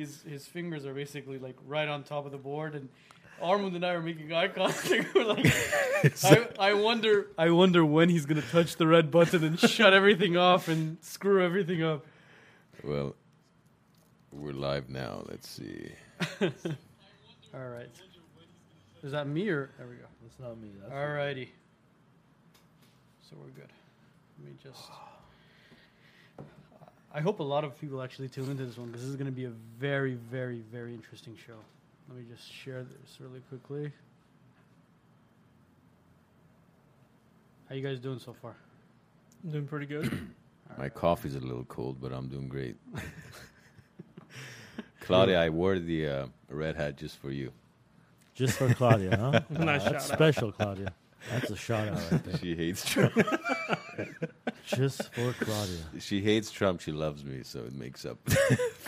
his his fingers are basically like right on top of the board, and Armand and I are making eye contact. We're like, I, I wonder, I wonder when he's gonna touch the red button and shut everything off and screw everything up. Well, we're live now. Let's see. All right. Is that me or there we go? That's not me. That's Alrighty. So we're good. Let me just. I hope a lot of people actually tune into this one because this is going to be a very, very, very interesting show. Let me just share this really quickly. How you guys doing so far? Doing pretty good. My coffee's a little cold, but I'm doing great. Claudia, I wore the uh, red hat just for you. Just for Claudia, huh? Nice That's shout out. special, Claudia. That's a shout out right there. She hates Trump. Just for Claudia. she hates Trump. She loves me, so it makes up.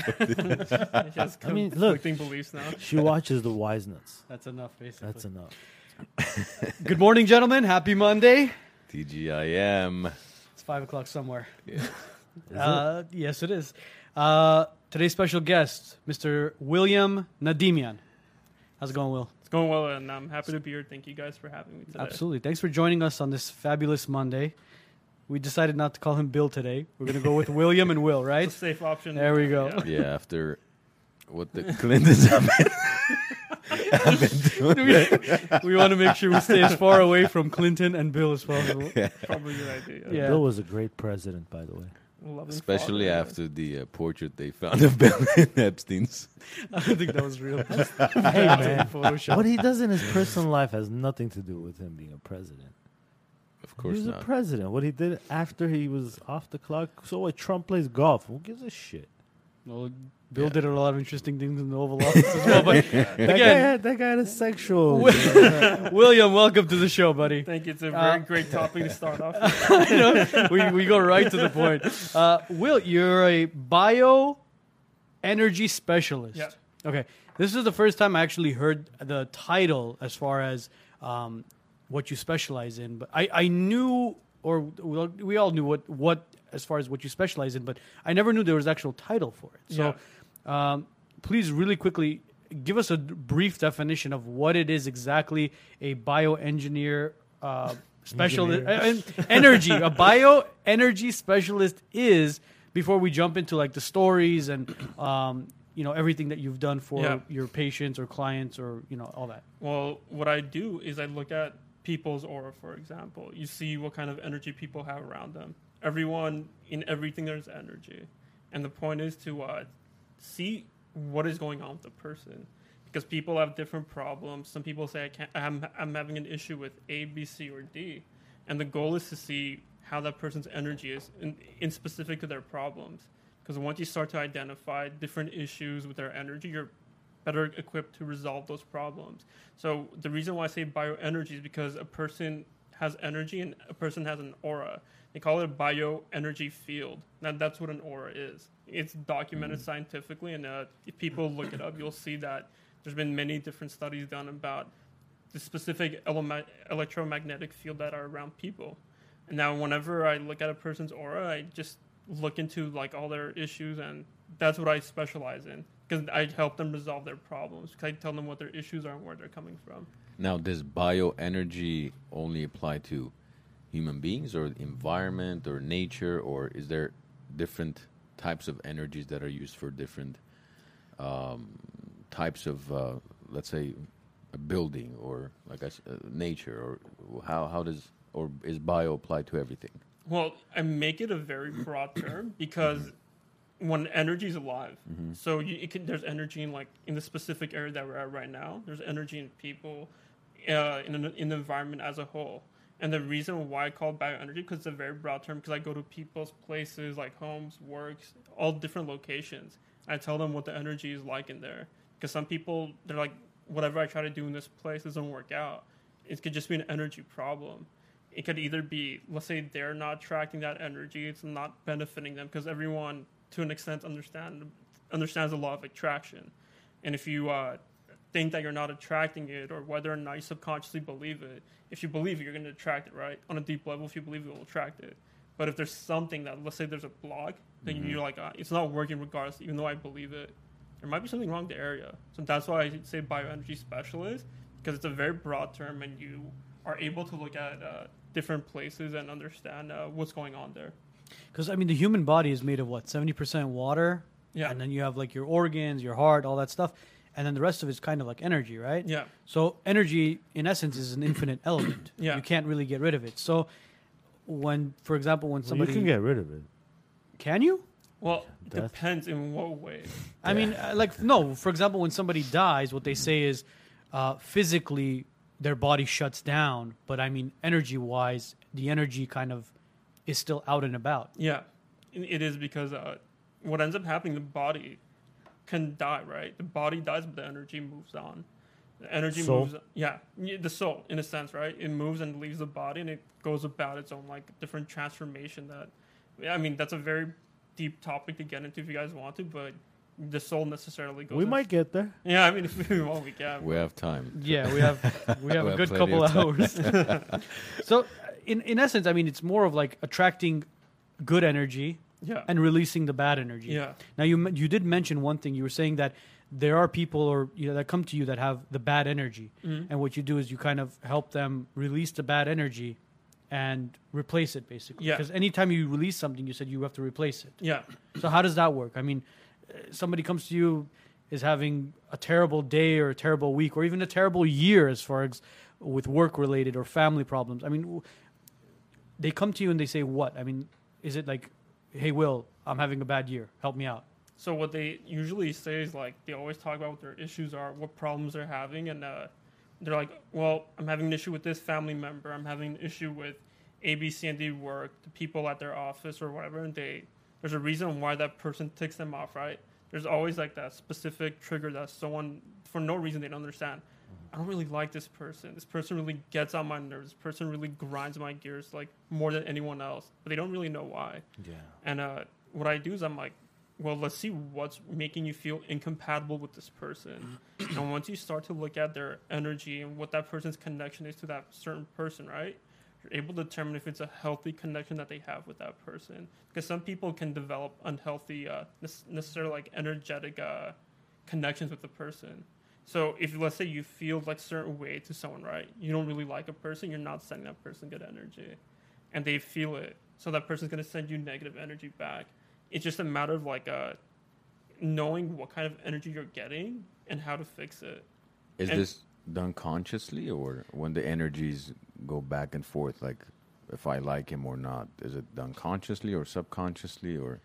She has I mean, look. conflicting beliefs now. She watches the Wise Nuts. That's enough, basically. That's enough. Good morning, gentlemen. Happy Monday. TGIM. It's five o'clock somewhere. Yeah. Is Uh, yes, it is. Uh, today's special guest, Mr. William Nadimian. How's it going, Will? It's going well, and I'm happy to be here. Thank you guys for having me today. Absolutely. Thanks for joining us on this fabulous Monday. We decided not to call him Bill today. We're going to go with William and Will, right? It's a safe option. There we go. Yeah. Yeah, after what the Clintons have been, have been doing. we want to make sure we stay as far away from Clinton and Bill as possible. Probably a good idea. Yeah. Bill was a great president, by the way. Loving Especially father, after the uh, portrait they found of Bill in Epstein's. I don't think that was real. Hey, man. Photoshop. What he does in his personal life has nothing to do with him being a president. Of He course was a not. president. What he did after he was off the clock. So what? Trump plays golf. Who gives a shit? Well, Bill did a lot of interesting things in the Oval Office as well. But That guy again, had, that guy had a sexual. William, welcome to the show, buddy. Thank you. It's a very Uh, great topic to start off. with. You know, we, we go right to the point. Uh, Will, you're a bio energy specialist. Yeah. Okay. This is the first time I actually heard the title as far as um, what you specialize in. But I, I knew, or we all knew what, what, as far as what you specialize in, but I never knew there was actual title for it. So um, please, really quickly, give us a brief definition of what it is exactly a bioengineer uh, specialist, uh, energy, a bioenergy specialist is before we jump into like the stories and um, you know everything that you've done for Yeah. your patients or clients or you know all that. Well, what I do is I look at people's aura, for example. You see what kind of energy people have around them. Everyone, in everything, there's energy. And the point is to uh, see what is going on with the person. Because people have different problems. Some people say, I can't, I'm, I'm having an issue with A, B, C, or D. And the goal is to see how that person's energy is in, in specific to their problems. Because once you start to identify different issues with their energy, you're better equipped to resolve those problems. So the reason why I say bioenergy is because a person has energy and a person has an aura. They call it a bioenergy field. Now that's what an aura is. It's documented scientifically, and uh, if people look it up, you'll see that there's been many different studies done about the specific elema- electromagnetic field that are around people. And now, whenever I look at a person's aura, I just look into like all their issues, and that's what I specialize in because I help them resolve their problems. I tell them what their issues are and where they're coming from. Now, does bioenergy only apply to human beings or environment or nature, or is there different types of energies that are used for different um, types of, uh, let's say, a building or like I uh, nature, or how how does or is bio apply to everything? Well, I make it a very broad term because when energy is alive, so you, it can, there's energy in like in the specific area that we're at right now. There's energy in people, uh, in an, in the environment as a whole. And the reason why I call it bioenergy because it's a very broad term because I go to people's places like homes, works, all different locations. I tell them what the energy is like in there because some people they're like whatever I try to do in this place doesn't work out. It could just be an energy problem it could either be let's say they're not attracting that energy it's not benefiting them because everyone to an extent understand understands the law of attraction. And if you uh, think that you're not attracting it or whether or not you subconsciously believe it if you believe it you're going to attract it right? On a deep level if you believe it will attract it. But if there's something that let's say there's a block then you're like uh, it's not working regardless even though i believe it. There might be something wrong with the area. So that's why I say bioenergy specialist because it's a very broad term and you are able to look at uh, different places and understand uh, what's going on there. Because I mean, the human body is made of what seventy percent water, Yeah. and then you have like your organs, your heart, all that stuff, and then the rest of it's kind of like energy, right? Yeah. So energy, in essence, is an infinite element. Yeah. You can't really get rid of it. So when, for example, when Well, somebody you can get rid of it. can you? Well, it That's- depends in what way. I mean, uh, like no. For example, when somebody dies, what they say is uh, physically their body shuts down, but I mean, energy-wise, the energy kind of is still out and about. Yeah, it it is because uh, what ends up happening, the body can die, right? The body dies, but the energy moves on. The energy Soul? moves, yeah, the soul, in a sense, right? It moves and leaves the body, and it goes about its own like different transformation. That, yeah, I mean, that's a very deep topic to get into if you guys want to, but the soul necessarily goes. We might get there. yeah, I mean, if we want, we can. We have time. Yeah, we have we have We a have good couple of hours. so, in in essence, I mean, it's more of like attracting good energy yeah, and releasing the bad energy. yeah, Now, you you did mention one thing. You were saying that there are people or you know that come to you that have the bad energy, Mhm. and what you do is you kind of help them release the bad energy and replace it basically. Yeah. Because anytime you release something, you said you have to replace it. yeah. So how does that work? I mean, uh, somebody comes to you is having a terrible day or a terrible week or even a terrible year as far as with work related or family problems. I mean, they come to you and they say what? I mean, is it like, "Hey Will, I'm having a bad year. Help me out." So what they usually say is like they always talk about what their issues are, what problems they're having, and uh, they're like, "Well, I'm having an issue with this family member. I'm having an issue with A, B, C, and D work, the people at their office or whatever." And they there's a reason why that person ticks them off, right? There's always like that specific trigger that someone for no reason they don't understand. I don't really like this person. This person really gets on my nerves. This person really grinds my gears like more than anyone else, but they don't really know why. Yeah. And uh, what I do is I'm like, well, let's see what's making you feel incompatible with this person. and once you start to look at their energy and what that person's connection is to that certain person, right? You're able to determine if it's a healthy connection that they have with that person. Because some people can develop unhealthy, uh, necessarily like energetic uh, connections with the person. So if let's say you feel like certain way to someone, right? You don't really like a person, you're not sending that person good energy, and they feel it. So that person's gonna send you negative energy back. It's just a matter of like uh, knowing what kind of energy you're getting and how to fix it. Is And- this done consciously or when the energies go back and forth, like if I like him or not? Is it done consciously or subconsciously or?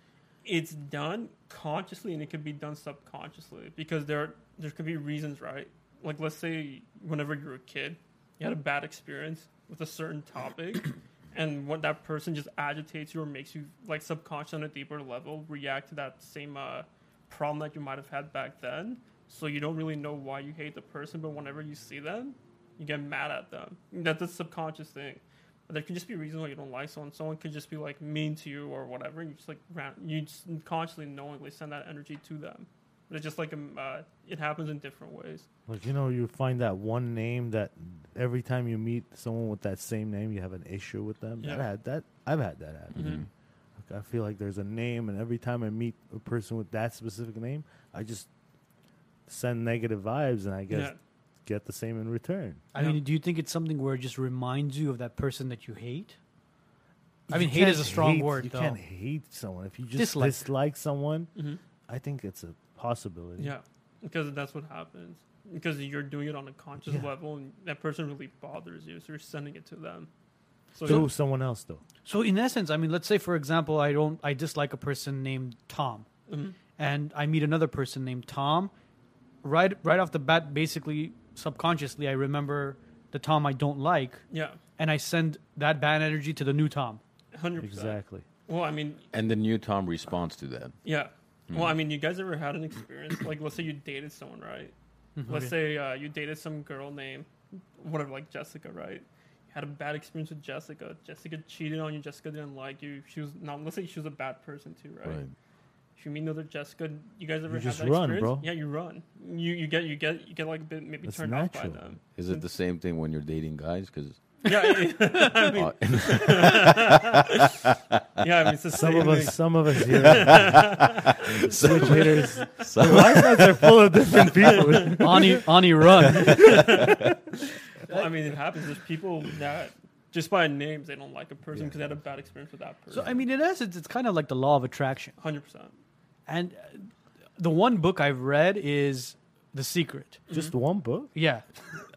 It's done consciously and it can be done subconsciously because there there could be reasons, right? Like let's say whenever you're a kid, you had a bad experience with a certain topic. And what that person just agitates you or makes you like subconscious on a deeper level react to that same uh, problem that you might have had back then. So you don't really know why you hate the person, but whenever you see them, you get mad at them. That's a subconscious thing. But there could just be reasons why you don't like someone. Someone could just be like mean to you or whatever. And you just like ran, you just consciously, knowingly send that energy to them. But it's just like um, uh, it happens in different ways. Like you know, you find that one name that every time you meet someone with that same name, you have an issue with them. Yeah. That had that. I've had that happen. Mhm. Like, I feel like there's a name, and every time I meet a person with that specific name, I just send negative vibes, and I guess Yeah. Get the same in return. I mean, do you think it's something where it just reminds you of that person that you hate? I You mean, hate is a strong hate- word, You though. can't hate someone if you just Dislike. dislike, someone. Mm-hmm. I think it's a possibility. Yeah, because that's what happens. Because you're doing it on a conscious Yeah. level, and that person really bothers you, so you're sending it to them. So Through someone else, though. So in essence, I mean, let's say for example, I don't, I dislike a person named Tom, Mhm. and I meet another person named Tom. Right, right off the bat, basically subconsciously, I remember the Tom I don't like, yeah, and I send that bad energy to the new Tom. hundred percent. Exactly. Well, I mean, And the new Tom responds to that. yeah. Well, I mean, you guys ever had an experience like, let's say you dated someone, right? Let's Okay. say uh, you dated some girl named whatever, like Jessica, right? You had a bad experience with Jessica. Jessica cheated on you. Jessica didn't like you. She was not. Let's say she was a bad person too, right? Right. If you meet another Jessica, you guys ever You had just that run, experience? bro. Yeah, you run. You you get you get you get like a bit maybe It's turned off by them. Is it the same thing when you're dating guys? Because Yeah, I mean, Uh, yeah, I mean, it's the Some same of us, thing. some of us here, switch hitters. The Wi-Fi's are full of different people. Ani, Ani run. Well, I mean, it happens. There's people that just by names they don't like a person because they had a bad experience with that person. So I mean, in essence, it's kind of like the law of attraction. hundred percent. And uh, the one book I've read is The Secret. Just one book. Yeah.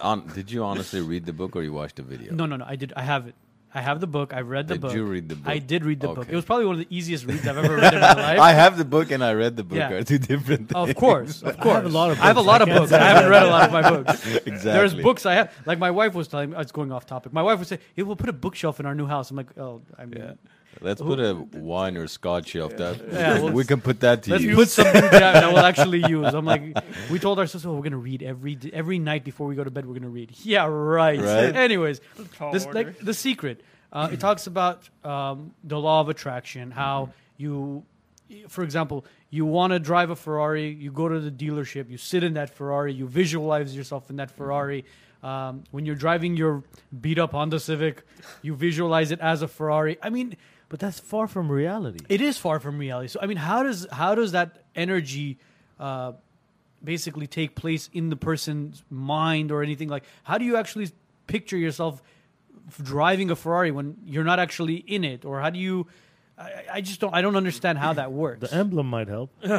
on, did you honestly read the book or you watched the video? No, no, no. I did. I have it. I have the book. I've read the Did book. you read the book? I did read the book. Okay. It was probably one of the easiest reads I've ever read in my life. I have the book and I read the book. Yeah. Are two different things. of course, of course. have a lot of I have a books. lot I of can't books. say I haven't read a lot of my books. exactly. There's books I have. Like my wife was telling me, it's going off topic. My wife would say, "Hey, we'll put a bookshelf in our new house." I'm like, "Oh, I mean, Yeah. Let's put a wine or scotch shelf. That Yeah, well, we can put that to let's use. put something that, that we'll actually use." I'm like, we told ourselves, "Oh, we're gonna read every every night before we go to bed. We're gonna read." Yeah, right. Right. Anyways, this like the secret. Uh, it talks about um, the law of attraction. How you, for example, you want to drive a Ferrari. You go to the dealership. You sit in that Ferrari. You visualize yourself in that Ferrari. Um, when you're driving your beat up Honda Civic, you visualize it as a Ferrari. I mean, But that's far from reality. it is far from reality. So I mean, how does how does that energy uh, basically take place in the person's mind or anything like? How do you actually picture yourself driving a Ferrari when you're not actually in it, or how do you? I, I just don't. I don't understand how that works. The emblem might help. yeah.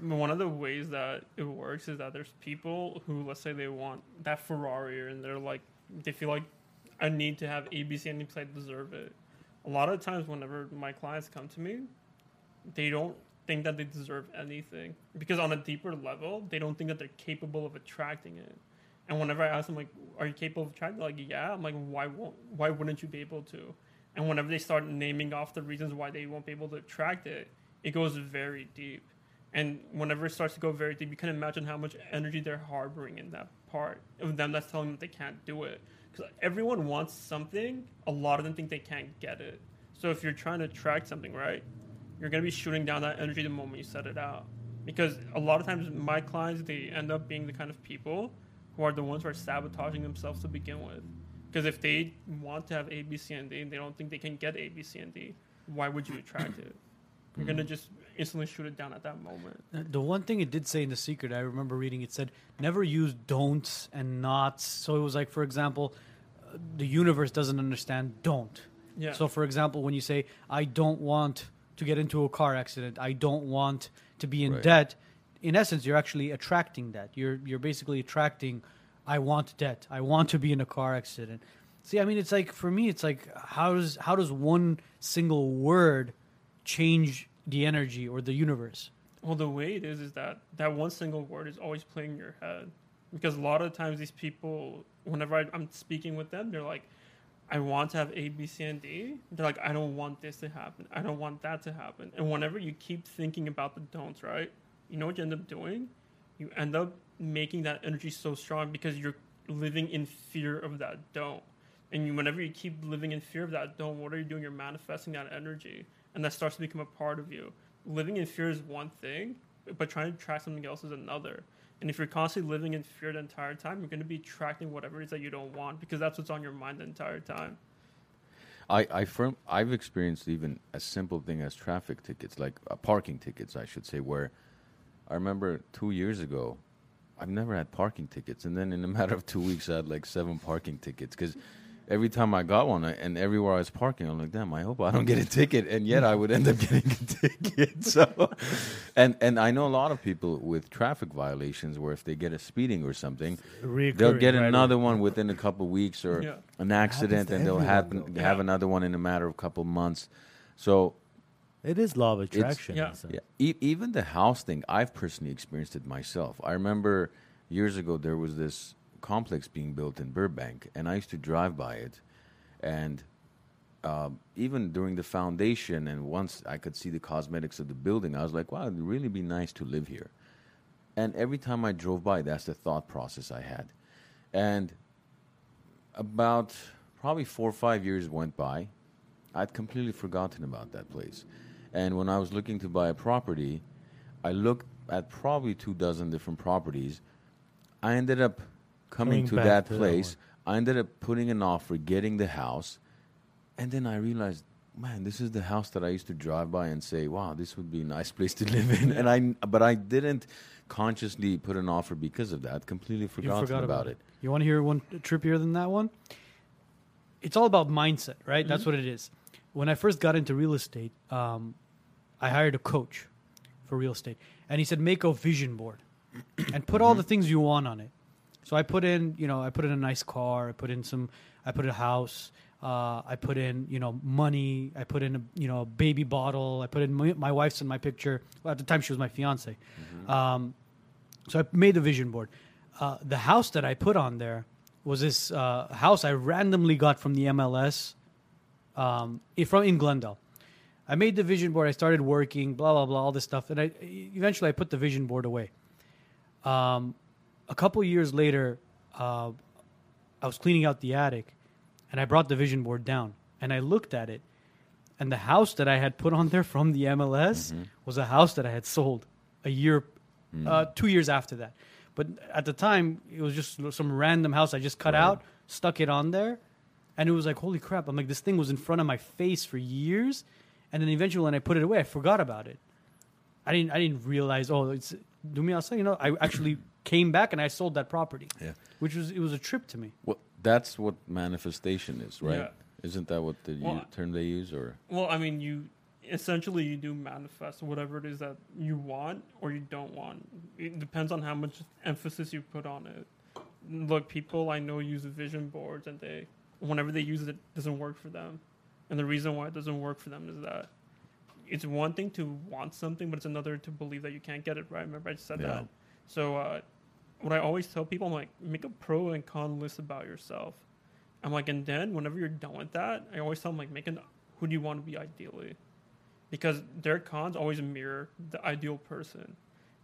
One of the ways that it works is that there's people who, let's say, they want that Ferrari, and they're like, they feel like I need to have ABC and because I deserve it. A lot of times, whenever my clients come to me, they don't think that they deserve anything because on a deeper level, they don't think that they're capable of attracting it. And whenever I ask them, like, "Are you capable of attracting?" They're like, "Yeah." I'm like, "Why won't? Why wouldn't you be able to?" And whenever they start naming off the reasons why they won't be able to attract it, it goes very deep. And whenever it starts to go very deep, you can imagine how much energy they're harboring in that part of them that's telling them they can't do it. Because everyone wants something, a lot of them think they can't get it. So if you're trying to attract something, right, you're going to be shooting down that energy the moment you set it out. Because a lot of times, my clients, they end up being the kind of people who are the ones who are sabotaging themselves to begin with. Because if they want to have A, B, C, and D, and they don't think they can get A, B, C, and D, why would you attract it? You're gonna mm. just instantly shoot it down at that moment. The one thing it did say in the secret, I remember reading, it said never use don'ts and nots. So it was like, for example, uh, the universe doesn't understand don't. Yeah. So, for example, when you say, I don't want to get into a car accident, I don't want to be in Right. debt, in essence, you're actually attracting that. You're, you're basically attracting, I want debt, I want to be in a car accident. See, I mean, it's like, for me, it's like, how does, how does one single word change the energy or the universe? Well, the way it is is that that one single word is always playing in your head, because a lot of times these people, whenever I, I'm speaking with them, they're like, "I want to have A, B, C, and D." They're like, "I don't want this to happen. I don't want that to happen." And whenever you keep thinking about the don'ts, right? You know what you end up doing? You end up making that energy so strong because you're living in fear of that don't. And you, whenever you keep living in fear of that don't, what are you doing? You're manifesting that energy, and that starts to become a part of you living in fear is one thing, but trying to track something else is another. And if you're constantly living in fear the entire time, you're going to be tracking whatever it is that you don't want because that's what's on your mind the entire time. I, I firm, I've experienced even a simple thing as traffic tickets, like uh, parking tickets, I should say, where I remember two years ago, I've never had parking tickets. And then in a matter of two weeks, I had like seven parking tickets because every time I got one I, and everywhere I was parking, I'm like, damn, I hope I don't get a ticket. And yet I would end up getting a ticket. So, and, and I know a lot of people with traffic violations where if they get a speeding or something, they'll get right? another one within a couple weeks or Yeah. an accident and they'll everyone, happen, have Yeah. another one in a matter of a couple months. So It is law of attraction. yeah. in a sense. yeah, e- even the house thing, I've personally experienced it myself. I remember years ago there was this complex being built in Burbank, and I used to drive by it, and um, even during the foundation, and once I could see the cosmetics of the building, I was like, wow, it'd really be nice to live here. And every time I drove by, that's the thought process I had. And about probably four or five years went by. I'd completely forgotten about that place. And when I was looking to buy a property, I looked at probably two dozen different properties. I ended up coming Coming to that to that place. I ended up putting an offer, getting the house, and then I realized, man, this is the house that I used to drive by and say, wow, this would be a nice place to live in. And I, but I didn't consciously put an offer because of that. Completely You forgotten forgot about, it. You want to hear one trippier than that one? It's all about mindset, right? That's what it is. When I first got into real estate, um, I hired a coach for real estate, and he said make a vision board and put all the things you want on it. So I put in, you know, I put in a nice car, I put in some, I put in a house, uh, I put in, you know, money, I put in, a, you know, a baby bottle, I put in my, my wife's in my picture. Well, at the time, she was my fiance. Um, so I made the vision board. Uh, the house that I put on there was this uh, house I randomly got from the MLS um, from in Glendale. I made the vision board. I started working, blah blah blah, all this stuff, and I eventually I put the vision board away. Um, a couple years later, uh, I was cleaning out the attic, and I brought the vision board down, and I looked at it, and the house that I had put on there from the MLS was a house that I had sold a year, uh, two years after that. But at the time, it was just some random house I just cut out, stuck it on there, and it was like, holy crap! I'm like, this thing was in front of my face for years, and then eventually, when I put it away, I forgot about it. I didn't, I didn't realize. Oh, it's do me outside. You know, I actually came back and I sold that property, Yeah. which was it was a trip to me. Well, that's what manifestation is, right? Yeah. Isn't that what the Well, term they use? Or Well, I mean, you essentially you do manifest whatever it is that you want or you don't want. It depends on how much emphasis you put on it. Look, people I know use vision boards, and they whenever they use it, it doesn't work for them. And the reason why it doesn't work for them is that it's one thing to want something, but it's another to believe that you can't get it right. Remember, I just said Yeah. that. So, uh, what I always tell people, I'm like, make a pro and con list about yourself. I'm like, and then whenever you're done with that, I always tell them like, make an who do you want to be ideally, because their cons always mirror the ideal person,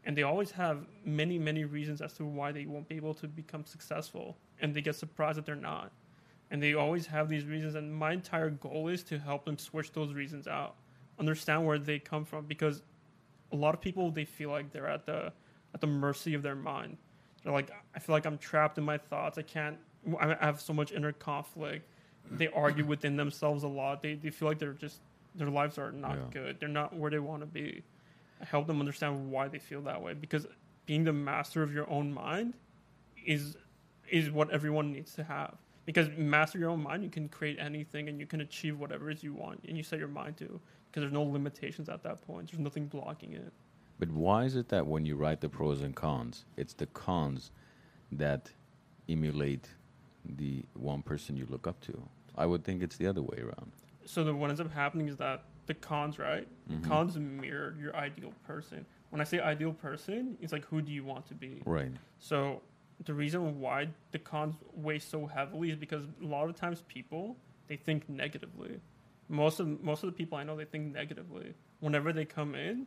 and they always have many many reasons as to why they won't be able to become successful, and they get surprised that they're not, and they always have these reasons. And my entire goal is to help them switch those reasons out, understand where they come from, because a lot of people they feel like they're at the at the mercy of their mind. They're like, I feel like I'm trapped in my thoughts. I can't. I have so much inner conflict. They argue within themselves a lot. They they feel like they're just their lives are not Yeah. good. They're not where they want to be. I help them understand why they feel that way because being the master of your own mind is is what everyone needs to have. Because master your own mind, you can create anything and you can achieve whatever it is you want and you set your mind to. Because there's no limitations at that point. There's nothing blocking it. But why is it that when you write the pros and cons, it's the cons that emulate the one person you look up to? I would think it's the other way around. so the, what ends up happening is that the cons, right? Mhm. The cons mirror your ideal person. When I say ideal person, it's like who do you want to be? Right. So the reason why the cons weigh so heavily is because a lot of times people they think negatively. Most of most of the people I know they think negatively. Whenever they come in,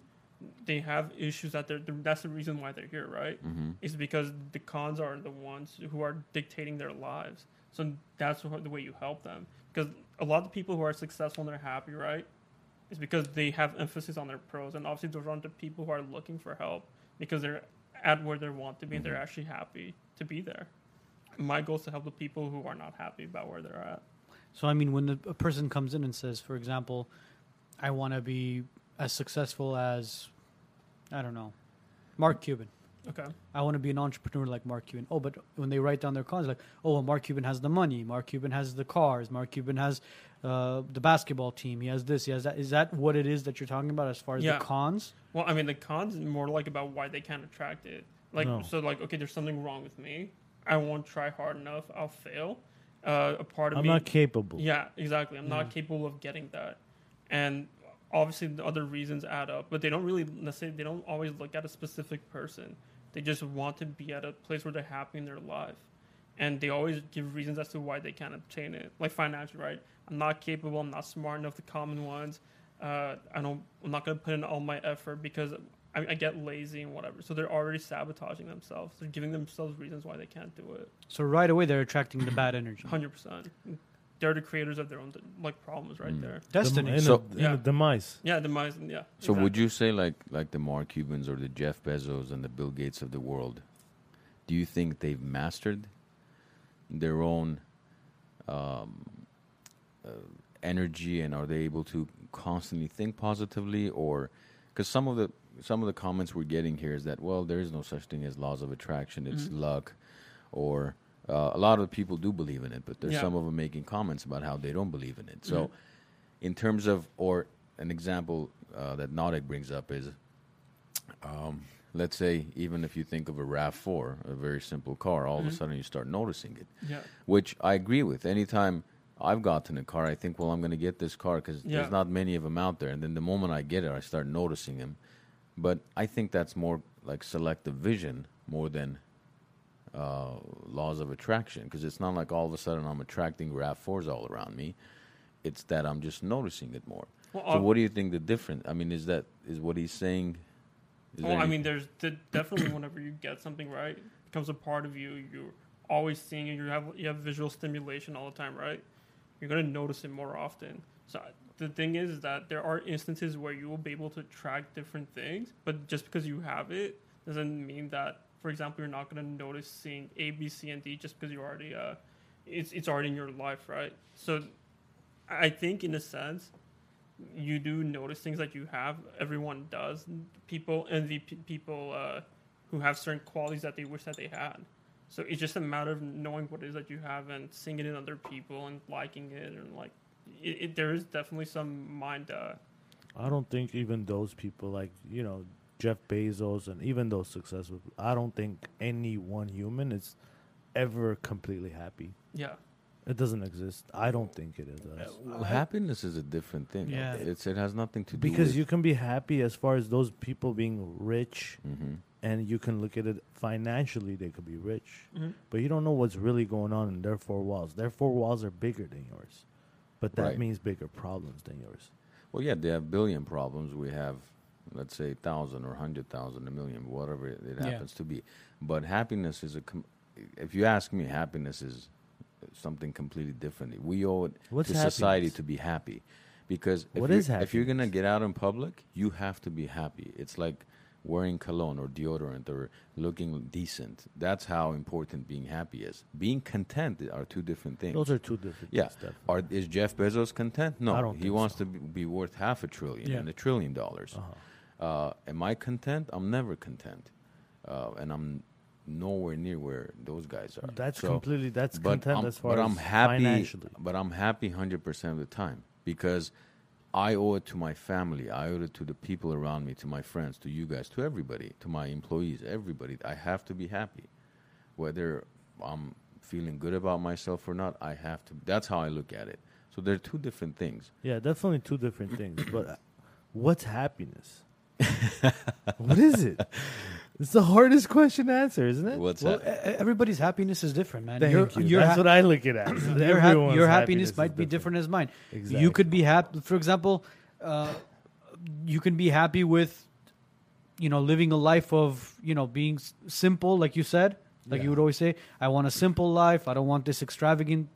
they have issues that they're that's the reason why they're here, right? hmm Is because the cons are the ones who are dictating their lives. So that's the way you help them. Because a lot of the people who are successful and they're happy, right, is because they have emphasis on their pros. And obviously, those aren't the people who are looking for help because they're at where they want to be and they're actually happy to be there. My goal is to help the people who are not happy about where they're at. So I mean, when the, a person comes in and says, for example, I want to be as successful as, I don't know, Mark Cuban. Okay. I want to be an entrepreneur like Mark Cuban. Oh, but when they write down their cons, like, oh, well, Mark Cuban has the money. Mark Cuban has the cars. Mark Cuban has uh, the basketball team. He has this. He has that. Is that what it is that you're talking about as far as Yeah. the cons? Well, I mean, the cons is more like about why they can't attract it. Like, No. so, like, okay, there's something wrong with me. I won't try hard enough. I'll fail. Uh, a part of me I'm not capable. yeah, exactly. I'm Yeah. not capable of getting that, and obviously the other reasons add up. But they don't really necessarily. They don't always look at a specific person. They just want to be at a place where they're happy in their life, and they always give reasons as to why they can't obtain it, like financial. Right? I'm not capable. I'm not smart enough. The common ones. Uh, I don't. I'm not going to put in all my effort because I, I get lazy and whatever. So they're already sabotaging themselves. They're giving themselves reasons why they can't do it. So right away they're attracting the bad energy. Hundred percent. They're the creators of their own like problems right Mm. there. Dem- Destiny. in a- So- in Yeah. a demise. Yeah, demise. Yeah. So would you say like like the Mark Cubans or the Jeff Bezos and the Bill Gates of the world? Do you think they've mastered their own um, uh, energy and are they able to constantly think positively or because some of the some of the comments we're getting here is that well there is no such thing as laws of attraction it's Mhm. luck or uh, a lot of people do believe in it but there's Yeah. some of them making comments about how they don't believe in it so Mhm. in terms of or an example uh, that Nautic brings up is um, let's say even if you think of a RAV4 a very simple car all of a Mhm. sudden you start noticing it Yeah. which I agree with. Anytime I've gotten a car, I think, well, I'm going to get this car because Yeah. there's not many of them out there. And then the moment I get it, I start noticing them. But I think that's more like selective vision more than uh, laws of attraction because it's not like all of a sudden I'm attracting RAV4s all around me. It's that I'm just noticing it more. Well, So, ob- what do you think the difference? I mean, is that is what he's saying? Is Well, I mean, there's de- definitely whenever you get something right, it becomes a part of you. You're always seeing it. You have you have visual stimulation all the time, right? You're gonna notice it more often. So the thing is, is that there are instances where you will be able to track different things, but just because you have it doesn't mean that, for example, you're not gonna notice seeing A, B, C, and D just because you already uh, it's it's already in your life, right? So I think in a sense you do notice things that you have. Everyone does. People envy p- people uh, who have certain qualities that they wish that they had. So it's just a matter of knowing what it is that you have and seeing it in other people and liking it and like it, it, there is definitely some mind. Uh, I don't think even those people like you know Jeff Bezos and even those successful. I don't think any one human is ever completely happy. yeah, It doesn't exist. I don't think it is. Well, happiness is a different thing. Yeah. It's it has nothing to do because you can be happy as far as those people being rich, Mhm. and you can look at it financially. They could be rich, Mhm. but you don't know what's really going on in their four walls. Their four walls are bigger than yours, but that Right. means bigger problems than yours. Well, yeah, they have billion problems. We have, let's say, thousand or hundred thousand, a million, whatever it, it Yeah. happens to be. But happiness is a. Com- if you ask me, happiness is something completely different. We owe it What's to society to be happy, because if What you're, if you're gonna get out in public, you have to be happy. It's like wearing cologne or deodorant or looking decent. That's how important being happy is. Being content are two different things. Those are two different. Yeah. things. Are, is Jeff Bezos content? No, he wants so. to be, be worth half a trillion Yeah. and a trillion dollars. Uh-huh. Uh, am I content? I'm never content, uh, and I'm nowhere near where those guys are. That's So- completely. That's but content I'm, as far but as I'm happy. But I'm happy hundred percent of the time because I owe it to my family. I owe it to the people around me, to my friends, to you guys, to everybody, to my employees, everybody. I have to be happy, whether I'm feeling good about myself or not. I have to. That's how I look at it. So they're two different things. Yeah, definitely two different things. But what's happiness? What is it? It's the hardest question to answer, isn't it? What's Well, that? e- everybody's happiness is different, man. Thank your, you. Your, That's hap- what I look at as. your, hap- your happiness is might be different as mine. Exactly. You could be happy. For example, uh, you can be happy with, you know, living a life of, you know, being s- simple, like you said. Like Yeah. you would always say, I want a simple life. I don't want this extravagant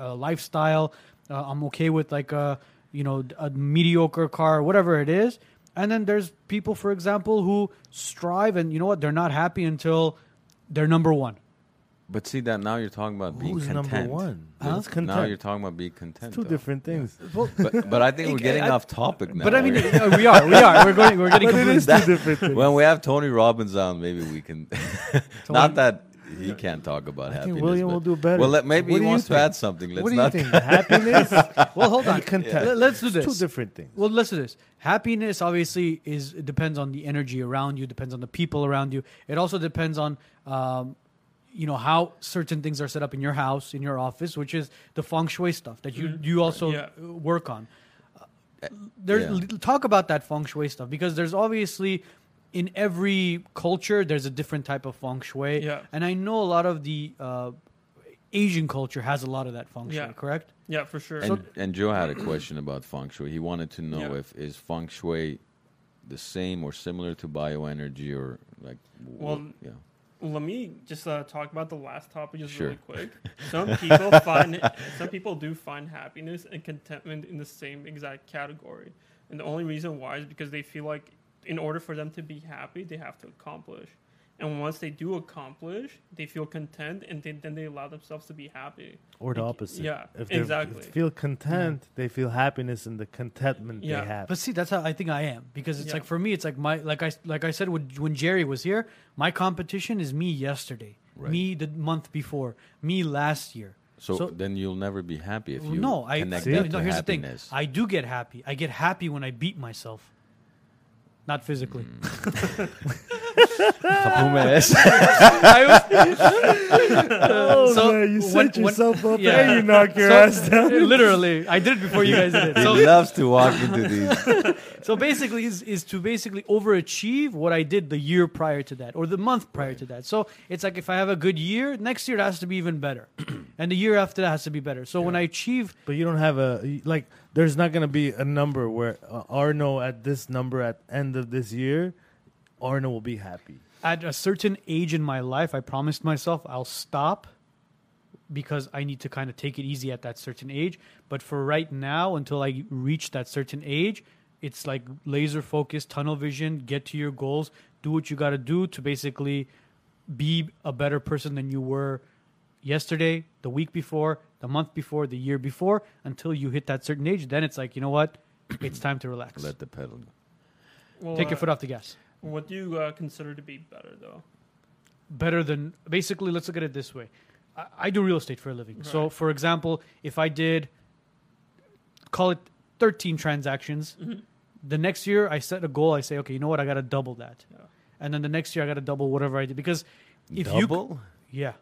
uh, lifestyle. Uh, I'm okay with like a, you know, a mediocre car, whatever it is. And then there's people, for example, who strive and you know what? They're not happy until they're number one. But see that now you're talking about being Who's content. number one? Huh? That's Now content. you're talking about being content. It's two though. different things. Well, But, but I think we're getting I- off topic now. but I mean, We're- we are, we are. We're going, we're getting But it completely is two different things. when we have Tony Robbins on, maybe we can. Not that he can't talk about I happiness. think William will do better. Well, let, maybe What he do you wants to add something. Let's what do you not. think? Happiness? Well, hold on. and content. Let- Let's do It's this. Two different things. Well, let's do this. Happiness obviously is it depends on the energy around you, depends on the people around you. It also depends on um, you know how certain things are set up in your house, in your office, which is the feng shui stuff that you Mhm. you also Yeah. uh, work on. Uh, There's Yeah. talk about that feng shui stuff because there's obviously in every culture there's a different type of feng shui, Yeah. and I know a lot of the uh, Asian culture has a lot of that feng shui. Yeah. Correct? yeah, for sure. And, and Joe had a question about feng shui. He wanted to know Yeah. if is feng shui the same or similar to bioenergy or like. w- Well, yeah. Let me just uh, talk about the last topic just Sure. really quick. Some people find some people do find happiness and contentment in the same exact category, and the only reason why is because they feel like in order for them to be happy, they have to accomplish. And once they do accomplish, they feel content, and then, then they allow themselves to be happy. Or the Like, opposite. yeah, if they exactly. feel content, they feel happiness in the contentment Yeah. they have. But see, that's how I think I am because it's Yeah. like for me, it's like my like I like I said when when Jerry was here, my competition is me yesterday, Right. me the month before, me last year. So, So- then you'll never be happy if you no, I connect See? that no. to Here's happiness. the thing: I do get happy. I get happy when I beat myself, not physically. Mm. Kapumes. I was- oh so man, you set when- yourself up yeah. and you knock your So- ass down. Literally, I did it before you guys did it. he So, loves to walk into these. so basically, is is to basically overachieve what I did the year prior to that or the month prior to that. So it's like if I have a good year, next year it has to be even better, and the year after that has to be better. So when I achieve, But you don't have a like. There's not gonna be a number where uh, Arno at this number at end of this year, Arno will be happy. at a certain age in my life, I promised myself I'll stop because I need to kind of take it easy at that certain age. But for right now, until I reach that certain age, it's like laser focused, tunnel vision, get to your goals, do what you got to do to basically be a better person than you were yesterday, the week before, the month before, the year before, until you hit that certain age. Then it's like, you know what? It's time to relax. Let the pedal go. Well, Take your uh, foot off the gas. What do you uh, consider to be better, though? better than basically let's look at it this way i, I do real estate for a living so for example if i did call it 13 transactions Mhm. the next year i set a goal i say okay you know what i gotta double that Yeah. and then the next year i gotta double whatever i did because if you Double? yeah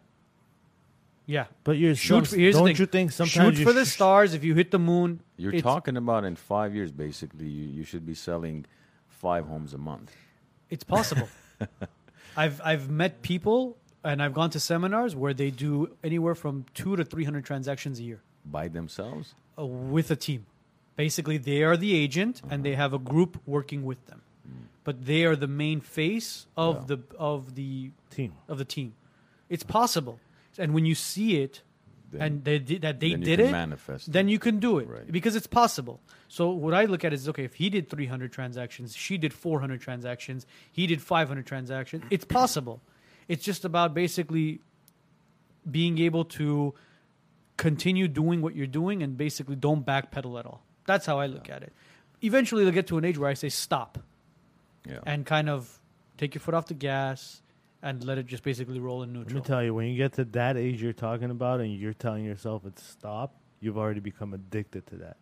yeah But you're Shoot some- for- here's the don't thing. you think sometimes shoot you for the sh- stars if you hit the moon You're it's, talking about in five years, basically, you, you should be selling five homes a month. it's possible i've i've met people and i've gone to seminars where they do anywhere from two to 300 transactions a year By themselves? uh, with a team. Basically, they are the agent and they have a group working with them, but they are the main face of Yeah. the of the team. of the team. It's possible, and when you see it Then, and they did, that they did it, manifest then you can do it Right. because it's possible. So what I look at is okay, if he did 300 transactions, she did 400 transactions, he did 500 transactions, it's possible. It's just about basically being able to continue doing what you're doing and basically don't backpedal at all. That's how I look at it. Eventually, they'll get to an age where I say stop Yeah. and kind of take your foot off the gas and let it just basically roll in neutral. Let me tell you, when you get to that age you're talking about, and you're telling yourself it's stop, you've already become addicted to that.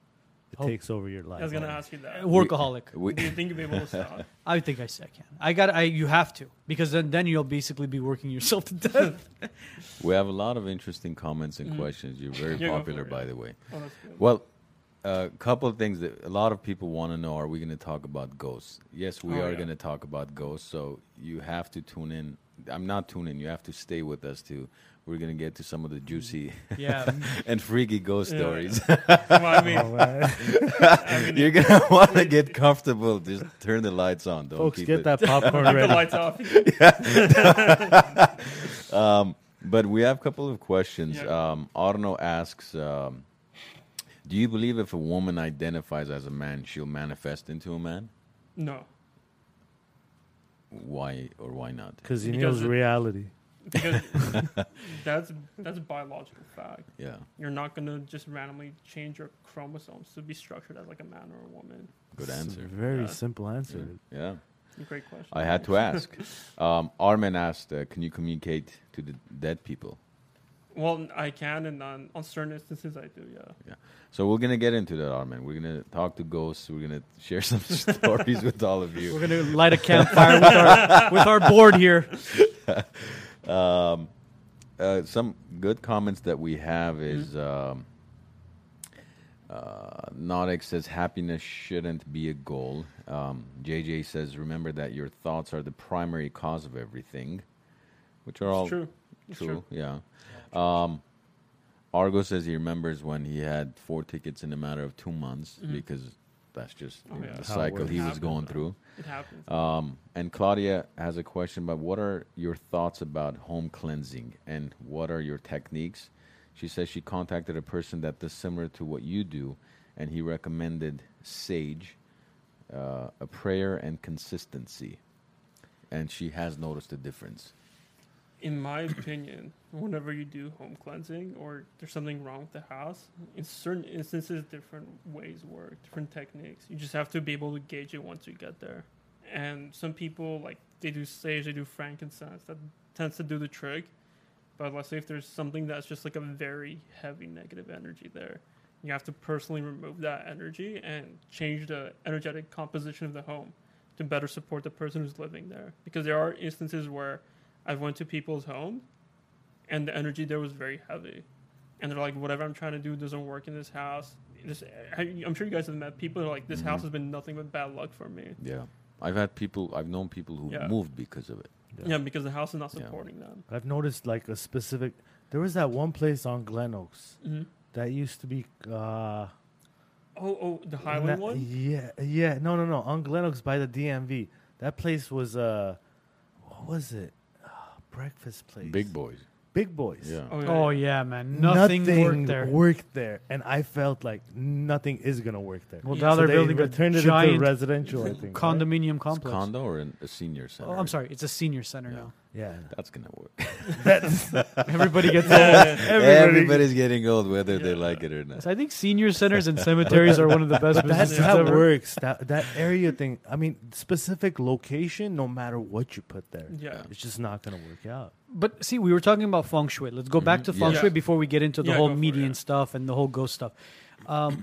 It Oh. takes over your life. I was gonna ask you that. Workaholic. We, Do you think you'll be able to stop? I think I, s- I can. I got. I you have to because then then you'll basically be working yourself to death. we have a lot of interesting comments and Mhm. questions. You're very Yeah, go for popular, by the way. Oh. Well, a couple of things that a lot of people want to know: Are we going to talk about ghosts? Yes, we Oh, are yeah. going to talk about ghosts. So you have to tune in. I'm not tuning. You have to stay with us too. We're going to get to some of the juicy yeah, and freaky ghost Yeah. stories. Well, I mean, Oh. I mean, You're going to want to get comfortable. Just turn the lights on. Don't Folks, keep get it. that popcorn keep the lights off. Um, but we have a couple of questions. Yeah. Um, Arno asks, um, "Do you believe if a woman identifies as a man, she'll manifest into a man? No, Why or why not? Because he Because knows it- reality. because that's that's a biological fact. Yeah, You're not gonna just randomly change your chromosomes to be structured as like a man or a woman. good It's a answer. Very Yeah. simple answer. Yeah, Great question. I had to ask. Um, Armin asked, uh, "Can you communicate to the dead people?" Well, I can, and on, on certain instances, I do. Yeah. Yeah. So we're gonna get into that, Armin. We're gonna talk to ghosts. We're gonna share some stories with all of you. we're gonna light a campfire with our with our board here. Um, uh, some good comments that we have Mm-hmm. is um, uh, Nautic says happiness shouldn't be a goal. Um, JJ says remember that your thoughts are the primary cause of everything, which are all true. True. true. Yeah. Um, Argo says he remembers when he had four tickets in a matter of two months Mhm. because that's just Oh, know, yeah. the How cycle he was going though. through. It happens. Um, and Claudia has a question about what are your thoughts about home cleansing and what are your techniques? She says she contacted a person that does similar to what you do, and he recommended sage, uh, a prayer, and consistency. and she has noticed a difference. In my opinion, whenever you do home cleansing or there's something wrong with the house, in certain instances, different ways work, different techniques. You just have to be able to gauge it once you get there. And some people, like, they do sage, they do frankincense. That tends to do the trick. But let's say if there's something that's just like a very heavy negative energy there, you have to personally remove that energy and change the energetic composition of the home to better support the person who's living there. Because there are instances where I've went to people's home, and the energy there was very heavy, and they're like, "Whatever I'm trying to do doesn't work in this house." This, I'm sure you guys have met people who are like, "This Mhm. house has been nothing but bad luck for me." Yeah, I've had people. I've known people who Yeah. moved because of it. Yeah, because the house is not Yeah. supporting them. I've noticed like a specific. There was that one place on Glen Oaks hmm that used to be. Uh, Oh, oh, the Highland na- one. Yeah, yeah. No, no, no. On Glen Oaks by the DMV. That place was uh, what was it? Breakfast place. Big boys. Big boys. Yeah. Oh, yeah. Oh yeah, man. Nothing, worked there. worked there, and I felt like nothing is gonna work there. Well, Yeah. now So they're they building a turned it giant into residential. I think. right? condominium It's complex. condo or an, a senior center. Oh, I'm sorry, it's a senior center Yeah. now. Yeah. That's gonna work. That's, Everybody gets old. Everybody. Everybody's getting old, whether they like it or not. So I think senior centers and cemeteries are one of the best but that, businesses that ever. works. That that area thing. I mean, specific location. No matter what you put there, Yeah. it's just not gonna work out. But see, we were talking about feng shui. Let's go back to feng Yeah. shui before we get into the Yeah, whole go for it, median yeah. stuff and the whole ghost stuff. Um, a,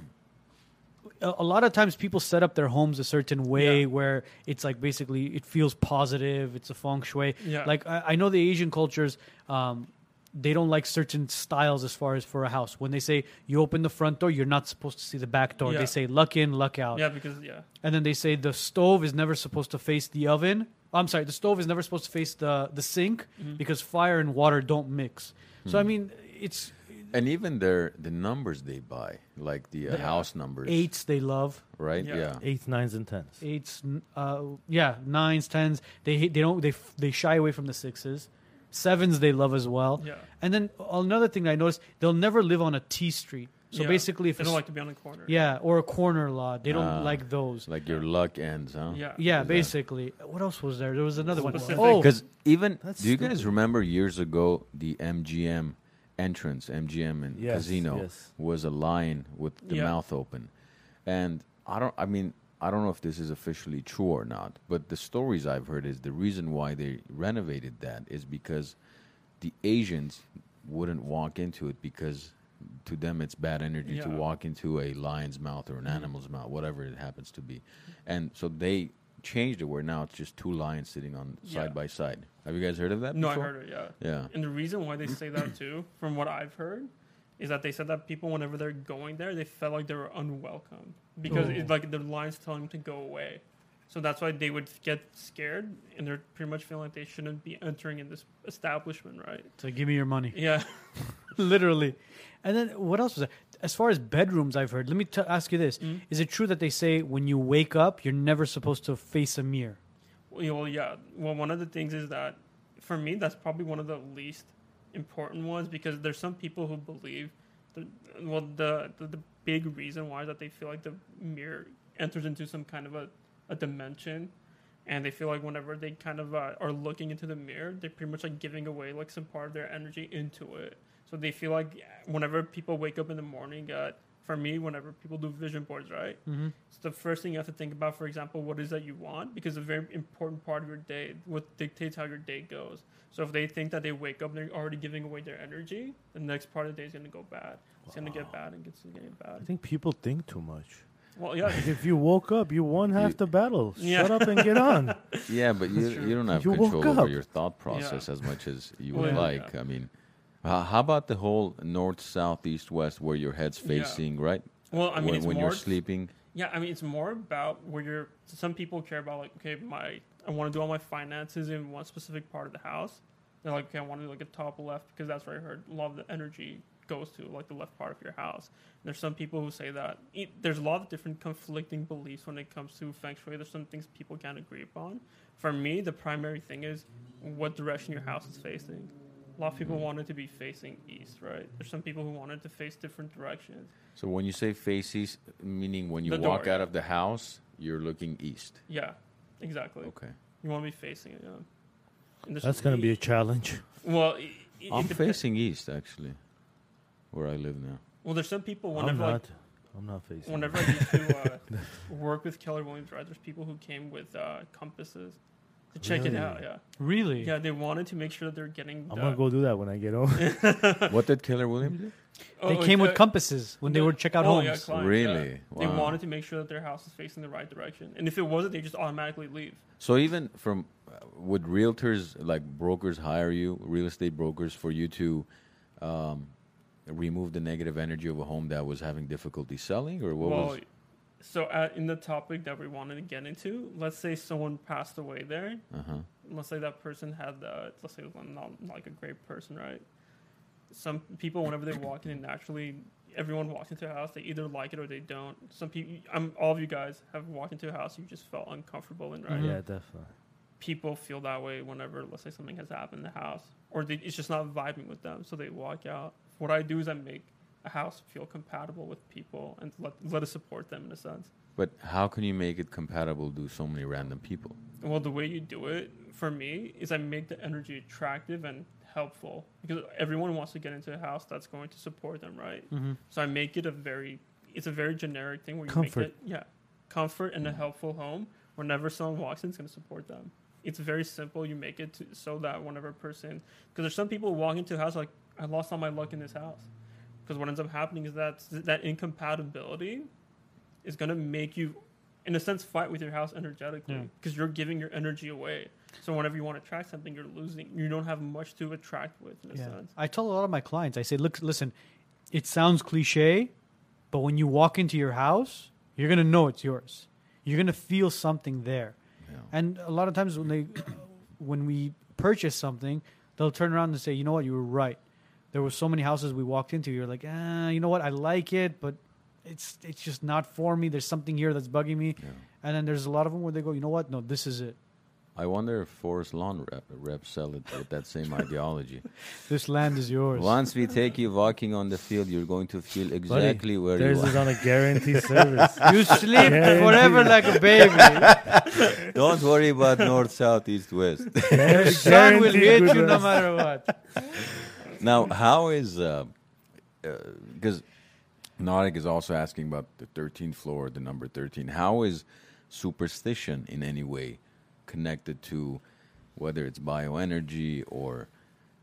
a lot of times people set up their homes a certain way Yeah. where it's like basically it feels positive. It's a feng shui. Yeah. Like I, I know the Asian cultures, um, they don't like certain styles as far as for a house. When they say you open the front door, you're not supposed to see the back door. Yeah. They say luck in, luck out. Yeah, because yeah, And then they say the stove is never supposed to face the oven. I'm sorry, the stove is never supposed to face the, the sink Mhm. because fire and water don't mix. So I mean, it's And even their the numbers they buy, like the uh, Yeah. house numbers, eights they love, right? Yeah. Yeah. Eights, nines, and tens. eights, uh, yeah, nines, tens. They hate, they don't they f- they shy away from the sixes. Sevens they love as well. yeah. And then another thing I noticed, they'll never live on a T street. So Yeah. basically, if they don't like to be on the corner. yeah, or a corner lot, they don't Ah. like those. Like your luck ends, huh? yeah, Yeah, Is that- basically. What else was there? There was another one. Specific. Oh, Because even That's do you guys stupid. remember years ago the MGM entrance, MGM and Yes, casino yes. was a lion with the Yeah. mouth open, and I don't. I mean, I don't know if this is officially true or not, but the stories I've heard is the reason why they renovated that is because the Asians wouldn't walk into it because to them it's bad energy to walk into a lion's mouth or an Mhm. animal's mouth, whatever it happens to be, and so they changed it where now it's just two lions sitting on Yeah. side by side. Have you guys heard of that? No, before? I heard it. Yeah. Yeah. And the reason why they say that too, from what I've heard, is that they said that people, whenever they're going there, they felt like they were unwelcome because Oh. it's like the lines telling them to go away. So that's why they would get scared, and they're pretty much feeling like they shouldn't be entering in this establishment, right? so give me your money. Yeah. Literally. And then what else was there? As far as bedrooms, I've heard. Let me t- ask you this: Mhm. Is it true that they say when you wake up, you're never supposed to face a mirror? Well, yeah. Well, one of the things is that for me, that's probably one of the least important ones because there's some people who believe, the, well, the, the the big reason why is that they feel like the mirror enters into some kind of a, a dimension, and they feel like whenever they kind of uh, are looking into the mirror, they're pretty much like giving away like some part of their energy into it. So they feel like whenever people wake up in the morning, uh, for me, whenever people do vision boards, right? Mm-hmm. It's the first thing you have to think about, for example, what is that you want, because a very important part of your day, what dictates how your day goes. So if they think that they wake up and they're already giving away their energy, the next part of the day is going to go bad. It's going to get bad and it's going to get bad. I think people think too much. Well, yeah, Like, if you woke up, you won half You- the battle. Yeah. Shut up and get on. Yeah, but you you don't have You control over your thought process as much as you Well, would yeah. like. I mean, uh, how about the whole north, south, east, west, where your head's Yeah. facing, right? well, I mean, when it's when more. you're sleeping. Yeah, I mean, it's more about where you're. Some people care about like, okay, my I want to do all my finances in one specific part of the house. They're like, okay, I want to do like a top left because that's where I heard a lot of the energy goes to, like the left part of your house. And there's some people who say that it, there's a lot of different conflicting beliefs when it comes to feng shui. There's some things people can't agree upon. For me, the primary thing is what direction your house is facing. A lot of people wanted to be facing east, right? There's some people who wanted to face different directions. So when you say face east, meaning when you The door, walk out of the house, you're looking east. Yeah, exactly. Okay. You want to be facing it. Yeah. And there's- That's gonna be a challenge. well. It, it, I'm it dep- facing east actually, where I live now. Well, there's some people I'm whenever like not. I'm not facing. whenever I used to uh, work with Keller Williams, right? There's people who came with uh, compasses to check it Really? out. Yeah, Really? yeah. They wanted to make sure that they're getting. I'm the- gonna go do that when I get home. what did Keller Williams do? They Oh, came uh, with compasses when they the- would check out oh, homes. yeah, clients, Really? yeah. They Wow. wanted to make sure that their house is facing the right direction, and if it wasn't, they just automatically leave. So even from uh, would realtors like brokers hire you, real estate brokers, for you to um, remove the negative energy of a home that was having difficulty selling, or what well, was? So at, in the topic that we wanted to get into, let's say someone passed away there. Uh-huh. Let's say that person had, uh, let's say, not like a great person, right? Some people, whenever they walk in, naturally, everyone walks into a house. They either like it or they don't. Some people, I'm all of you guys have walked into a house you just felt uncomfortable in, right? Yeah, definitely. people feel that way whenever, let's say, something has happened in the house, or they, it's just not vibing with them, so they walk out. What I do is I make a house feel compatible with people and let let us support them in a sense. But how can you make it compatible to so many random people? Well, the way you do it for me is I make the energy attractive and helpful because everyone wants to get into a house that's going to support them, right? Mm-hmm. So I make it a very, it's a very generic thing where you Comfort. make it, yeah, comfort and a helpful home. Whenever someone walks in, it's going to support them. It's very simple. You make it to, so that whenever a person, because there's some people who walk into a house like I lost all my luck in this house, because what ends up happening is that that incompatibility is going to make you, in a sense, fight with your house energetically Yeah. because you're giving your energy away. So whenever you want to attract something, you're losing. You don't have much to attract with in a Yeah. sense. I tell a lot of my clients, I say, look, listen, it sounds cliche, but when you walk into your house, you're gonna know it's yours. You're gonna feel something there. Yeah. And a lot of times when they, when we purchase something, they'll turn around and say, you know what, you were right. There were so many houses we walked into. You're like, ah, you know what, I like it, but it's it's just not for me. There's something here that's bugging me. Yeah. And then there's a lot of them where they go, you know what, no, this is it. I wonder if Forest Lawn rep, reps sell it with that same ideology. This land is yours. Once we take you walking on the field, you're going to feel exactly where Theirs you is are. on a guaranteed service. You sleep forever like a baby. Don't worry about north, south, east, west. The sun will hit you no matter what. Now, how is because Nautic is also asking about the 13th floor, the number 13. How is superstition in any way connected to whether it's bioenergy or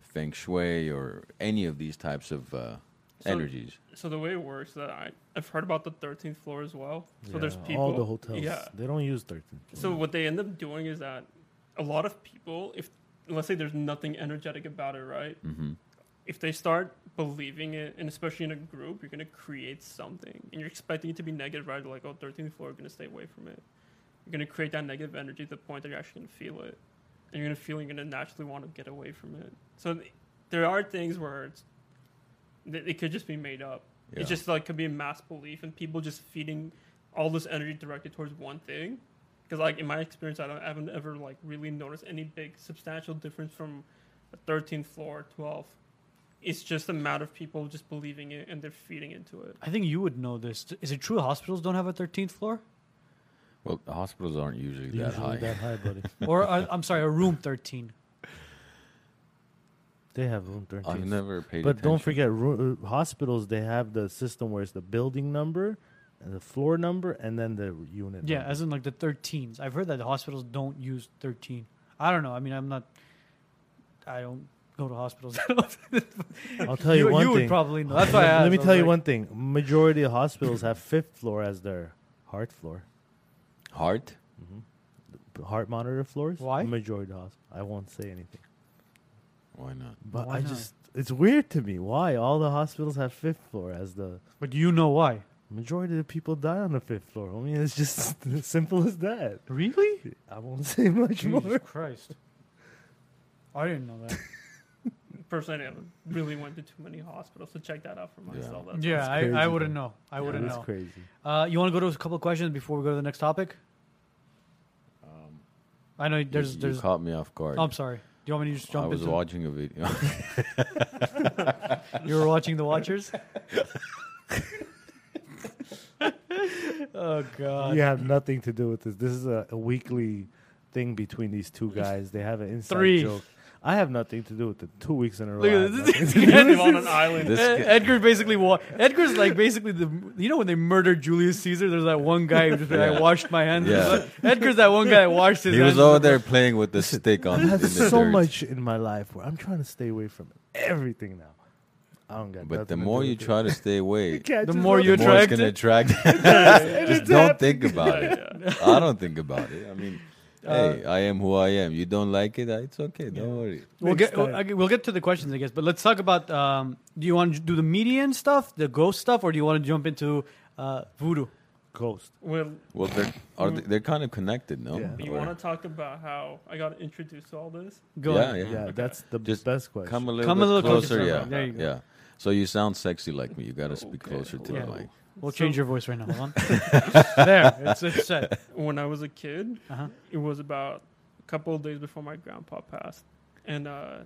feng shui or any of these types of uh, So- energies? So the way it works that I I've heard about the 13th floor as well. So Yeah, there's people all the hotels. Yeah. they don't use 13. So what they end up doing is that a lot of people, if let's say there's nothing energetic about it, right? hmm If they start believing it, and especially in a group, you're gonna create something, and you're expecting it to be negative, right? Like, oh, 13th floor, you're gonna stay away from it. You're gonna create that negative energy to the point that you're actually gonna feel it, and you're gonna feel you're gonna naturally want to get away from it. So th- there are things where it's th- it could just be made up. Yeah. It just like could be a mass belief, and people just feeding all this energy directed towards one thing. Because like in my experience, I, don't, I haven't ever like really noticed any big substantial difference from a 13th floor, 12th. It's just a matter of people just believing it and they're feeding into it. I think you would know this. Is it true hospitals don't have a 13th floor? Well, the hospitals aren't usually, Usually that high. that high, buddy. Or, uh, I'm sorry, a room 13? They have room 13. I've never paid But don't forget, ru- uh, hospitals they have the system where it's the building number, and the floor number, and then the unit. Yeah, number. as in like the 13s. I've heard that the hospitals don't use 13. I don't know. I mean, I'm not. I don't go to hospitals. I'll tell you, one thing. you thing. would probably know. That's why I Let me tell you like, one thing. Majority of hospitals have fifth floor as their heart floor, Heart? Mm-hmm. heart monitor floors. Why? Majority of hospitals. I won't say anything. Why not? But Why I not? just it's weird to me. Why all the hospitals have fifth floor as the But you know why? majority of the people die on the fifth floor. I mean, it's just as simple as that. Really? I won't say much Jesus more. Christ. I didn't know that. Personally, I haven't really went to too many hospitals to check that out for Yeah. myself. That's yeah, I, crazy, I wouldn't know. I Yeah, wouldn't That's know. crazy. Uh, you want to go to a couple of questions before we go to the next topic? I know there's you, there's. you caught me off guard. Oh, I'm sorry. Do you want me to just jump in? I was into? watching a video. You were watching the Watchers. oh God. You have nothing to do with this. This is a, a weekly thing between these two guys. They have an inside Three. joke. I have nothing to do with it. Two weeks in a row. Look at this. nothing this to do guy- with Live on an island. This Ed- guy- Edgar basically wa- Edgar's like basically the you know when they murdered Julius Caesar. There's that one guy who just like, I washed my hands. Yeah. Edgar's that one guy that washed his He hands. was over there playing with the stick on I in have the so dirt. much in my life where I'm trying to stay away from everything now. I don't get. But the more you try to stay away, You The more you it- the more it's attract gonna it. attract. Just don't happening. think about it. I don't think about it. I mean, hey, I am who I am. You don't like it, uh, it's okay. Don't worry. We'll get we'll, we'll get to the questions, I guess. But let's talk about. Um, do you want to do the median stuff, the ghost stuff, or do you want to jump into uh, voodoo? Ghost. Well, Well, they're are they, they're kind of connected, no? Yeah. you Or- want to talk about how I got introduced to all this? Go Yeah, ahead. yeah. Yeah, Okay. that's the Just best question. Come a little, Come a bit little closer, closer. yeah, There you go. yeah. So you sound sexy like me. You got to speak Okay, closer to yeah. the mic. We'll So- change your voice right now. Hold on. there, it's, it's set. When I was a kid, Uh-huh. it was about a couple of days before my grandpa passed, and uh,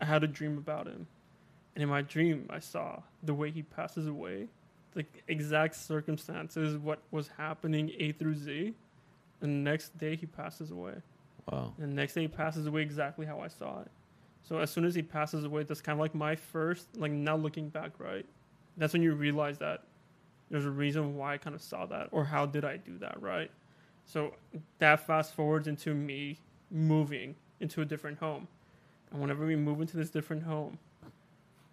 I had a dream about him. And in my dream, I saw the way he passes away, the exact circumstances, what was happening A through Z. And the next day, he passes away. Wow. And the next day, he passes away exactly how I saw it. So as soon as he passes away, that's kind of like my first, like now looking back, right? That's when you realize that there's a reason why I kind of saw that, or how did I do that, right? So that fast forwards into me moving into a different home. And whenever we move into this different home,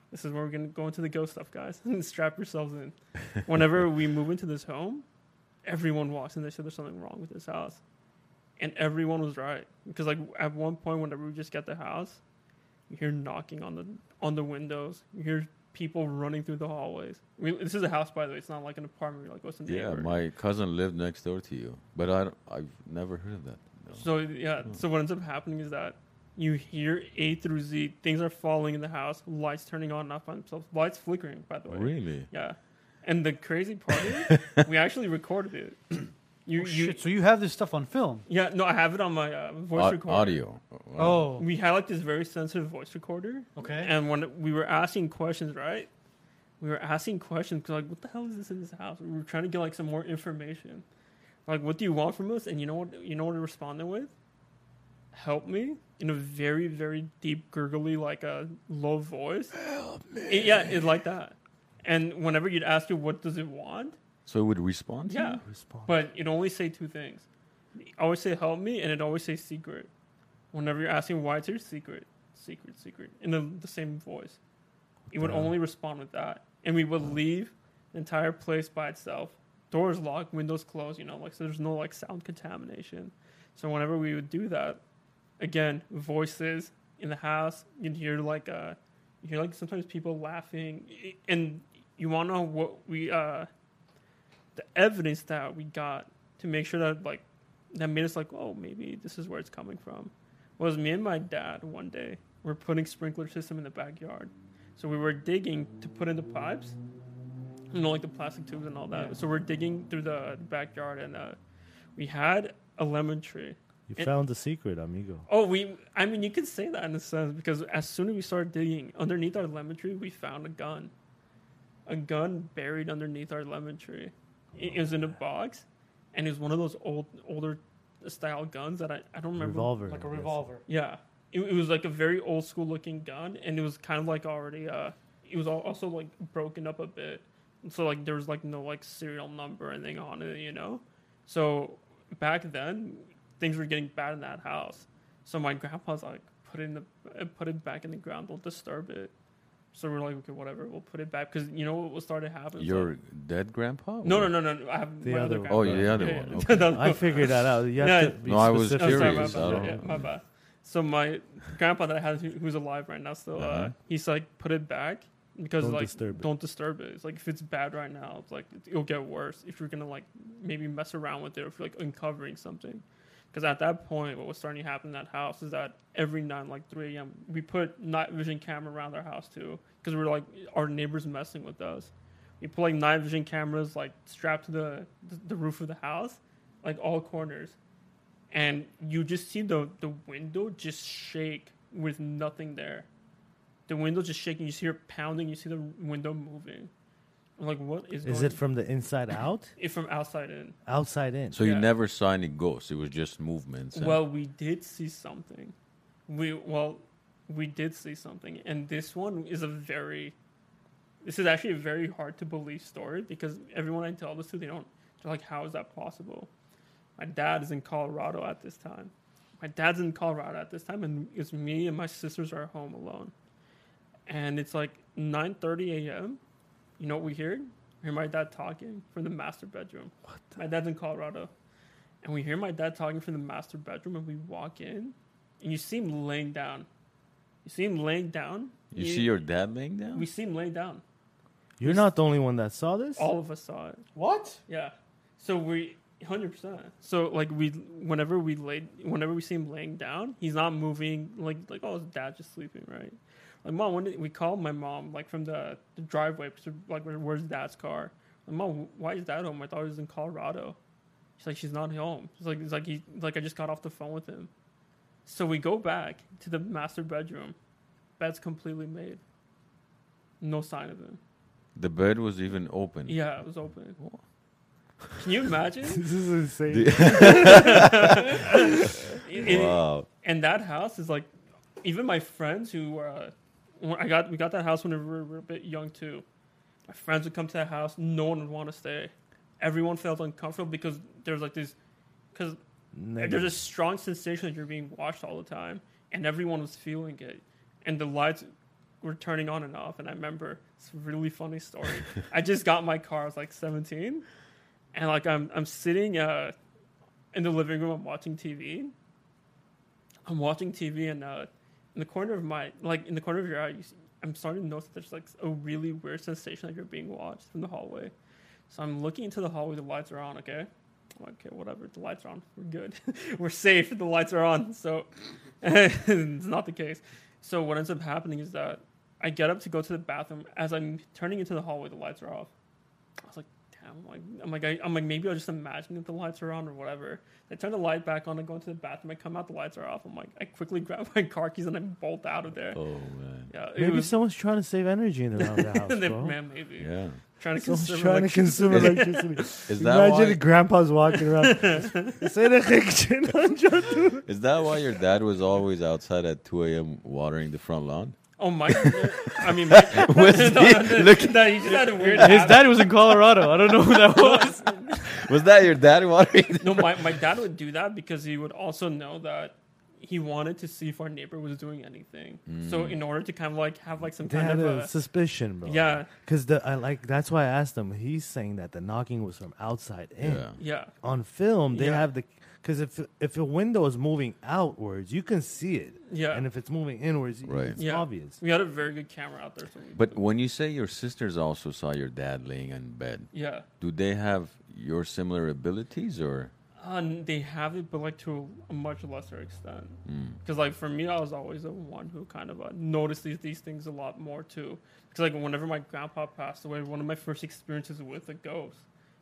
this is where we're going to go into the ghost stuff, guys. Strap yourselves in. Whenever we move into this home, everyone walks in. They said there's something wrong with this house. And everyone was right. Because, like, at one point, whenever we just get the house, you hear knocking on the on the windows. You hear people running through the hallways. I mean, this is a house, by the way. It's not like an apartment. You're like, what's in the Yeah, my cousin lived next door to you, but I I've never heard of that. no. So yeah, hmm. so what ends up happening is that you hear A through Z, things are falling in the house, lights turning on and off by themselves, lights flickering. By the way, Really? yeah. And the crazy part is, we actually recorded it. You, Oh, you, shit, so you have this stuff on film? yeah, no, I have it on my uh, voice Au- recorder. audio. Wow. Oh, We had like this very sensitive voice recorder, okay. and when we were asking questions, right? We were asking questions because like, what the hell is this in this house? We were trying to get like some more information. Like, what do you want from us? And you know what? You know what it responded with? Help me in a very, very deep, gurgly, like a low voice. Help me. yeah, it's like that. And whenever you'd ask it, what does it want? So it would respond Yeah? Respond. but it only say two things. It always say help me, and it always say secret. Whenever you're asking why it's your secret, secret, secret, in the, the same voice, it would only respond with that, and we would leave the entire place by itself. Doors locked, windows closed. You know, like so there's no like sound contamination. So whenever we would do that, again, voices in the house, you'd hear like uh, you hear like sometimes people laughing, and you want to know what we uh, the evidence that we got to make sure that like that made us like, oh, maybe this is where it's coming from. Was me and my dad one day we're putting sprinkler system in the backyard, so we were digging to put in the pipes, you know, like the plastic tubes and all that. So we're digging through the backyard, and uh, we had a lemon tree. you it- found the secret, amigo. Oh, we. I mean, you could say that in a sense because as soon as we started digging underneath our lemon tree, we found a gun. A gun buried underneath our lemon tree. It, it was in a box, and it was one of those old, older style guns that I, I don't remember. Revolver. like a revolver. Yeah, it, it was like a very old school looking gun, and it was kind of like already. Uh, it was also like broken up a bit, so like there was like no like serial number or anything on it, you know. So back then, things were getting bad in that house. So my grandpa's like, put it in the uh, put it back in the ground, don't disturb it. So we're like, okay, whatever, we'll put it back because you know what was starting to happen. Your like- dead grandpa? no, no, no, no. I have The my other other one. grandpa. Oh, you're the other Yeah, one, okay. No, no. I figured that out. You have Yeah. to be No, I was specific. Oh, sorry, my curious. bad. I Yeah, don't yeah, my bad. So my grandpa that I had, who's alive right now, still, uh, Uh-huh. he's like put it back because Don't like disturb don't disturb it. It's like if it's bad right now, it's like it'll get worse if you're gonna like maybe mess around with it or if you're like uncovering something. Because at that point, what was starting to happen in that house is that every night, like 3 a.m., we put night vision camera around our house too. Because we are like our neighbors messing with us. We put like night vision cameras like strapped to the the roof of the house, like all corners and you just see the the window just shake with nothing there. The window just shaking. You see her pounding. You see the window moving. I'm like, what is? Is going it from the inside out? it from outside in? Outside in. So you Yeah. never saw any ghosts. It was just movements. and- Well, we did see something. We well, we did see something, and this one is a very. This is actually a very hard to believe story because everyone I tell this to, they don't. They're like, "How is that possible?" My dad is in Colorado at this time. My dad's in Colorado at this time, and it's me and my sisters are home alone. And it's like 9:30 a.m. You know what we hear? We hear my dad talking from the master bedroom. What? My dad's in Colorado, and we hear my dad talking from the master bedroom, and we walk in, and you see him laying down. You see him laying down. you He- see your dad laying down? We see him laying down. You're not the only one that saw this. All of us saw it. What? Yeah. So we hundred percent. So like we whenever we laid whenever we see him laying down, he's not moving like like oh his dad's just sleeping, right? Like mom, when did, we called my mom like from the, the driveway, because like where's dad's car? Like mom, why is dad home? I thought he was in Colorado. She's like she's not home. She's like it's like he like I just got off the phone with him. So we go back to the master bedroom. Bed's completely made. No sign of him. the bed was even open. Yeah, it was open. Can you imagine? this is insane. It- Wow. and that house is like even my friends who uh when I got we got that house when we were, we were a bit young too. My friends would come to that house, no one would want to stay. Everyone felt uncomfortable because there's like this because there's a strong sensation that you're being watched all the time, and everyone was feeling it, and the lights were turning on and off. And I remember it's a really funny story. I just got my car. I was like 17, and like I'm I'm sitting uh in the living room. I'm watching TV. I'm watching TV, and uh, in the corner of my like in the corner of your eye, you see, I'm starting to notice that there's like a really weird sensation that you're being watched from the hallway. So I'm looking into the hallway. The lights are on. Okay. Okay, whatever. The lights are on. We're good. We're safe. The lights are on. So it's not the case. So what ends up happening is that I get up to go to the bathroom. As I'm turning into the hallway, the lights are off. I was like. I'm like, I'm like, I, I'm like, maybe I'll just imagine that the lights are on or whatever. I turn the light back on. I go into the bathroom. I come out. The lights are off. I'm like, I quickly grab my car keys and I bolt out of there. Oh man. Yeah, Maybe was. someone's trying to save energy in around the house, then, bro. man, maybe Yeah. trying to Someone's conserve trying to consume electricity. electricity. Is that Imagine why? grandpa's walking around. Say the kitchen on John Is that why your dad was always outside at 2 a.m. watering the front lawn? Oh my! I mean, my, Was no, he- no, look- no, he just had a weird. His habit. dad was in Colorado. I don't know who that was. Was that your dad watering? No, my, my dad would do that because he would also know that he wanted to see if our neighbor was doing anything. So mm. in order to kind of like have like some They kind had of a a suspicion, bro. yeah Because the I like that's why I asked him. He's saying that the knocking was from outside in. Yeah. yeah On film, they Yeah. have the because if if a window is moving outwards, you can see it. Yeah. And if it's moving inwards, Right. it's Yeah. obvious. we had a very good camera out there. So we, But when you say your sisters also saw your dad laying in bed, yeah, do they have your similar abilities or? uh, they have it, but like to a much lesser extent. Mm. Because like for me, I was always the one who kind of uh, noticed these these things a lot more too. Because like whenever my grandpa passed away, one of my first experiences with a ghost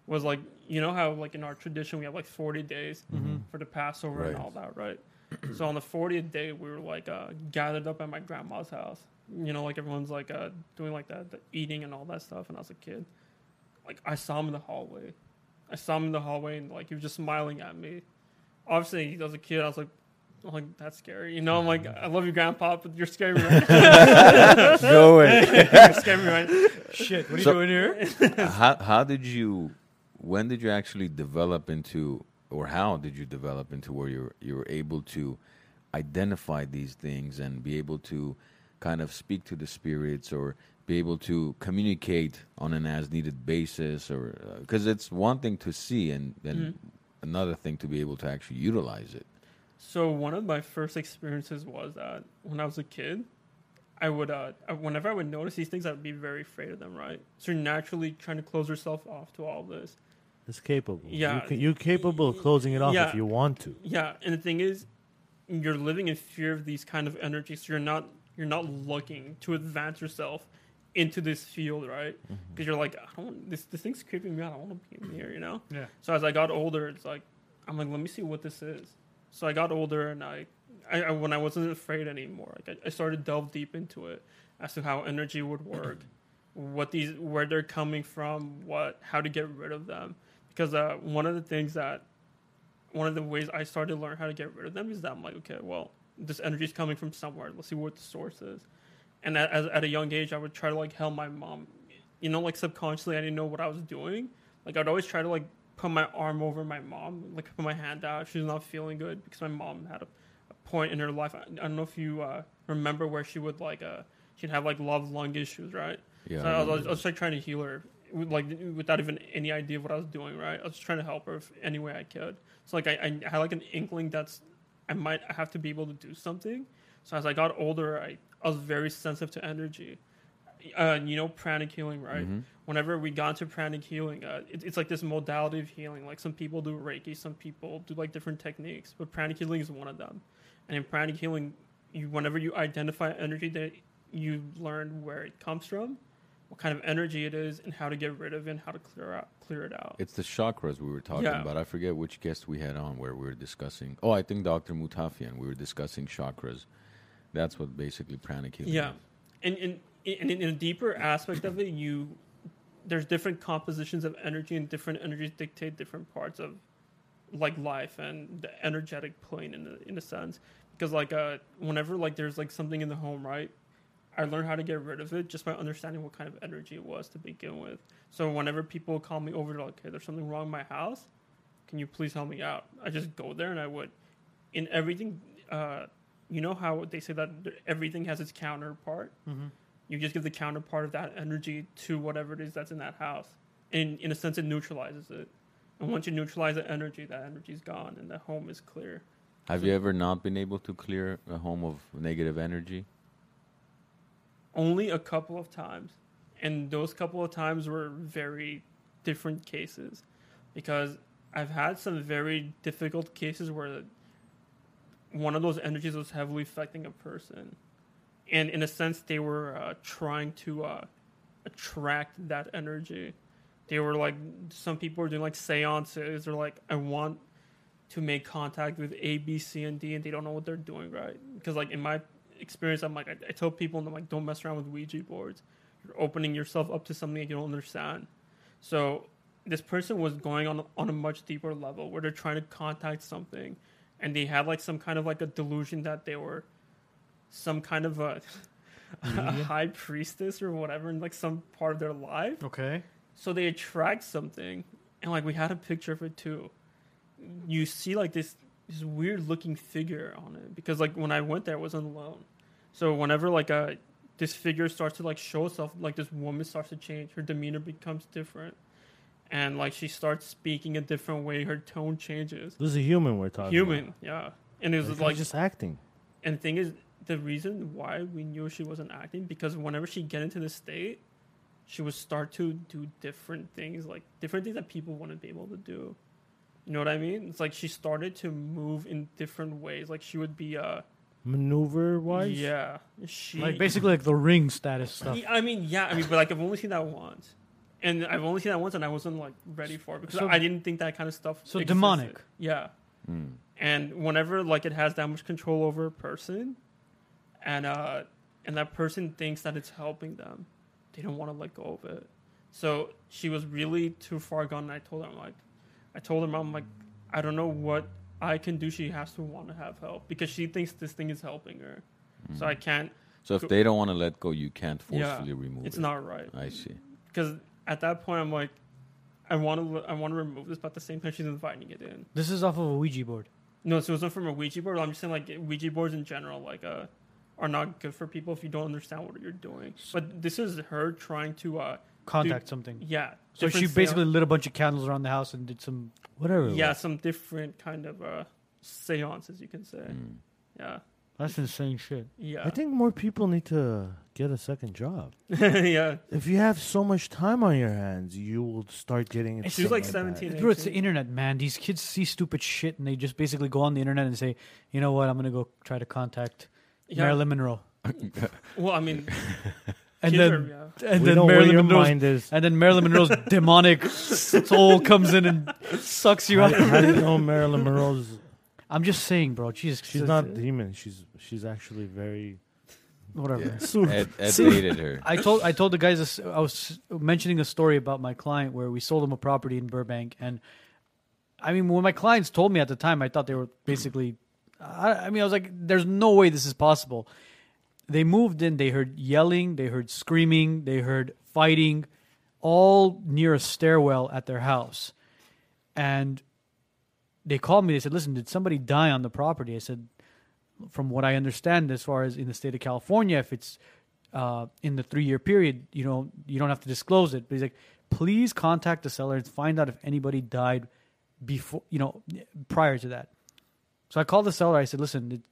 was like you know how like in our tradition we have like forty days for the Passover and all that, right? so on the fortieth day, we were like uh, gathered up at my grandma's house. You know, like everyone's like uh, doing like that, the eating and all that stuff. And I was a kid, like I saw him in the hallway. I saw him in the hallway and like he was just smiling at me. Obviously, as a kid, I was like, I'm like that's scary. You know, I'm like, I love you, grandpa, but you're scaring me. Right no way. you're scaring me right. Shit, what are you doing here? how how did you? When did you actually develop into, or how did you develop into where you're you're able to identify these things and be able to kind of speak to the spirits or be able to communicate on an as needed basis or because it's one thing to see and then Mhm. another thing to be able to actually utilize it So one of my first experiences was that when I was a kid, I would uh, whenever I would notice these things, I'd be very afraid of them. Right, so you're naturally trying to close yourself off to all this. It's capable. Yeah. You can, you're capable of closing it off Yeah. if you want to. Yeah, and the thing is, you're living in fear of these kind of energies. So you're not you're not looking to advance yourself into this field, right? Mm-hmm. Because you're like, I don't. This this thing's creeping me out. I want to be in here, you know. Yeah. So as I got older, it's like I'm like, let me see what this is. So I got older, and I, I, I when I wasn't afraid anymore, like I, I started delve deep into it as to how energy would work. what these where they're coming from, what how to get rid of them. Because uh, one of the things that one of the ways I started to learn how to get rid of them is that I'm like, okay, well, this energy is coming from somewhere. Let's see what the source is. And at, as, at a young age, I would try to like help my mom. You know, like subconsciously, I didn't know what I was doing. Like I'd always try to like put my arm over my mom, like put my hand out. She's not feeling good because my mom had a, a point in her life. I, I don't know if you uh, remember where she would like uh she'd have like love lung issues, right? Yeah. So I I was, I was, I was like trying to heal her, like without even any idea of what I was doing. Right, I was just trying to help her if, any way I could. So like I, I had like an inkling that's I might have to be able to do something. So as I got older, I, I was very sensitive to energy. Uh, you know, pranic healing, right? Mhm. Whenever we got to pranic healing, uh, it, it's like this modality of healing. Like some people do Reiki, some people do like different techniques, but pranic healing is one of them. And in pranic healing, you whenever you identify energy that you learn where it comes from, what kind of energy it is, and how to get rid of it, and how to clear out clear it out. It's the chakras we were talking Yeah. about. I forget which guest we had on where we were discussing. Oh, I think Dr. Mutafian. We were discussing chakras. That's what basically pranic healing Yeah, is. and and and in a deeper aspect of it, you there's different compositions of energy, and different energies dictate different parts of like life and the energetic plane in a, in a sense. Because like uh, whenever like there's like something in the home, right? I learned how to get rid of it just by understanding what kind of energy it was to begin with. So whenever people call me over, they're like, "Okay, there's something wrong in my house. Can you please help me out?" I just go there and I would. In everything, uh, you know how they say that everything has its counterpart. Mhm. You just give the counterpart of that energy to whatever it is that's in that house. And in a sense, it neutralizes it. And once you neutralize the energy, that energy's gone and the home is clear. Have you ever not been able to clear a home of negative energy? Only a couple of times and those couple of times were very different cases. Because i've had some very difficult cases where one of those energies was heavily affecting a person. And in a sense they were uh, trying to uh, attract that energy. They were like some people were doing like seances or like i want to make contact with a b c and d and they don't know what they're doing right? Because like in my experience, I'm like, I, I tell people, I'm like, don't mess around with Ouija boards. You're opening yourself up to something that you don't understand. So this person was going on on a much deeper level where they're trying to contact something, and they had like some kind of like a delusion that they were some kind of a, a high priestess or whatever in like some part of their life. Okay. So they attract something, and like we had a picture of it too. You see like this this weird looking figure on it because like when I went there, I wasn't alone. So whenever like a this figure starts to like show itself, like this woman starts to change, her demeanor becomes different, and like she starts speaking a different way, her tone changes. This is a human we're talking Human, yeah. And it was Like, like just acting. and the thing is, the reason why we knew she wasn't acting because whenever she get into the state, she would start to do different things, like different things that people wouldn't be able to do. You know what I mean? It's like she started to move in different ways. Like she would be, uh, Maneuver wise? yeah, she Like basically like the ring status stuff. Yeah, I mean, yeah, I mean, but like I've only seen that once, and I've only seen that once, and I wasn't like ready for it because So- I didn't think that kind of stuff. so existed. demonic. Yeah. Hmm. and whenever like it has that much control over a person and uh and that person thinks that it's helping them they don't want to let go of it so she was really too far gone and i told her i'm like i told her mom like i don't know what i can do she has to want to have help because she thinks this thing is helping her so i can't So if they don't want to let go, you can't Yeah, forcefully remove it's it. It's not right I see. because at that point i'm like i want to i want to remove this but at the same time she's inviting it in This is off of a Ouija board. No, so it's not from a Ouija board. I'm just saying like Ouija boards in general, like uh, are not good for people if you don't understand what you're doing. But this is her trying to uh, Contact something. yeah. So she basically seance- lit a bunch of candles around the house and did some. Whatever. it yeah, was. some different kind of uh, seances you can say. Mm. Yeah, That's insane shit. yeah, I think more people need to get a second job. yeah. If you have so much time on your hands, you will start getting. into She was like 17. Bro, it's the internet, man. These kids see stupid shit and they just basically go on the internet and say, you know what, I'm gonna go try to contact Yeah. Marilyn Monroe. Well, I mean, And kids then yeah. and we then Marilyn your Monroe's mind is. and then Marilyn Monroe's demonic soul comes in and sucks you How, out. how do you know Marilyn Monroe's? I'm just saying, bro. Jesus, She's not demon. She's she's actually very. whatever. Yeah. Ed, Ed See- dated her. I told I told the guys this, I was mentioning a story about my client where we sold him a property in Burbank, and I mean when my clients told me at the time, I thought they were basically. I, I mean, I was like, "There's no way this is possible." They moved in. They heard yelling. They heard screaming. They heard fighting, all near a stairwell at their house, and they called me. They said, "Listen, did somebody die on the property?" I said, "From what I understand, as far as in the state of California, if it's uh, in the three year period, you know, you don't have to disclose it. But he's like, please contact the seller and find out if anybody died before, you know, prior to that. So I called the seller. I said, listen,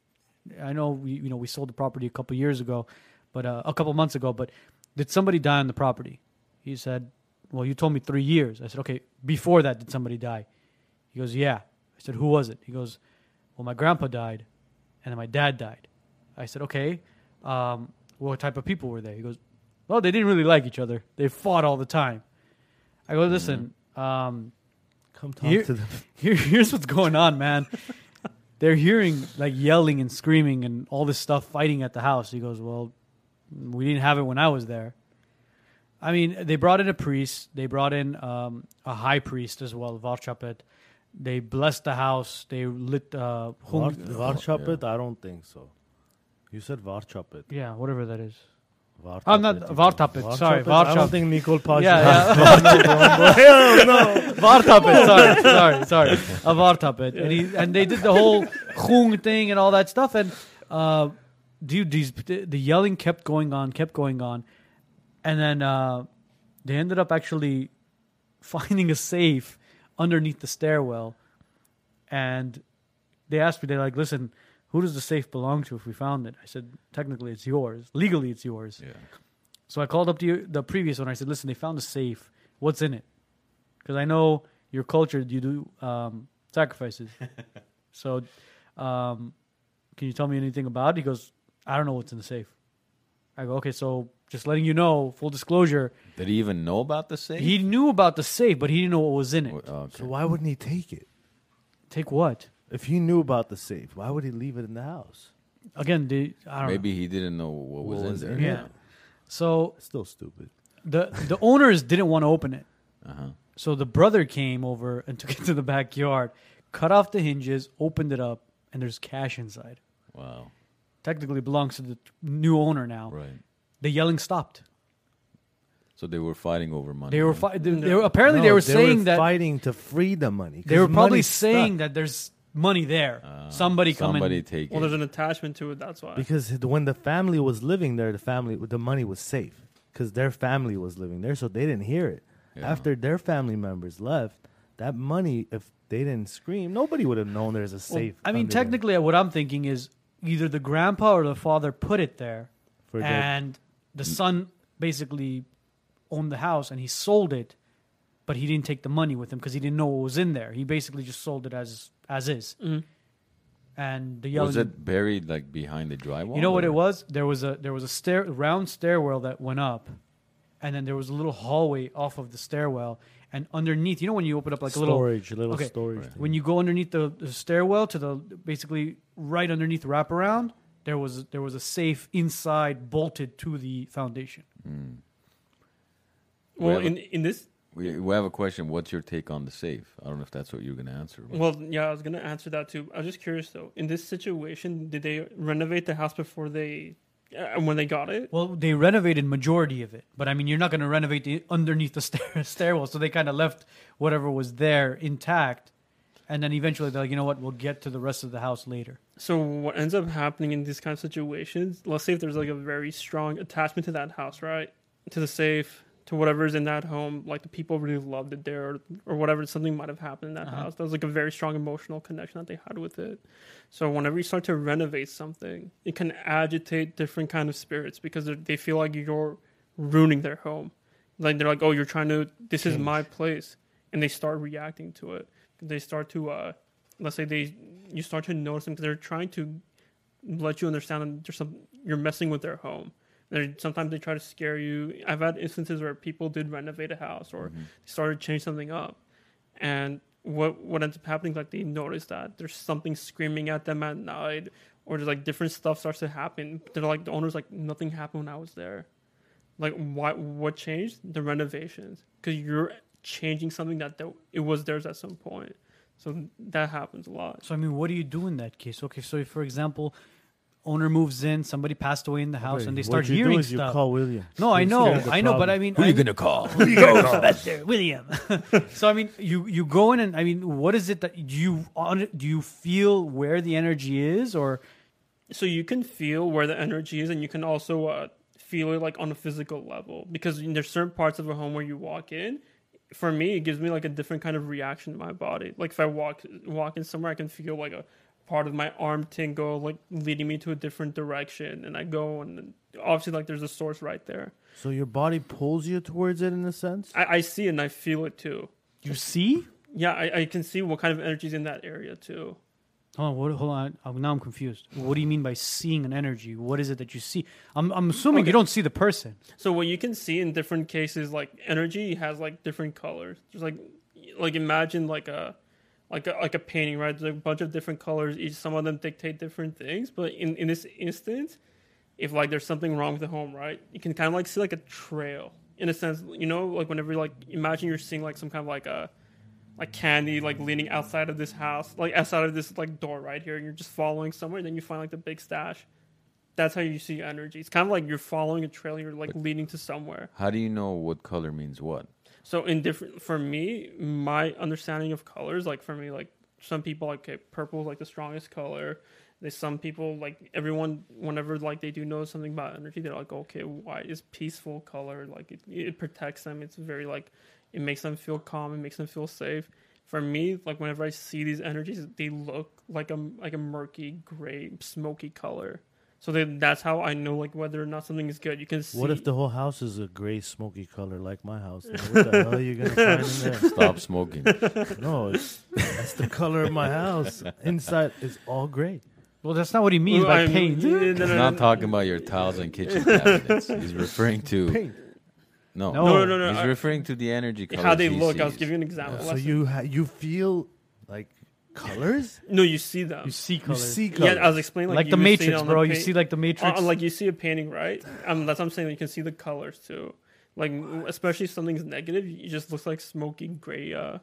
I know we, you know, we sold the property a couple years ago, but uh, a couple months ago, but did somebody die on the property? He said, well, you told me three years. I said, okay, before that, did somebody die? He goes, yeah. I said, who was it? He goes, well, my grandpa died, and then my dad died. I said, okay. Um, what type of people were they? He goes, well, they didn't really like each other. They fought all the time. I go, listen, um, Come talk Here- to them. here, here's what's going on, man. They're hearing like yelling and screaming and all this stuff fighting at the house. He goes, well, we didn't have it when I was there. I mean, they brought in a priest. They brought in um, a high priest as well, Varchapet. They blessed the house. They lit uh, Var, hung- Varchapet? I don't think so. You said Varchapet. yeah, whatever that is. Vartapet. I'm not- Vartapet, sorry, I Varchap- don't think Nicole Paz. Yeah, yeah. Hell no. Vartapet. Sorry, sorry, sorry. A Vartapet. And he and they did the whole Khung thing and all that stuff. And uh, dude, these the yelling kept going on, kept going on, and then uh, they ended up actually finding a safe underneath the stairwell. And they asked me, they're like, "Listen, who does the safe belong to? If we found it?" I said, "Technically, it's yours. Legally, it's yours." Yeah. So I called up to you, the previous one. I said, "Listen, they found a safe. What's in it?" Because I know your culture, you do um, sacrifices. so, um, can you tell me anything about it? He goes, "I don't know what's in the safe." I go, "Okay, so just letting you know, full disclosure, Did he even know about the safe? he knew about the safe, but he didn't know what was in it. Okay. So why wouldn't he take it? Take what? If he knew about the safe, why would he leave it in the house? Again, the, I don't Maybe he didn't know what was What in was there. in know. Yeah. So still stupid. the the owners didn't want to open it. Uh-huh. So the brother came over and took it to the backyard, cut off the hinges, opened it up, and there's cash inside. Wow. Technically belongs to the new owner now. Right. The yelling stopped. So they were fighting over money. They were, huh? fi- they, they were apparently they No, were saying that fighting to free the money. they were probably saying stuck. that there's money there. Ah, somebody come Somebody in. take Well, it. there's an attachment to it. That's why. because when the family was living there, the family the money was safe because their family was living there, so they didn't hear it. Yeah. After their family members left, that money, if they didn't scream, nobody would have known there's a Well, safe. I mean, under there technically, what I'm thinking is either the grandpa or the father put it there, for their- and the son basically owned the house and he sold it, but he didn't take the money with him because he didn't know what was in there. He basically just sold it as as is. Mhm. And the yelling. was it buried like behind the drywall? You know what or- it was? There was a there was a stair round stairwell that went up, and then there was a little hallway off of the stairwell, and underneath, you know, when you open up like a little storage, little okay. storage. Right. when you go underneath the, the stairwell to the basically right underneath the wraparound, there was there was a safe inside bolted to the foundation. Mm. well, have a- in in this, We, we have a question. What's your take on the safe? I don't know if that's what you're going to answer. but- well, yeah, I was gonna answer that too. I was just curious though. In this situation, did they renovate the house before they, uh, when they got it? Well, they renovated majority of it, but I mean, you're not going to renovate the underneath the stair, stairwell, so they kind of left whatever was there intact, and then eventually they're like, you know what, we'll get to the rest of the house later. So what ends up happening in these kind of situations? Let's say if there's like a very strong attachment to that house, right? To the safe, to whatever's in that home, like the people really loved it there, or, or whatever. Something might have happened in that Uh-huh. house. That was like a very strong emotional connection that they had with it. So whenever you start to renovate something, it can agitate different kind of spirits because they're- feel like you're ruining their home. Like they're like, oh, you're trying to. This is my place, and they start reacting to it. They start to, uh, let's say they, you start to notice them because they're trying to let you understand that there's some you're messing with their home. They're, sometimes they try to scare you. I've had instances where people did renovate a house or Mhm. started to change something up, and what what ends up happening is like they notice that there's something screaming at them at night, or there's like different stuff starts to happen. They're like the owner's like nothing happened when I was there. Like what what changed? The renovations because you're changing something that th- it was theirs at some point. So that happens a lot. So I mean, what do you do in that case? Okay, so for example, owner moves in, somebody passed away in the house, Okay, and they what start you do hearing is You stuff. call William. no, I He's know, the I know, but. I mean, Who are I you gonna call? Sylvester William. so I mean, you you go in and I mean, what is it that you on do you feel where the energy is, or so you can feel where the energy is and you can also uh, feel it like on a physical level because there's certain parts of a home where you walk in for me it gives me like a different kind of reaction in my body like if i walk walk in somewhere i can feel like a part of my arm tingle like leading me to a different direction and i go and obviously like there's a source right there So your body pulls you towards it in a sense. i, I see it and i feel it too you see? yeah I, I can see what kind of energy is in that area too Hold on, what, hold on. Oh, now I'm confused. What do you mean by seeing an energy? What is it that you see? I'm, I'm assuming Okay. you don't see the person. So what you can see in different cases, like energy has like different colors. There's like, like imagine like a, like a like a painting, right? There's a bunch of different colors. Each some of them dictate different things. But in in this instance, if like there's something wrong with the home, right? You can kind of like see like a trail in a sense. You know, like whenever like imagine you're seeing like some kind of like a like candy like leaning outside of this house, like outside of this like door right here, and you're just following somewhere, and then you find like the big stash. That's how you see energy. It's kind of like you're following a trail. You're like leading to somewhere. How do you know what color means what? So in different for me, my understanding of colors, like for me, like some people like okay, purple is like the strongest color. There's some people like everyone whenever like they do know something about energy, they're like, okay, white is peaceful color, like it, it protects them. It's very like it makes them feel calm, it makes them feel safe. For me, like whenever I see these energies, they look like a like a murky gray, smoky color. So then that's how I know like whether or not something is good. You can see. What if the whole house is a gray, smoky color like my house? Then what the hell are you gonna find in there? Stop smoking. No, it's, that's the color of my house. Inside is all gray. Well, that's not what he means Well, by I'm- paint. no, no, He's no, not no. talking about your tiles and kitchen cabinets. He's referring to Paint. no, No. No, no, no. He's I- referring to the energy colors how they he look. I was sees. giving you an example. So Let's- you ha- you feel like colors? no, you see them. You see You colors. yeah. I was explaining like, like, the you would see it Matrix, bro. The You see like the Matrix. uh, like you see a painting, right? Um, that's what I'm saying. You can see the colors too. Like especially if something's negative, it just looks like smoky gray uh,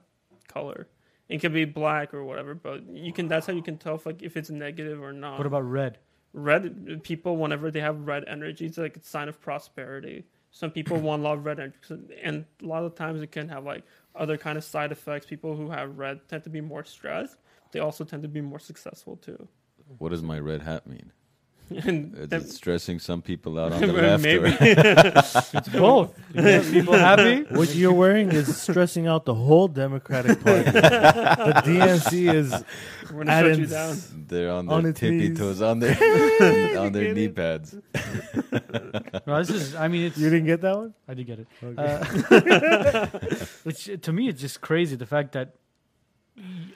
color. It can be black or whatever, but you can. That's how you can tell if like if it's negative or not. what about red? red people whenever they have red energy it's like a sign of prosperity some people want a lot of red energy and a lot of times it can have like other kind of side effects people who have red tend to be more stressed they also tend to be more successful too What does my red hat mean? and Is that- it stressing some people out on the left? maybe It's both. You get people happy. What you're wearing is stressing out the whole Democratic Party. the DNC is we're gonna shut you down They're on their On its tippy knees. toes, on their on their knee pads. No, this is. I mean, it's. You didn't get that one? I did get it. Okay. Uh, which to me, it's just crazy. The fact that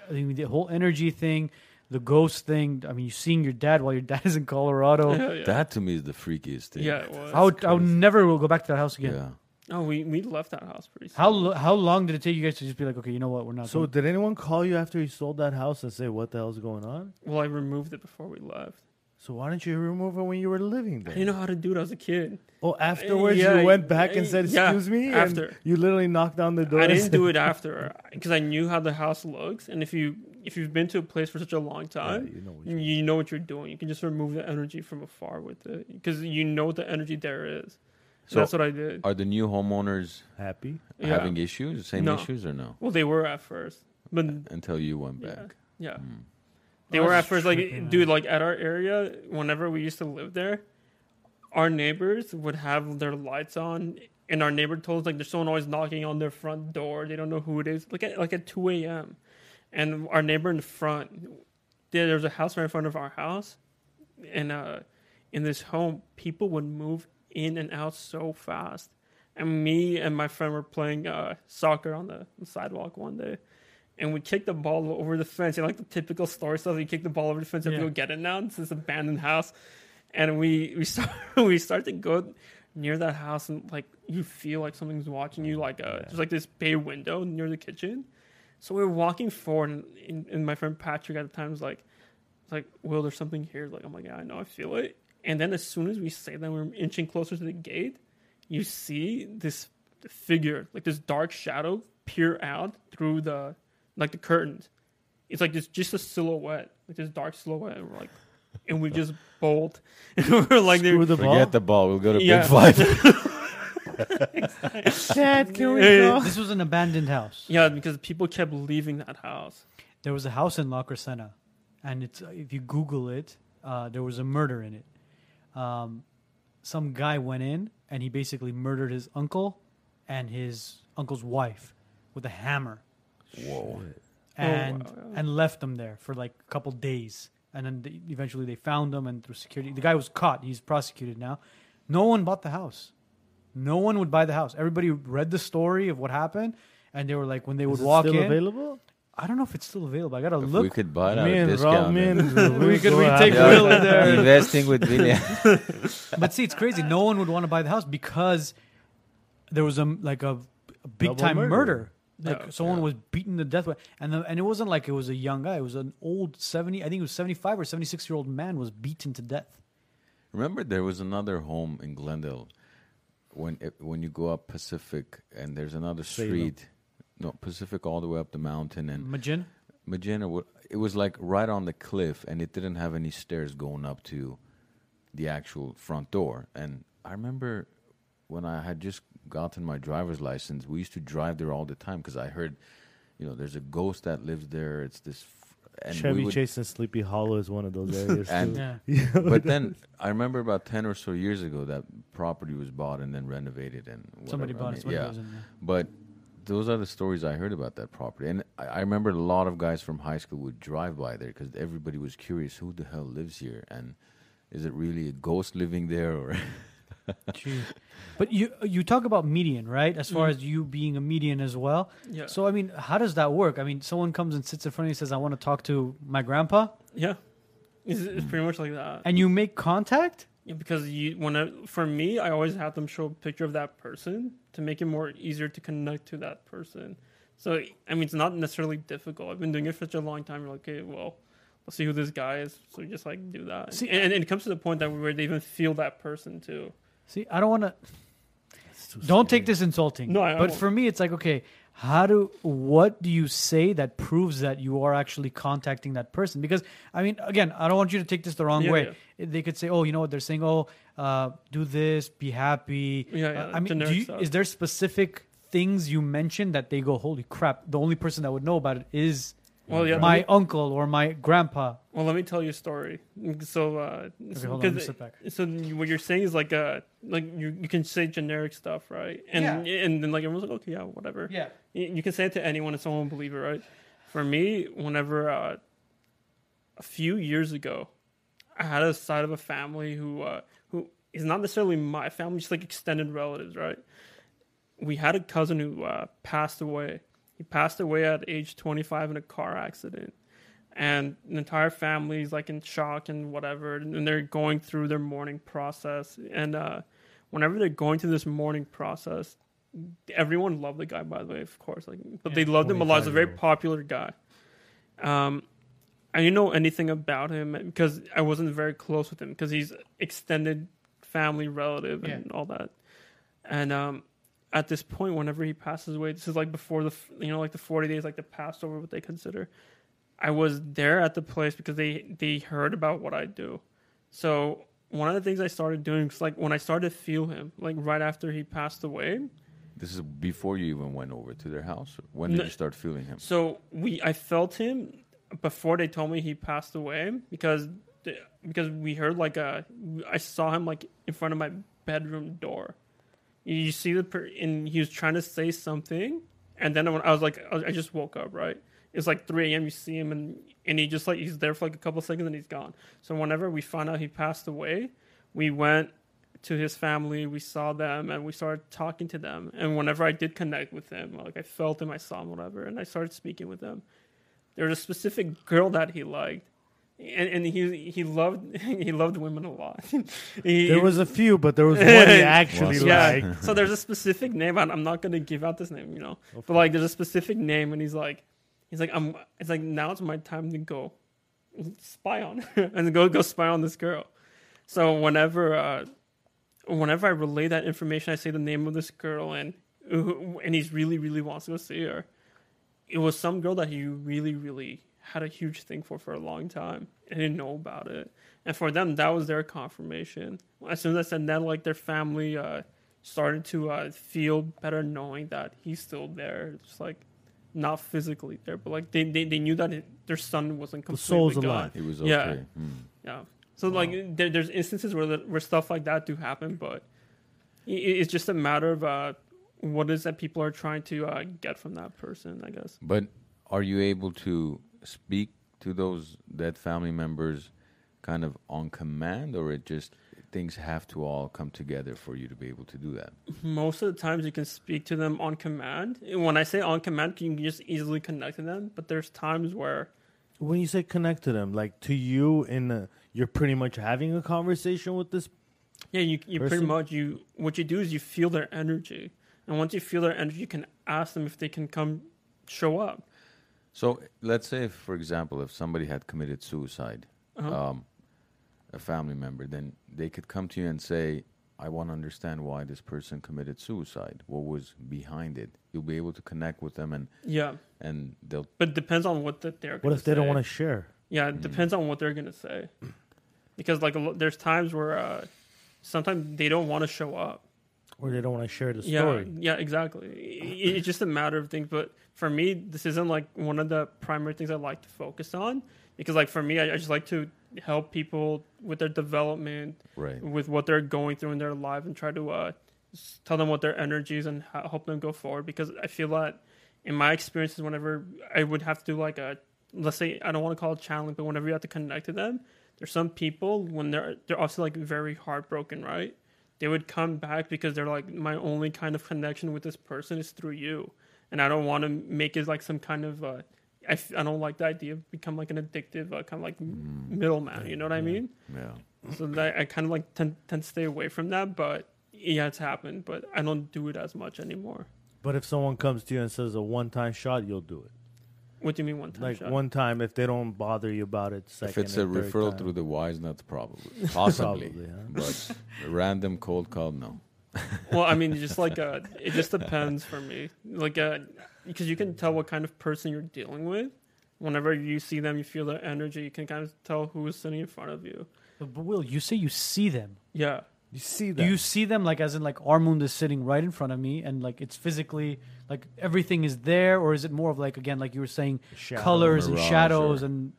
I mean, the whole energy thing, the ghost thing. I mean, you're seeing your dad while your dad is in Colorado. yeah, yeah. That to me is the freakiest thing. yeah it was. I would, I would never will go back to that house again. Yeah. oh we, we left that house pretty soon. How lo- how long did it take you guys to just be like, okay, you know what, we're not. So doing- did anyone call you after you sold that house and say what the hell's going on? well i removed it before we left So why didn't you remove it when you were living there? i there? didn't know how to do it as a kid Oh, afterwards Yeah, you went back and yeah, said, yeah, "Excuse me," after. and you literally knocked down the door. I didn't do it after because I knew how the house looks, and if you if you've been to a place for such a long Yeah, time, you know what you, you- know what you're doing. You can just remove the energy from afar with it because you know what the energy there is. So So- that's what I did. Are the new homeowners happy. Yeah. having issues? Same No. issues or no? Well, they were at first, but Until you went Yeah. back. yeah, Mm. They were at first. Like, dude, like at our area, whenever we used to live there, our neighbors would have their lights on. And our neighbor told us like there's someone always knocking on their front door. They don't know who it is. Like at like at two a.m. And our neighbor in the front, there, was a house right in front of our house, and uh, in this home, people would move in and out so fast. And me and my friend were playing uh, soccer on the sidewalk one day, and we kick the ball over the fence. You know, like the typical story stuff. You kick the ball over the fence, you have Yeah. go get it now. It's this abandoned house, and we we start we start to go near that house, and like you feel like something's watching you. Like uh, there's like this bay window near the kitchen. So we were walking forward, and, and, and my friend Patrick at the time was like, It's like, Will, there's something here. Like, I'm like, yeah, I know, I feel it. And then as soon as we say that we're inching closer to the gate, you see this figure, like this dark shadow, peer out through the like the curtains. It's like this just a silhouette, like this dark silhouette. And we're like, and we just bolt. And we're like, Screw the Forget ball. the ball. We'll go to Yeah. Big Five. Dad, can we Hey, go? This was an abandoned house. yeah, because people kept leaving that house. There was a house in La Crescenta, and it's if you Google it, uh, there was a murder in it. Um, some guy went in and he basically murdered his uncle and his uncle's wife with a hammer, Whoa. Oh, and wow, and left them there for like a couple days. And then they, eventually they found him, and through security, the guy was caught. He's prosecuted now. No one bought the house. No one would buy the house. Everybody read the story of what happened, and they were like, when they would it walk still in. available? I don't know if it's still available. I gotta If look. we could buy it at Me a and discount. Rob, me and We could- go we have take it. Will in there. Investing with William. But see, it's crazy. No one would want to buy the house because there was a like a, a big Double time murder. murder. Like Yeah. someone Yeah. was beaten to death, and the, and it wasn't like it was a young guy. It was an old seventy. I think it was seventy five or seventy six year old man was beaten to death. Remember, there was another home in Glendale when it, when you go up Pacific, and there's another street. No, Pacific all the way up the mountain, and Majin. Magenta. wa- It was like right on the cliff, and it didn't have any stairs going up to the actual front door. And I remember when I had just gotten my driver's license, we used to drive there all the time because I heard, you know, there's a ghost that lives there. It's this, f- and we Chevy would- Chase and Sleepy Hollow is one of those areas. And- Yeah. but then I remember about ten or so years ago that property was bought and then renovated and whatever. Somebody I bought mean, it. Somebody yeah, goes in but those are the stories I heard about that property, and I, I remember a lot of guys from high school would drive by there because everybody was curious who the hell lives here and is it really a ghost living there or Gee. But you you talk about medium, right? As far Mm. as you being a medium as well. Yeah. So I mean, how does that work? I mean, someone comes and sits in front of you and says, "I want to talk to my grandpa," yeah. It's, it's pretty much like that. and you make contact. Yeah, because you when I, for me, I always have them show a picture of that person to make it more easier to connect to that person. So I mean, it's not necessarily difficult. I've been doing it for such a long time. You're like, okay, well, let's see who this guy is. So just like do that, See, and, and it comes to the point that where they even feel that person too. See, I don't want to. Don't take this insulting. No, I- I but won't. for me, it's like, okay, how do what do you say that proves that you are actually contacting that person? Because I mean, again, I don't want you to take this the wrong Yeah, way. They could say, oh, you know what? They're saying, oh, uh, do this, be happy. Yeah, yeah, Uh, I mean, do generic you, stuff. is there specific things you mention that they go, holy crap? The only person that would know about it is Well, yeah. my me- uncle or my grandpa. well, let me tell you a story. So, uh, Okay, so- hold on, let me 'cause- sit back. so what you're saying is like uh like you, you can say generic stuff, right? And and then like everyone's like, okay, yeah, whatever. Yeah. You you can say it to anyone and someone will believe it, right? For me, whenever uh, a few years ago, I had a side of a family who uh, who is not necessarily my family, just like extended relatives, right? We had a cousin who uh, passed away. He passed away at age 25 in a car accident, and the entire family is like in shock and whatever, and they're going through their mourning process. And uh, whenever they're going through this mourning process, everyone loved the guy, by the way, of course. Like, but they loved him a lot. He's a very popular guy. Um, I didn't know anything about him because I wasn't very close with him because he's extended family relative and Yeah. all that. And um, at this point, whenever he passes away, this is like before the you know like the forty days, like the Passover, what they consider. I was there at the place because they they heard about what I do. So one of the things I started doing is like when I started to feel him, like right after he passed away, this is before you even went over to their house? When did No. you start feeling him? So we, I felt him before they told me he passed away because because we heard like a, I saw him like in front of my bedroom door. You see the, per, and he was trying to say something, and then when I was like, I just woke up, right? It's like 3 a.m. You see him, and and he just like he's there for like a couple seconds, and he's gone. So whenever we found out he passed away, we went to his family. We saw them, and we started talking to them. And whenever I did connect with him, like I felt him, I saw him, whatever, and I started speaking with them. There was a specific girl that he liked, and, and he he loved he loved women a lot. He- There was a few, but there was one he actually Was- yeah. liked. so there's a specific name. I'm I'm not gonna give out this name, you know. Of But like, there's a specific name, and he's like, he's like, I'm. It's like now it's my time to go. spy on and go go spy on this girl. So whenever uh, whenever I relay that information, I say the name of this girl and and he's really really wants to go see her. It was some girl that he really really had a huge thing for for a long time and didn't know about it. And for them, that was their confirmation. As soon as I said that, like their family uh, started to uh, feel better knowing that he's still there. It's like not physically there, but like they they, they knew that it, their son wasn't The completely soul's gone. alive. It was okay. Yeah. Hmm. Yeah. So like there, there's instances where the, where stuff like that do happen, but i- i it's just a matter of uh, what is that people are trying to uh, get from that person, I guess. But are you able to speak to those dead family members kind of on command, or it just things have to all come together for you to be able to do that? Most of the times you can speak to them on command. And When I say on command, you can just easily connect to them. But there's times where When you say connect to them, like to you, in a, you're pretty much having a conversation with this. yeah, you you pretty much you what you do is you feel their energy, and once you feel their energy, you can ask them if they can come show up. So let's say, for example, if somebody had committed suicide, Uh-huh. um, a family member, then they could come to you and say, "I want to understand why this person committed suicide. What was behind it?" You'll be able to connect with them, and Yeah, and they'll but it depends on what that they're. What gonna if they don't want to share? Yeah, it depends on what they're gonna say. Because like a lo- there's times where uh, sometimes they don't want to show up. Or they don't want to share the story? yeah, yeah exactly. I- It's just a matter of things. But for me, this isn't like one of the primary things I like to focus on. Because like for me, I, I just like to help people with their development, right. with what they're going through in their life, and try to uh, tell them what their energy is and ho- help them go forward. Because I feel that in my experiences, whenever I would have to do like a let's say I don't want to call it channeling, but whenever you have to connect to them, there's some people when they're they're also like very heartbroken, right? They would come back because they're like my only kind of connection with this person is through you, and I don't want to make it like some kind of uh, I, f- I don't like the idea of become like an addictive uh, kind of like m middleman. You know what I mean? Yeah. So that I kind of like tend, tend to stay away from that, but yeah, it's happened, but I don't do it as much anymore. But if someone comes to you and says a one-time shot, you'll do it. What do you mean one time Like shot? one time, if they don't bother you about it, second if it's a referral time. through the wise nuts, probably, possibly, Probably, huh? but a random cold call, no. well, I mean, just like uh, it just depends for me. Like, uh, because you can tell what kind of person you're dealing with. Whenever you see them, you feel their energy. You can kind of tell who is sitting in front of you. But Will, you say you see them. Yeah, You see Do you see them like as in like Armund is sitting right in front of me and like it's physically like everything is there, or is it more of like again like you were saying Shadow. colors and Mirage shadows or- and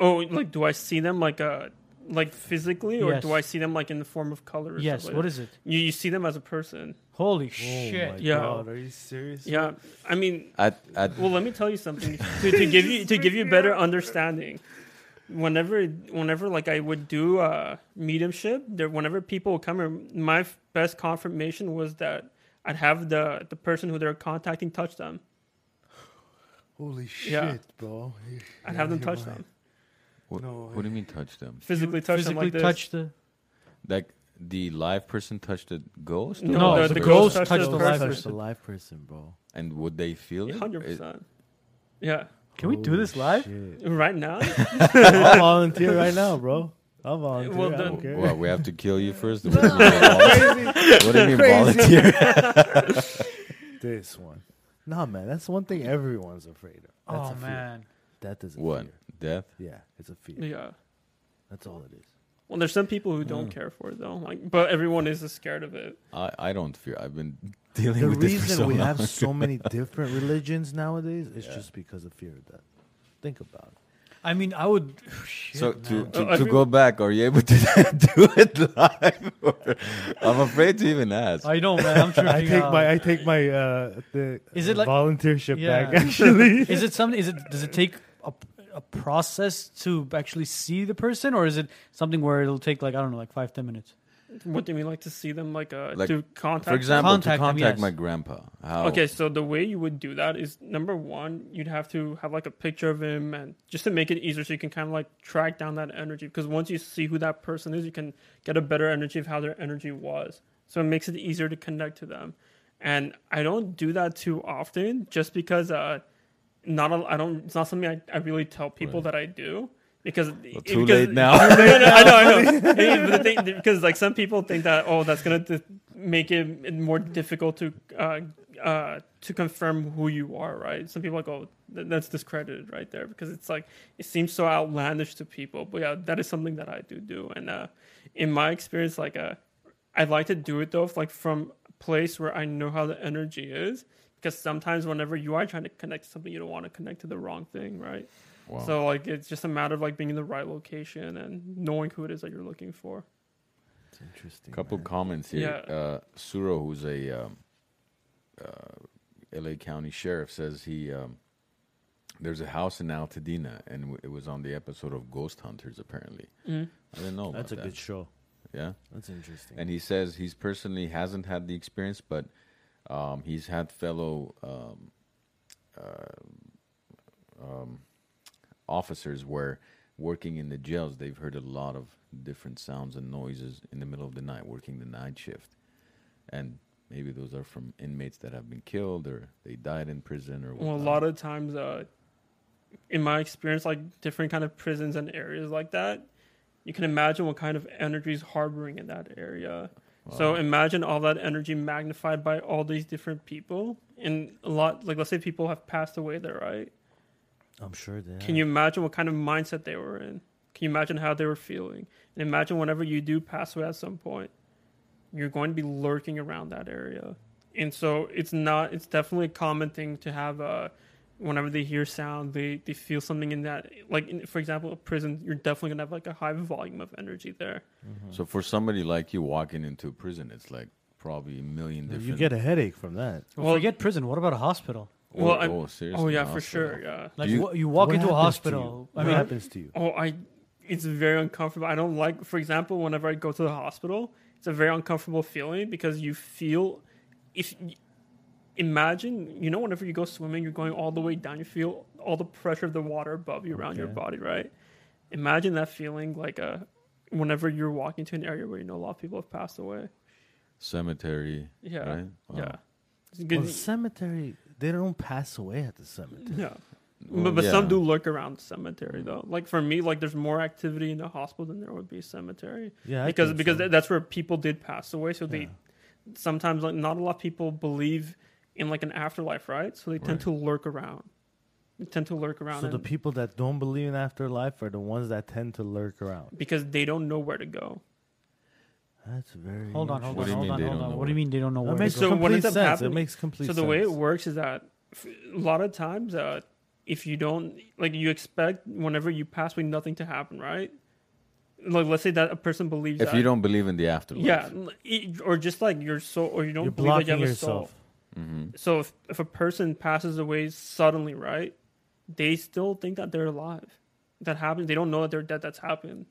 Oh, like do I see them like uh like physically, or Yes. do I see them like in the form of color? Or yes, something? what is it? you? You see them as a person. Holy Oh shit! my Yeah. God, are you serious? Yeah, I mean, At at well, let me tell you something to, to give you to give you a better understanding. Whenever, whenever like I would do uh, mediumship, there whenever people would come, in, my best confirmation was that I'd have the the person who they're contacting touch them. Holy shit, Yeah. bro. I'd have them touch them, what, No what do you mean touch them? physically touch physically them like this. the Like the live person touched the ghost? No, No, the, the the, ghost ghost, touched touched the the live person. Touch the live person, bro. And would they feel it? Hundred percent. Yeah, Can we do oh, this live? Shit. right now. I'll volunteer right now, bro. I'll volunteer. Well, I don't care. Well, we have to kill you first. What do you mean, volunteer? What do you mean volunteer? this one. Nah, man, that's one thing everyone's afraid of. That's oh a fear. man, Death is a What? fear. Death? Yeah, it's a fear. Yeah. That's all it is. Well, there's some people who don't care for it though. Like, but everyone is scared of it. I, I don't fear. I've been dealing The with this for reason so we long. have so many different religions nowadays is Yeah. just because of fear of death. Think about it. I mean, I would. Shit, So man. to, to, Uh, to every- go back, are you able to do it live? Or- I'm afraid to even ask. I know, man. I'm tripping I take out. my I take my uh the Is it like- volunteership Yeah. back actually. is it something? Is it? Does it take a, a process to actually see the person, or is it something where it'll take like I don't know, like five ten minutes? What do you mean, like to see them, like, uh, Like, to contact? For example, Contact to them, contact yes. my grandpa. How? Okay, so the way you would do that is number one, you'd have to have like a picture of him, and just to make it easier, so you can kind of like track down that energy. Because once you see who that person is, you can get a better energy of how their energy was. So it makes it easier to connect to them. And I don't do that too often, just because uh, not a, I don't. It's not something I, I really tell people Right. that I do. because Well, too because- late now. no, no, I know, I know. Thing, because like some people think that oh, that's gonna di- make it more difficult to uh, uh, to confirm who you are, right? Some people like oh, th- that's discredited right there because it's like it seems so outlandish to people. But yeah, that is something that I do do, and uh, in my experience, like uh, I like to do it though, like from a place where I know how the energy is. Because sometimes, whenever you are trying to connect to something, you don't want to connect to the wrong thing, right? Wow. So like it's just a matter of like being in the right location and knowing who it is that you're looking for. It's interesting. couple man. comments here. Yeah. Uh, Suro, who's a um, uh, L.A. County sheriff, says he um, there's a house in Altadena, and w- it was on the episode of Ghost Hunters. Apparently, Mm. I didn't know. That's a that. good show. Yeah, That's interesting. and he says he's personally hasn't had the experience, but um, he's had fellow um, uh, um, officers where working in the jails, they've heard a lot of different sounds and noises in the middle of the night, working the night shift, and maybe those are from inmates that have been killed or they died in prison or. Well, a lot of times, uh, in my experience, like different kind of prisons and areas like that, you can imagine what kind of energy is harboring in that area. So imagine all that energy magnified by all these different people, and a lot like let's say people have passed away there, right? I'm sure that. Can you imagine what kind of mindset they were in? Can you imagine how they were feeling? And imagine whenever you do pass away at some point, you're going to be lurking around that area. And so it's not, it's definitely a common thing to have, uh, whenever they hear sound, they, they feel something in that. Like, in, for example, a prison, you're definitely going to have like a high volume of energy there. Mm-hmm. So for somebody like you walking into a prison, it's like probably a million different. You get a headache from that. Well, Well- forget prison. What about a hospital? Oh, Well, oh, oh, seriously? Oh, yeah, for sure. Yeah. Like you- you, you walk into a hospital. you? I what happens to you? Oh, I. It's very uncomfortable. I don't like, for example, whenever I go to the hospital, it's a very uncomfortable feeling because you feel, if imagine, you know, whenever you go swimming, you're going all the way down. You feel all the pressure of the water above you around your body, right? Imagine that feeling like a, whenever you're walking to an area where you know a lot of people have passed away. Cemetery. Yeah, Right? Wow. yeah, Well, the cemetery, they don't pass away at the cemetery. yeah. Well, but but some do lurk around the cemetery mm. though. Like for me, like there's more activity in the hospital than there would be a cemetery. Yeah, I because because so. that's where people did pass away. So they sometimes like not a lot of people believe in like an afterlife, right? So they tend Right. to lurk around. They tend to lurk around So the people that don't believe in afterlife are the ones that tend to lurk around. because they don't know where to go. That's very. hold on, hold What on, do you hold mean on, they hold don't on. know What do you mean they don't know That where makes to So go? what complete ends up sense. happening- It makes complete so sense. the way it works is that a lot of times, uh, if you don't like, you expect whenever you pass away, nothing to happen, right? Like let's say that a person believes If that, you don't believe in the afterlife. yeah, or just like your soul, or you don't You're believe that you have blocking a soul. Yourself. hmm So if, if a person passes away suddenly, right, they still think that they're alive. That happens. They don't know that they're dead. That's happened.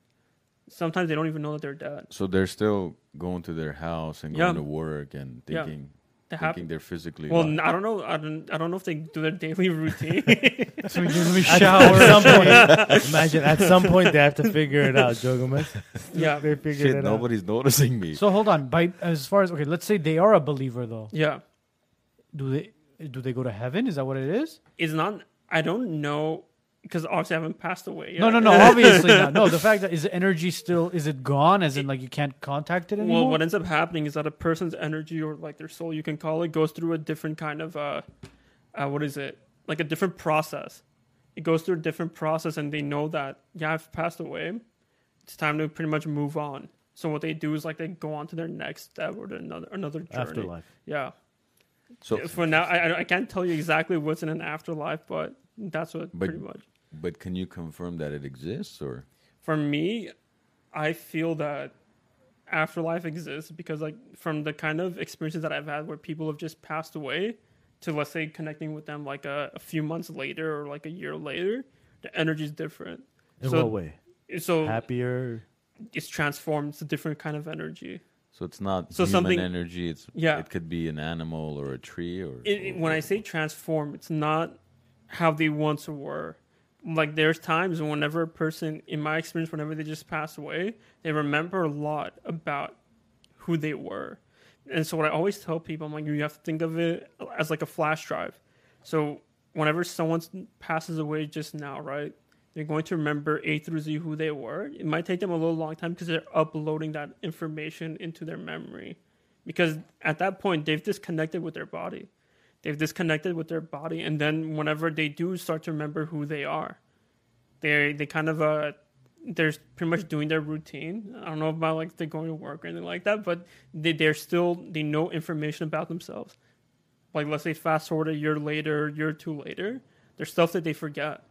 Sometimes they don't even know that they're dead. So they're still going to their house and Yeah. going to work and Yeah. thinking, That thinking they're physically. Well, alive. n- I don't know. I don't. I don't know if they do their daily routine. So we let me At, shower. at some point, imagine at some point they have to figure it out, Joe Gomez. yeah, They figured Shit, it out. nobody's noticing me. So hold on. By as far as okay, let's say they are a believer though. yeah. Do they do they go to heaven? Is that what it is? It's not. I don't know because obviously I haven't passed away. Yet. No, no, no. Obviously not. No, the fact that is the energy still is it gone? As in like you can't contact it anymore. Well, what ends up happening is that a person's energy or like their soul, you can call it, goes through a different kind of uh, uh what is it? Like a different process. It goes through a different process, and they know that yeah, I've passed away. It's time to pretty much move on. So what they do is like they go on to their next step or to another another journey. Afterlife. Yeah. So, For now, I I- I can't tell you exactly what's in an afterlife, but that's what But- pretty much. but can you confirm that it exists, or For me, I feel that afterlife exists because like from the kind of experiences that I've had where people have just passed away to let's say connecting with them like a, a few months later or like a year later, the energy is different. In So- what way? So Happier. it's transformed. It's a different kind of energy. So it's not So human something- energy? It's Yeah. It could be an animal or a tree, or It, it- when I say transform, it's not how they once were. Like there's times whenever a person, in my experience, whenever they just pass away, they remember a lot about who they were. And so what I always tell people, I'm like, you have to think of it as like a flash drive. So whenever someone passes away just now, right? They're going to remember A through Z who they were. It might take them a little long time because they're uploading that information into their memory. Because at that point, they've disconnected with their body. They've disconnected with their body, and then whenever they do start to remember who they are, they they kind of uh they're pretty much doing their routine. I don't know about like they're going to work or anything like that, but they they're still they know information about themselves. Like let's say fast forward a year later, year or two later, there's stuff that they forget.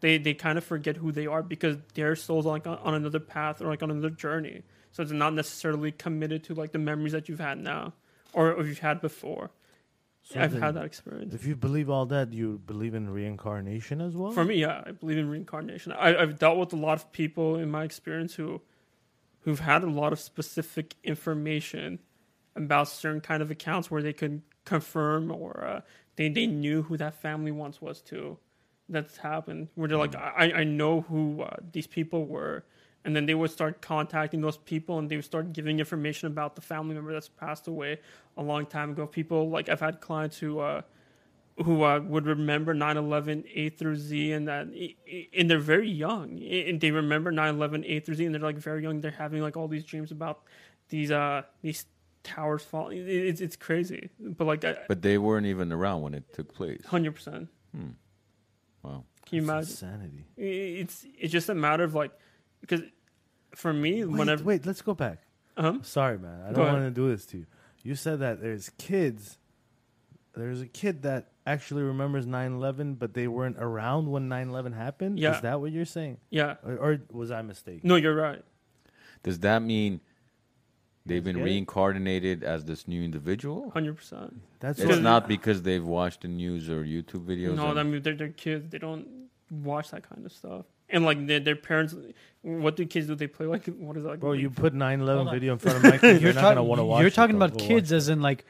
They they kind of forget who they are because their soul's like on, on another path or like on another journey. So it's not necessarily committed to like the memories that you've had now or, or you've had before. So I've had that experience. If you believe all that, you believe in reincarnation as well. For me, yeah, I believe in reincarnation. I, I've dealt with a lot of people in my experience who, who've had a lot of specific information about certain kind of accounts where they could confirm or uh, they they knew who that family once was too. That's happened where they're like, I I know who uh, these people were, and then they would start contacting those people and they would start giving information about the family member that's passed away a long time ago. People like I've had clients who. Uh, who uh, would remember 9-11 A through Z and that and they're very young and they remember 9-11 A through Z and they're like very young they're having like all these dreams about these uh these towers falling it's it's crazy but like I- But they weren't even around when it took place. 100% Wow. can you That's imagine insanity. it's it's just a matter of like because for me Wait, whenever wait, let's go back. uh-huh. Sorry, man. I Go don't want to do this to you. You said that there's kids. There's a kid that actually remembers 9/11, but they weren't around when 9/11 happened. Yeah. Is that what you're saying, yeah or, or was I mistaken? no you're right Does that mean they've been reincarnated as this new individual? 100% That's It's what, not because they've watched the news or YouTube videos. no and- I mean they're, they're kids they don't watch that kind of stuff and like their, their parents what do kids do they play like what is that like bro. You put 9/11 video in front of Mike. You're, You're, not talk- gonna want to watch. you're it, talking though. about Go kids watch as in like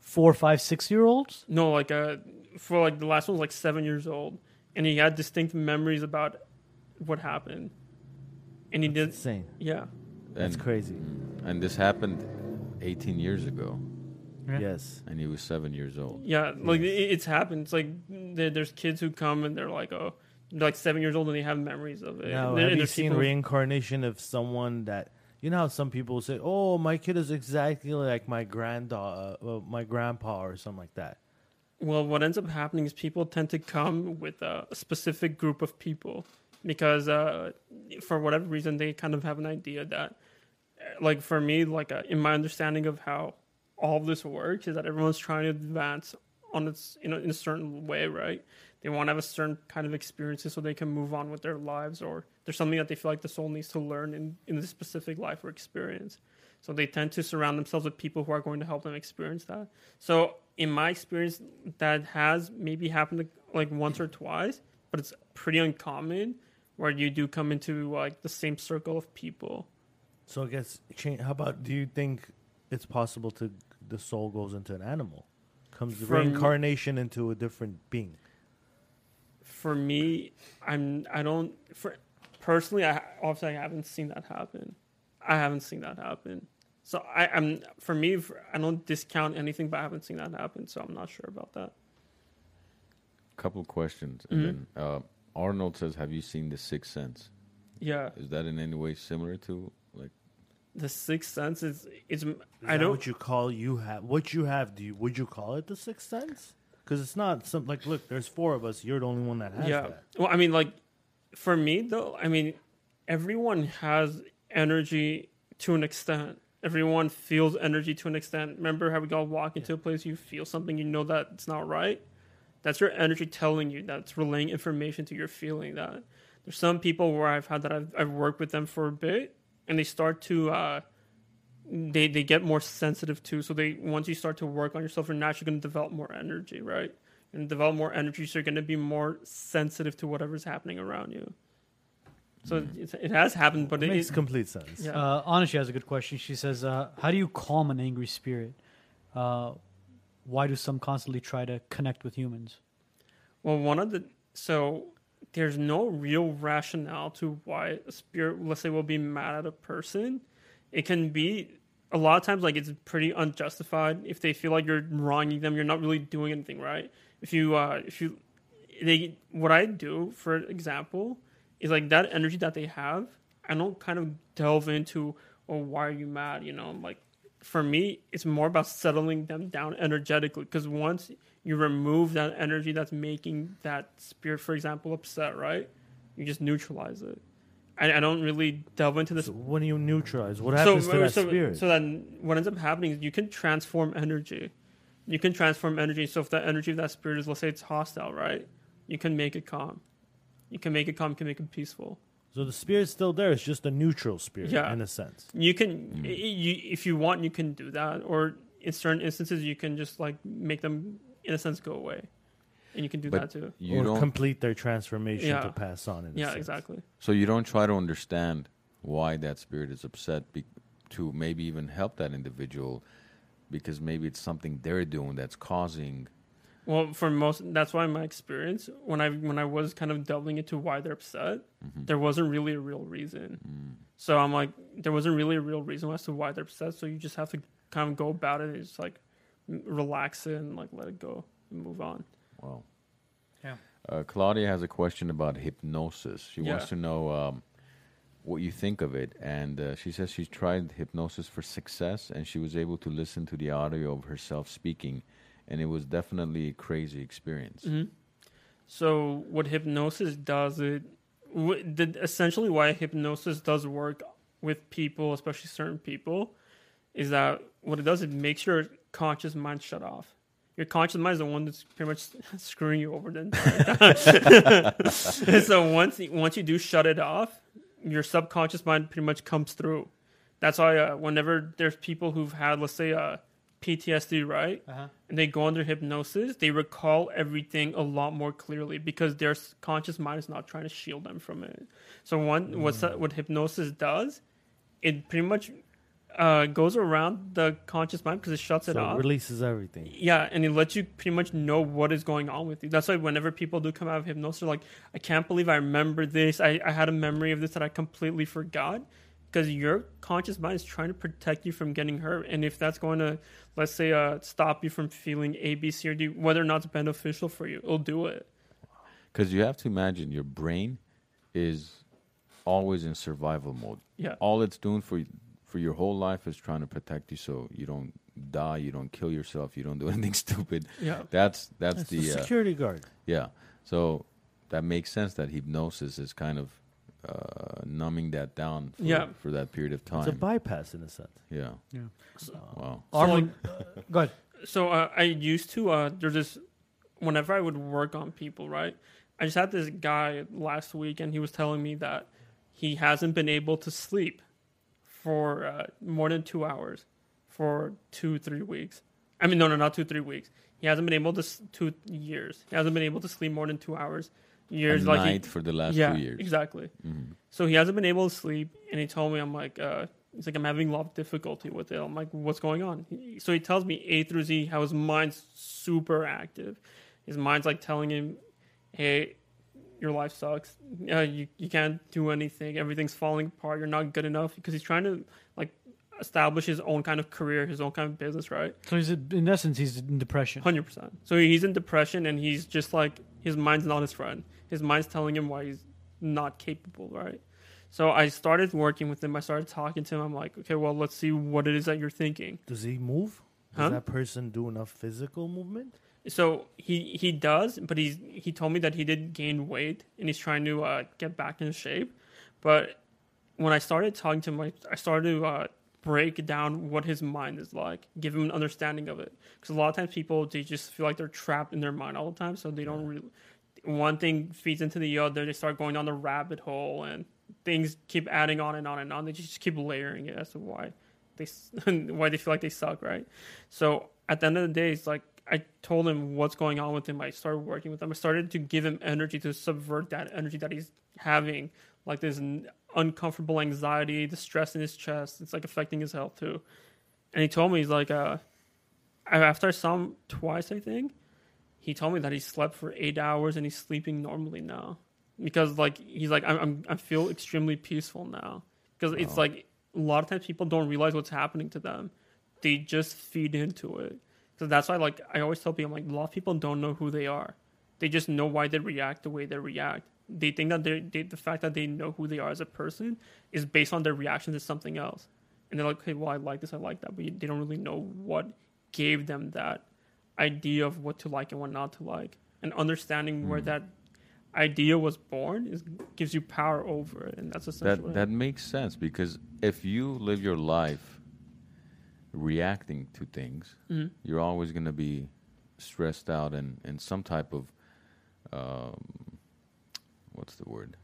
four, five, six year olds. No, like uh, for like the last one was like seven years old, and he had distinct memories about what happened, and he it. did, Insane. yeah, That's and- crazy. And this happened 18 years ago, Yeah. Yes. and he was seven years old. yeah, like Yes. it, it's happened. It's like there, there's kids who come and they're like, oh, they're like seven years old and they have memories of it. Now, And there- have you seen people- reincarnation of someone that you know how some people say, "Oh, my kid is exactly like my granddaughter, uh, my grandpa, or something like that." Well, what ends up happening is people tend to come with a, a specific group of people because, uh, for whatever reason, they kind of have an idea that, like for me, like uh, in my understanding of how all of this works, is that everyone's trying to advance on its you know in a certain way, right? They want to have a certain kind of experiences so they can move on with their lives, or there's something that they feel like the soul needs to learn in in this specific life or experience. So they tend to surround themselves with people who are going to help them experience that. So in my experience, that has maybe happened like once or twice, but it's pretty uncommon where you do come into like the same circle of people. So I guess, change, how about? Do you think it's possible to the soul goes into an animal, comes From- reincarnation into a different being? For me, I'm I don't for personally I obviously I haven't seen that happen. I haven't seen that happen. So I, I'm for me for, I don't discount anything, but I haven't seen that happen. So I'm not sure about that. Couple questions, and Mhm. then uh, Arnold says, "Have you seen The Sixth Sense? Yeah, Is that in any way similar to like?" The sixth sense is it's is i don't what you call you have what you have. Do you would you call it the sixth sense? Because it's not some like look. There's four of us. You're the only one that has yeah. that. Well, I mean, like for me though, I mean, everyone has energy to an extent. Everyone feels energy to an extent. Remember how we all walk into a place, you feel something, you know that it's not right. That's your energy telling you. That's relaying information to your feeling. That there's some people where I've had that I've, I've worked with them for a bit, and they start to. Uh, they they get more sensitive too. So they once you start to work on yourself, you're naturally going to develop more energy, right? And develop more energy, so you're going to be more sensitive to whatever's happening around you. So it's, it has happened, but It it, makes it, complete sense. Yeah. Uh, Anna, she has a good question. She says, uh, "How do you calm an angry spirit? Uh, why do some constantly try to connect with humans?" well, one of the so there's no real rationale to why a spirit, let's say, will be mad at a person. It can be a lot of times like it's pretty unjustified if they feel like you're wronging them. You're not really doing anything right. If you uh, if you they what I do, for example, is like that energy that they have. I don't kind of delve into, oh, why are you mad? You know, like for me, it's more about settling them down energetically. Because once you remove that energy that's making that spirit, for example, upset, right? You just neutralize it. I, I don't really delve into this So when you neutralize, what happens to that so, spirit? So then what ends up happening is you can transform energy. You can transform energy. So if that energy of that spirit is, let's say it's hostile, right? You can make it calm. You can make it calm, you can make it peaceful. So the spirit's still there. It's just a neutral spirit Yeah. in a sense. You can, i- you, if you want, you can do that. Or in certain instances, you can just like make them, in a sense, go away. And you can do But that too. You or don't. complete their transformation Yeah. to pass on. In a Yeah, sense. exactly. so you don't try to understand why that spirit is upset be, to maybe even help that individual because maybe it's something they're doing that's causing. Well, for most, that's why in my experience, when I when I was kind of delving into why they're upset, mm-hmm. there wasn't really a real reason. Mm. So I'm like, there wasn't really a real reason as to why they're upset. So you just have to kind of go about it It's like m- relax it and like let it go and move on. Well, Yeah. Uh, Claudia has a question about hypnosis. She wants to know um, what you think of it, and uh, she says she's tried hypnosis for success, and she was able to listen to the audio of herself speaking, and it was definitely a crazy experience. hmm So what hypnosis does it, wh- the, essentially why hypnosis does work with people, especially certain people, is that what it does it makes your conscious mind shut off. Your conscious mind is the one that's pretty much screwing you over the entire time. so once once you do shut it off, your subconscious mind pretty much comes through. That's why uh, whenever there's people who've had, let's say, uh, PTSD, right? Uh-huh. and they go under hypnosis, they recall everything a lot more clearly because their conscious mind is not trying to shield them from it. So one, what's that, what hypnosis does, it pretty much uh, goes around the conscious mind because it shuts it So off. it releases everything. Yeah, and it lets you pretty much know what is going on with you. That's why whenever people do come out of hypnosis, they're like, I can't believe I remember this. I, I had a memory of this that I completely forgot. Because your conscious mind is trying to protect you from getting hurt. And if that's going to, let's say, uh, stop you from feeling A, B, C, or D, whether or not it's beneficial for you, it'll do it. Because you have to imagine your brain is always in survival mode. Yeah. All it's doing for for your whole life is trying to protect you, so you don't die, you don't kill yourself, you don't do anything stupid. Yeah. That's that's It's the the uh, security guard. Yeah. So that makes sense that hypnosis is kind of uh, numbing that down for, Yeah. for that period of time. It's a bypass in a sense. yeah. Yeah. Wow. Armin, go ahead. so uh, I used to uh, there's this whenever I would work on people, right? I just had this guy last week, and he was telling me that he hasn't been able to sleep for uh, more than two hours for two three weeks. I mean, no, no, not two three weeks. He hasn't been able to s- two years. He hasn't been able to sleep more than two hours. Years At like he- night for the last yeah, two years. exactly. Mhm. So he hasn't been able to sleep, and he told me, I'm like, uh, he's like, I'm having a lot of difficulty with it. I'm like, what's going on? He- So he tells me A through Z how his mind's super active. His mind's like telling him, hey, your life sucks. Uh, you you can't do anything. Everything's falling apart. You're not good enough because he's trying to like establish his own kind of career, his own kind of business, right? So he's in essence he's in depression. Hundred percent. So he's in depression, and he's just like his mind's not his friend. His mind's telling him why he's not capable, right? So I started working with him. I started talking to him. I'm like, okay, well, let's see what it is that you're thinking. Does he move? Does Huh? that person do enough physical movement? So he he does, but he's he told me that he did gain weight, and he's trying to uh, get back in shape. But when I started talking to him, I, I started to uh, break down what his mind is like, give him an understanding of it. Because a lot of times people they just feel like they're trapped in their mind all the time, so they don't really. One thing feeds into the other. They start going down the rabbit hole, and things keep adding on and on and on. They just keep layering it as to why they why they feel like they suck, right? So at the end of the day, it's like I told him what's going on with him. I started working with him. I started to give him energy to subvert that energy that he's having, like this n- uncomfortable anxiety, the stress in his chest. It's like affecting his health too. And he told me he's like, uh, after I saw him twice, I think he told me that he slept for eight hours and he's sleeping normally now because like he's like I'm, I'm I feel extremely peaceful now because it's like a lot of times people don't realize what's happening to them. They just feed into it. So that's why, like, I always tell people, I'm like, a lot of people don't know who they are. They just know why they react the way they react. they think that they, they the fact that they know who they are as a person is based on their reaction to something else, and they're like, okay, well, I like this, I like that, but they don't really know what gave them that idea of what to like and what not to like, and understanding where Mm. that idea was born is gives you power over it, and that's essentially That that makes sense because if you live your life reacting to things, Mhm. you're always going to be stressed out and in some type of um, what's the word?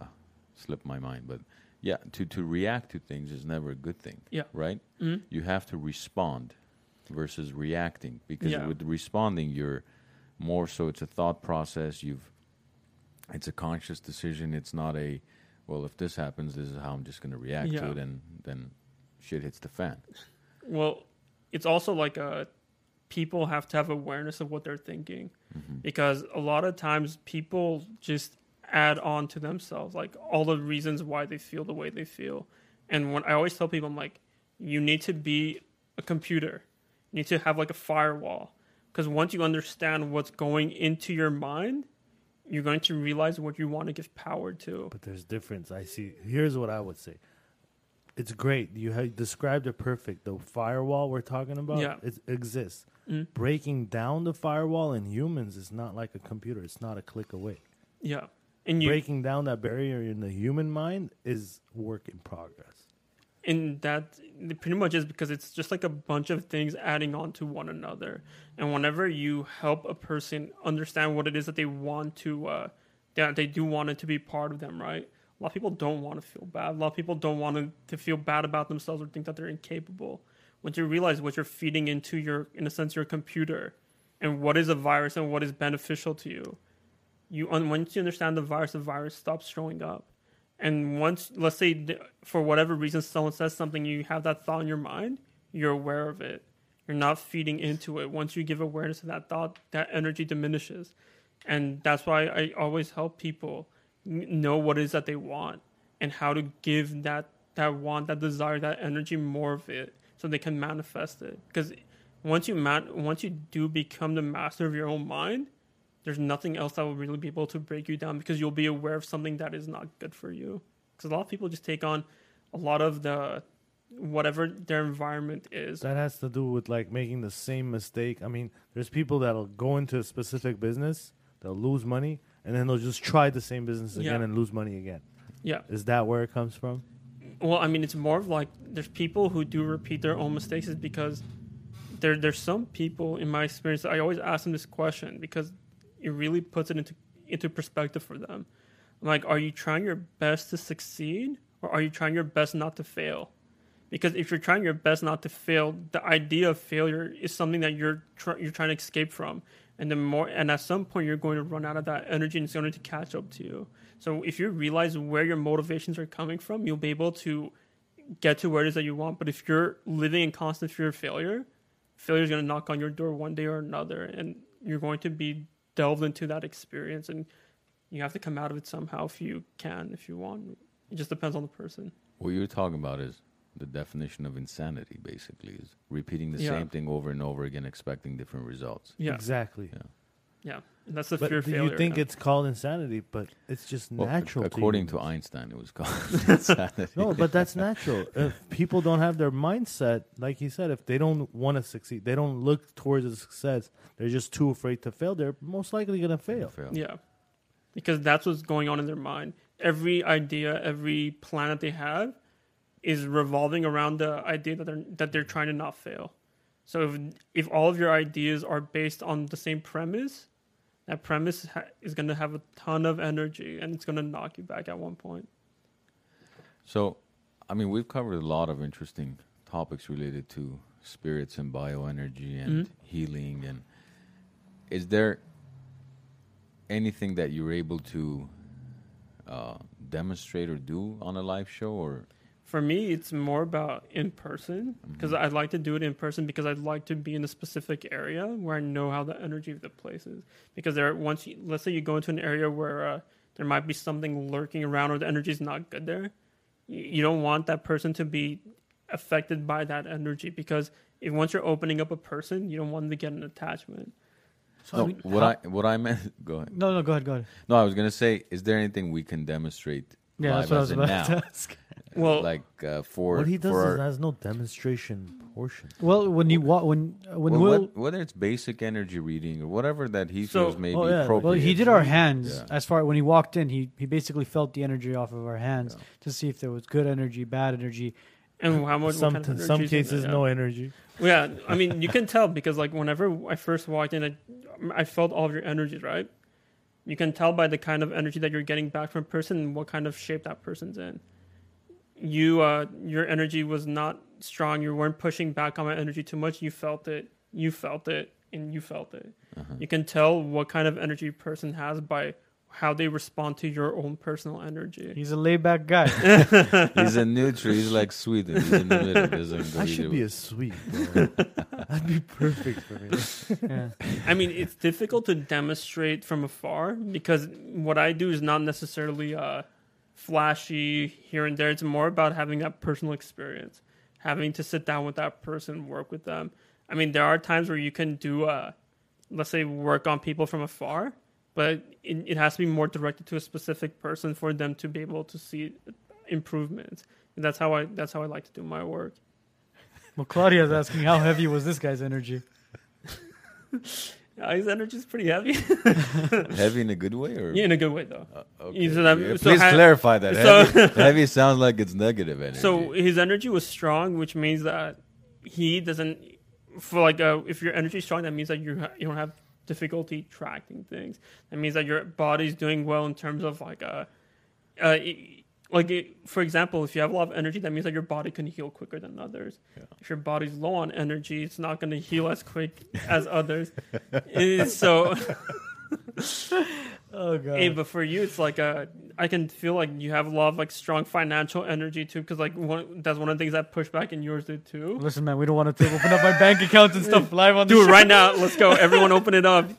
Ah, slipped my mind, but yeah, to to react to things is never a good thing. Yeah. right. Mhm. You have to respond versus reacting because Yeah. with responding, you're more so it's a thought process. You've it's a conscious decision. It's not a well, if this happens, this is how I'm just going to react Yeah. to it, and then shit hits the fan. Well, it's also like uh people have to have awareness of what they're thinking Mm-hmm. because a lot of times people just add on to themselves like all the reasons why they feel the way they feel. And when I always tell people, I'm like, you need to be a computer. You need to have like a firewall because once you understand what's going into your mind, you're going to realize what you want to give power to. But there's difference. I see. Here's what I would say. It's great. You have described it perfect. The firewall we're talking about, Yeah. it exists. Mm. Breaking down the firewall in humans is not like a computer. It's not a click away. Yeah. And you Breaking down that barrier in the human mind is work in progress. and that pretty much is because it's just like a bunch of things adding on to one another and whenever you help a person understand what it is that they want to uh that they do want it to be part of them right lot of people don't want to feel bad. A lot of people don't want to, to feel bad about themselves or think that they're incapable. Once you realize what you're feeding into your in a sense your computer and what is a virus and what is beneficial to you you once you understand the virus the virus stops showing up. And once let's say for whatever reason someone says something you have that thought in your mind you're aware of it. You're not feeding into it. Once you give awareness to that thought that energy diminishes. And that's why i always help people know what it is that they want and how to give that that want that desire that energy more of it so they can manifest it because once you man once you do become the master of your own mind there's nothing else that will really be able to break you down because you'll be aware of something that is not good for you. Because a lot of people just take on a lot of the whatever their environment is. That has to do with like making the same mistake. I mean, there's people that'll go into a specific business, they'll lose money, and then they'll just try the same business again Yeah. and lose money again. Yeah. Is that where it comes from? Well, I mean, it's more of like there's people who do repeat their own mistakes is because there there's some people in my experience. I always ask them this question because it really puts it into into perspective for them. I'm like, are you trying your best to succeed, or are you trying your best not to fail? Because if you're trying your best not to fail, the idea of failure is something that you're tr- you're trying to escape from, and the more and at some point you're going to run out of that energy, and it's going to catch up to you. So if you realize where your motivations are coming from, you'll be able to get to where it is that you want. But if you're living in constant fear of failure, failure is going to knock on your door one day or another, and you're going to be delved into that experience, and you have to come out of it somehow if you can, if you want. It just depends on the person. What you're talking about is the definition of insanity. Basically, is repeating the Yeah. same thing over and over again, expecting different results. Yeah, Exactly. Yeah. yeah, and that's the But fear of do failure. you think yeah. it's called insanity, but it's just Well, natural. according to humans. Einstein, it was called insanity. No, but that's natural. if people don't have their mindset, like he said, if they don't want to succeed, they don't look towards the success. They're just too afraid to fail. They're most likely gonna fail. Fail. Yeah, because that's what's going on in their mind. Every idea, every plan that they have, is revolving around the idea that they're that they're trying to not fail. So if if all of your ideas are based on the same premise, that premise ha- is going to have a ton of energy and it's going to knock you back at one point. So, I mean, we've covered a lot of interesting topics related to spirits and bioenergy and Mhm. healing. And is there anything that you're able to uh, demonstrate or do on a live show, or For me, it's more about in person because I'd like to do it in person because I'd like to be in a specific area where I know how the energy of the place is. Because there, once you, let's say you go into an area where uh, there might be something lurking around or the energy is not good there, you, you don't want that person to be affected by that energy because if once you're opening up a person, you don't want them to get an attachment. So no, mean, what how- I what I meant. Go ahead. no, no, go ahead, go ahead. No, I was gonna say, is there anything we can demonstrate Yeah, live that's what I was about now? to ask. Well- like uh, for what he does for is our- has no demonstration portion. Well, when you wa- when uh, when well, Will, what- whether it's basic energy reading or whatever that he So- feels may Oh, be yeah. appropriate. well, he did our hands Yeah. as far when he walked in. He he basically felt the energy off of our hands Yeah. to see if there was good energy, bad energy. And how much? Some kind of some cases, yeah. no energy. Well, yeah, I mean, you can tell because like whenever I first walked in, I, I felt all of your energies, right? You can tell by the kind of energy that you're getting back from a person and what kind of shape that person's in. You, uh, your energy was not strong. You weren't pushing back on my energy too much. You felt it. You felt it, and you felt it. Uh-huh. You can tell what kind of energy a person has by how they respond to your own personal energy. He's a laid back guy. He's a neutral. He's like Sweden. He's in the middle. I should be a sweet. Bro. That'd be perfect for me. yeah. I mean, it's difficult to demonstrate from afar because what I do is not necessarily uh, flashy here and there. It's more about having that personal experience, having to sit down with that person, work with them. I mean, there are times where you can do, uh, let's say, work on people from afar, but it, it has to be more directed to a specific person for them to be able to see improvements. And that's how I that's how I like to do my work. Well, Claudia's asking how heavy was this guy's energy? Uh, his energy is pretty heavy, Heavy in a good way, or yeah, in a good way though. Uh, okay. So that- Yeah, so Please ha- clarify that. so- heavy, heavy sounds like it's negative energy. So his energy was strong, which means that he doesn't. For like, uh, if your energy is strong, that means that you ha- you don't have difficulty tracking things. That means that your body's doing well in terms of like uh, uh it- like it, for example, if you have a lot of energy, that means that your body can heal quicker than others. Yeah. If your body's low on energy, it's not going to heal as quick as others. So Oh god. Hey, but for you, it's like uh, I can feel like you have a lot of like strong financial energy too, because like one, that's one of the things that push back, and yours did too. Listen, man, we don't want to open up my bank accounts and stuff live on the Do it show. right now. Let's go. Everyone, open it up.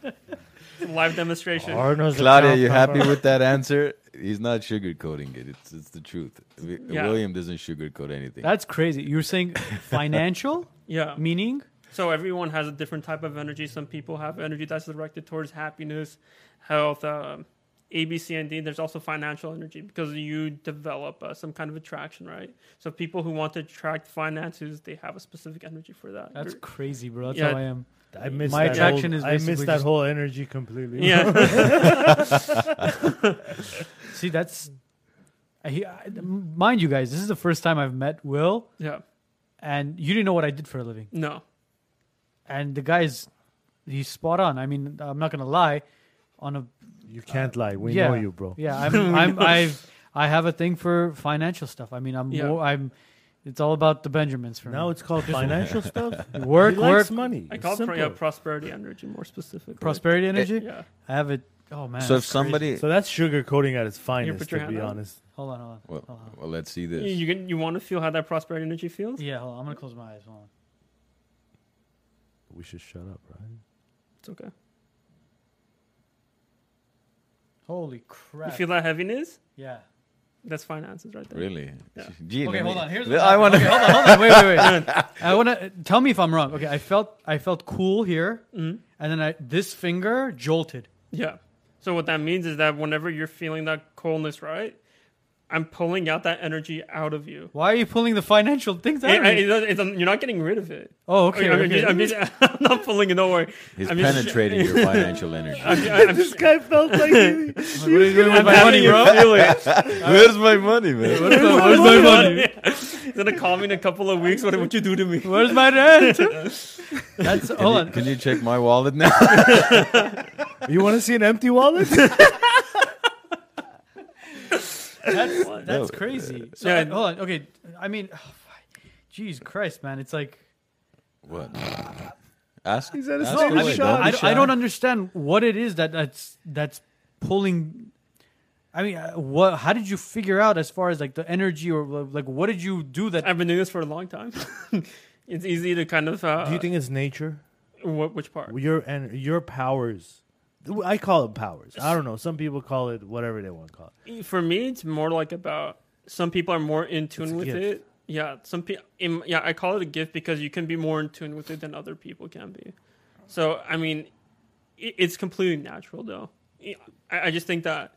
Live demonstration. Arnold's Claudia, you happy with that answer? He's not sugarcoating it. It's it's the truth. Yeah. William doesn't sugarcoat anything. That's crazy. You're saying financial Yeah. meaning? So everyone has a different type of energy. Some people have energy that's directed towards happiness, health, um, A, B, C, and D. There's also financial energy because you develop uh, some kind of attraction, right? So people who want to attract finances, they have a specific energy for that. That's You're- crazy, bro. That's Yeah. how I am. I missed My that attraction whole, is I missed that just- whole energy completely. yeah. See, that's. I, I- mind you guys, this is the first time I've met Will, yeah. and you didn't know what I did for a living. No. And the guy's, he's spot on. I mean, I'm not gonna lie. On a You can't uh, lie. We yeah, know you, bro. Yeah, I'm. I'm. I've. I have a thing for financial stuff. I mean, I'm. Yeah. More, I'm. It's all about the Benjamins for Now me. it's called financial stuff. Work, he work, likes money. I It's call it pro- yeah, prosperity energy more specifically. prosperity eh, energy. Yeah. I have it. Oh man. so if that's crazy. somebody, So that's sugarcoating at its finest, put your to hand be out. honest. Hold on, hold on. well, hold on. well, let's see You, this. you, can- you want to feel how that prosperity energy feels? Yeah, hold on. I'm gonna close my eyes. Hold on. We should shut up, right? It's okay. Holy crap. You feel that heaviness? yeah. That's finances right there. Really? Yeah. Gee, Okay, hold me- on. Here's I what want okay, hold on, hold on. Wait, wait, wait. I want to tell me if I'm wrong. Okay, I felt I felt cool here, Mhm. and then I this finger jolted. Yeah. So what that means is that whenever you're feeling that coldness, right? I'm pulling out that energy out of you. Why are you pulling the financial things out? It- of me? it- it's- um, you're not getting rid of it. oh, okay. I'm, okay. just- I'm just- I'm not pulling it. Don't worry. He's I'm just- penetrating your financial energy. I'm, I'm, this guy felt like he, what are you doing with my money, bro? Where's my money, man? Where's my, where's my money? He's gonna call me in a couple of weeks. What would you do to me? Where's my rent? That's Can, hold you, on. can you check my wallet now? you want to see an empty wallet? That's that's No. crazy. So Yeah. I- hold on. Okay, I mean, oh, jeez Christ, man, it's like what? Ask. He said it's ask not away, mean, shot. I, I don't understand what it is that that's that's pulling. I mean, uh, what? How did you figure out as far as like the energy or like what did you do that? I've been doing this for a long time. it's easy to kind of. Uh, Do you think it's nature? What, which part? Your and your powers. I call it powers. I don't know. Some people call it whatever they want to call it. For me, it's more like about some people are more in tune with gift. it. Yeah, some people. Yeah, I call it a gift because you can be more in tune with it than other people can be. So I mean, it, it's completely natural though. I, I just think that,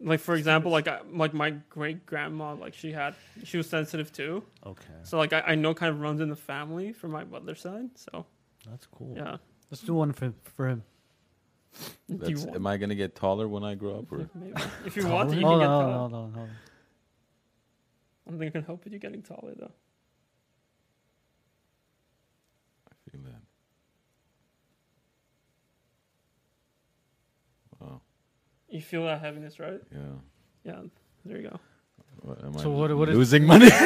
like for example, like I, like my great grandma, like she had she was sensitive too. Okay, So like I, I know kind of runs in the family from my mother's side. So that's cool. yeah. Let's do one for for him. Do you That's, want- am I gonna get taller when I grow up? Or maybe. If you want to, you can on, get hold taller. hold on, hold on. I don't think I can help with you getting taller though. I feel that. Wow. You feel that heaviness, right? Yeah. Yeah. There you go. What, am So I what- what is- losing money?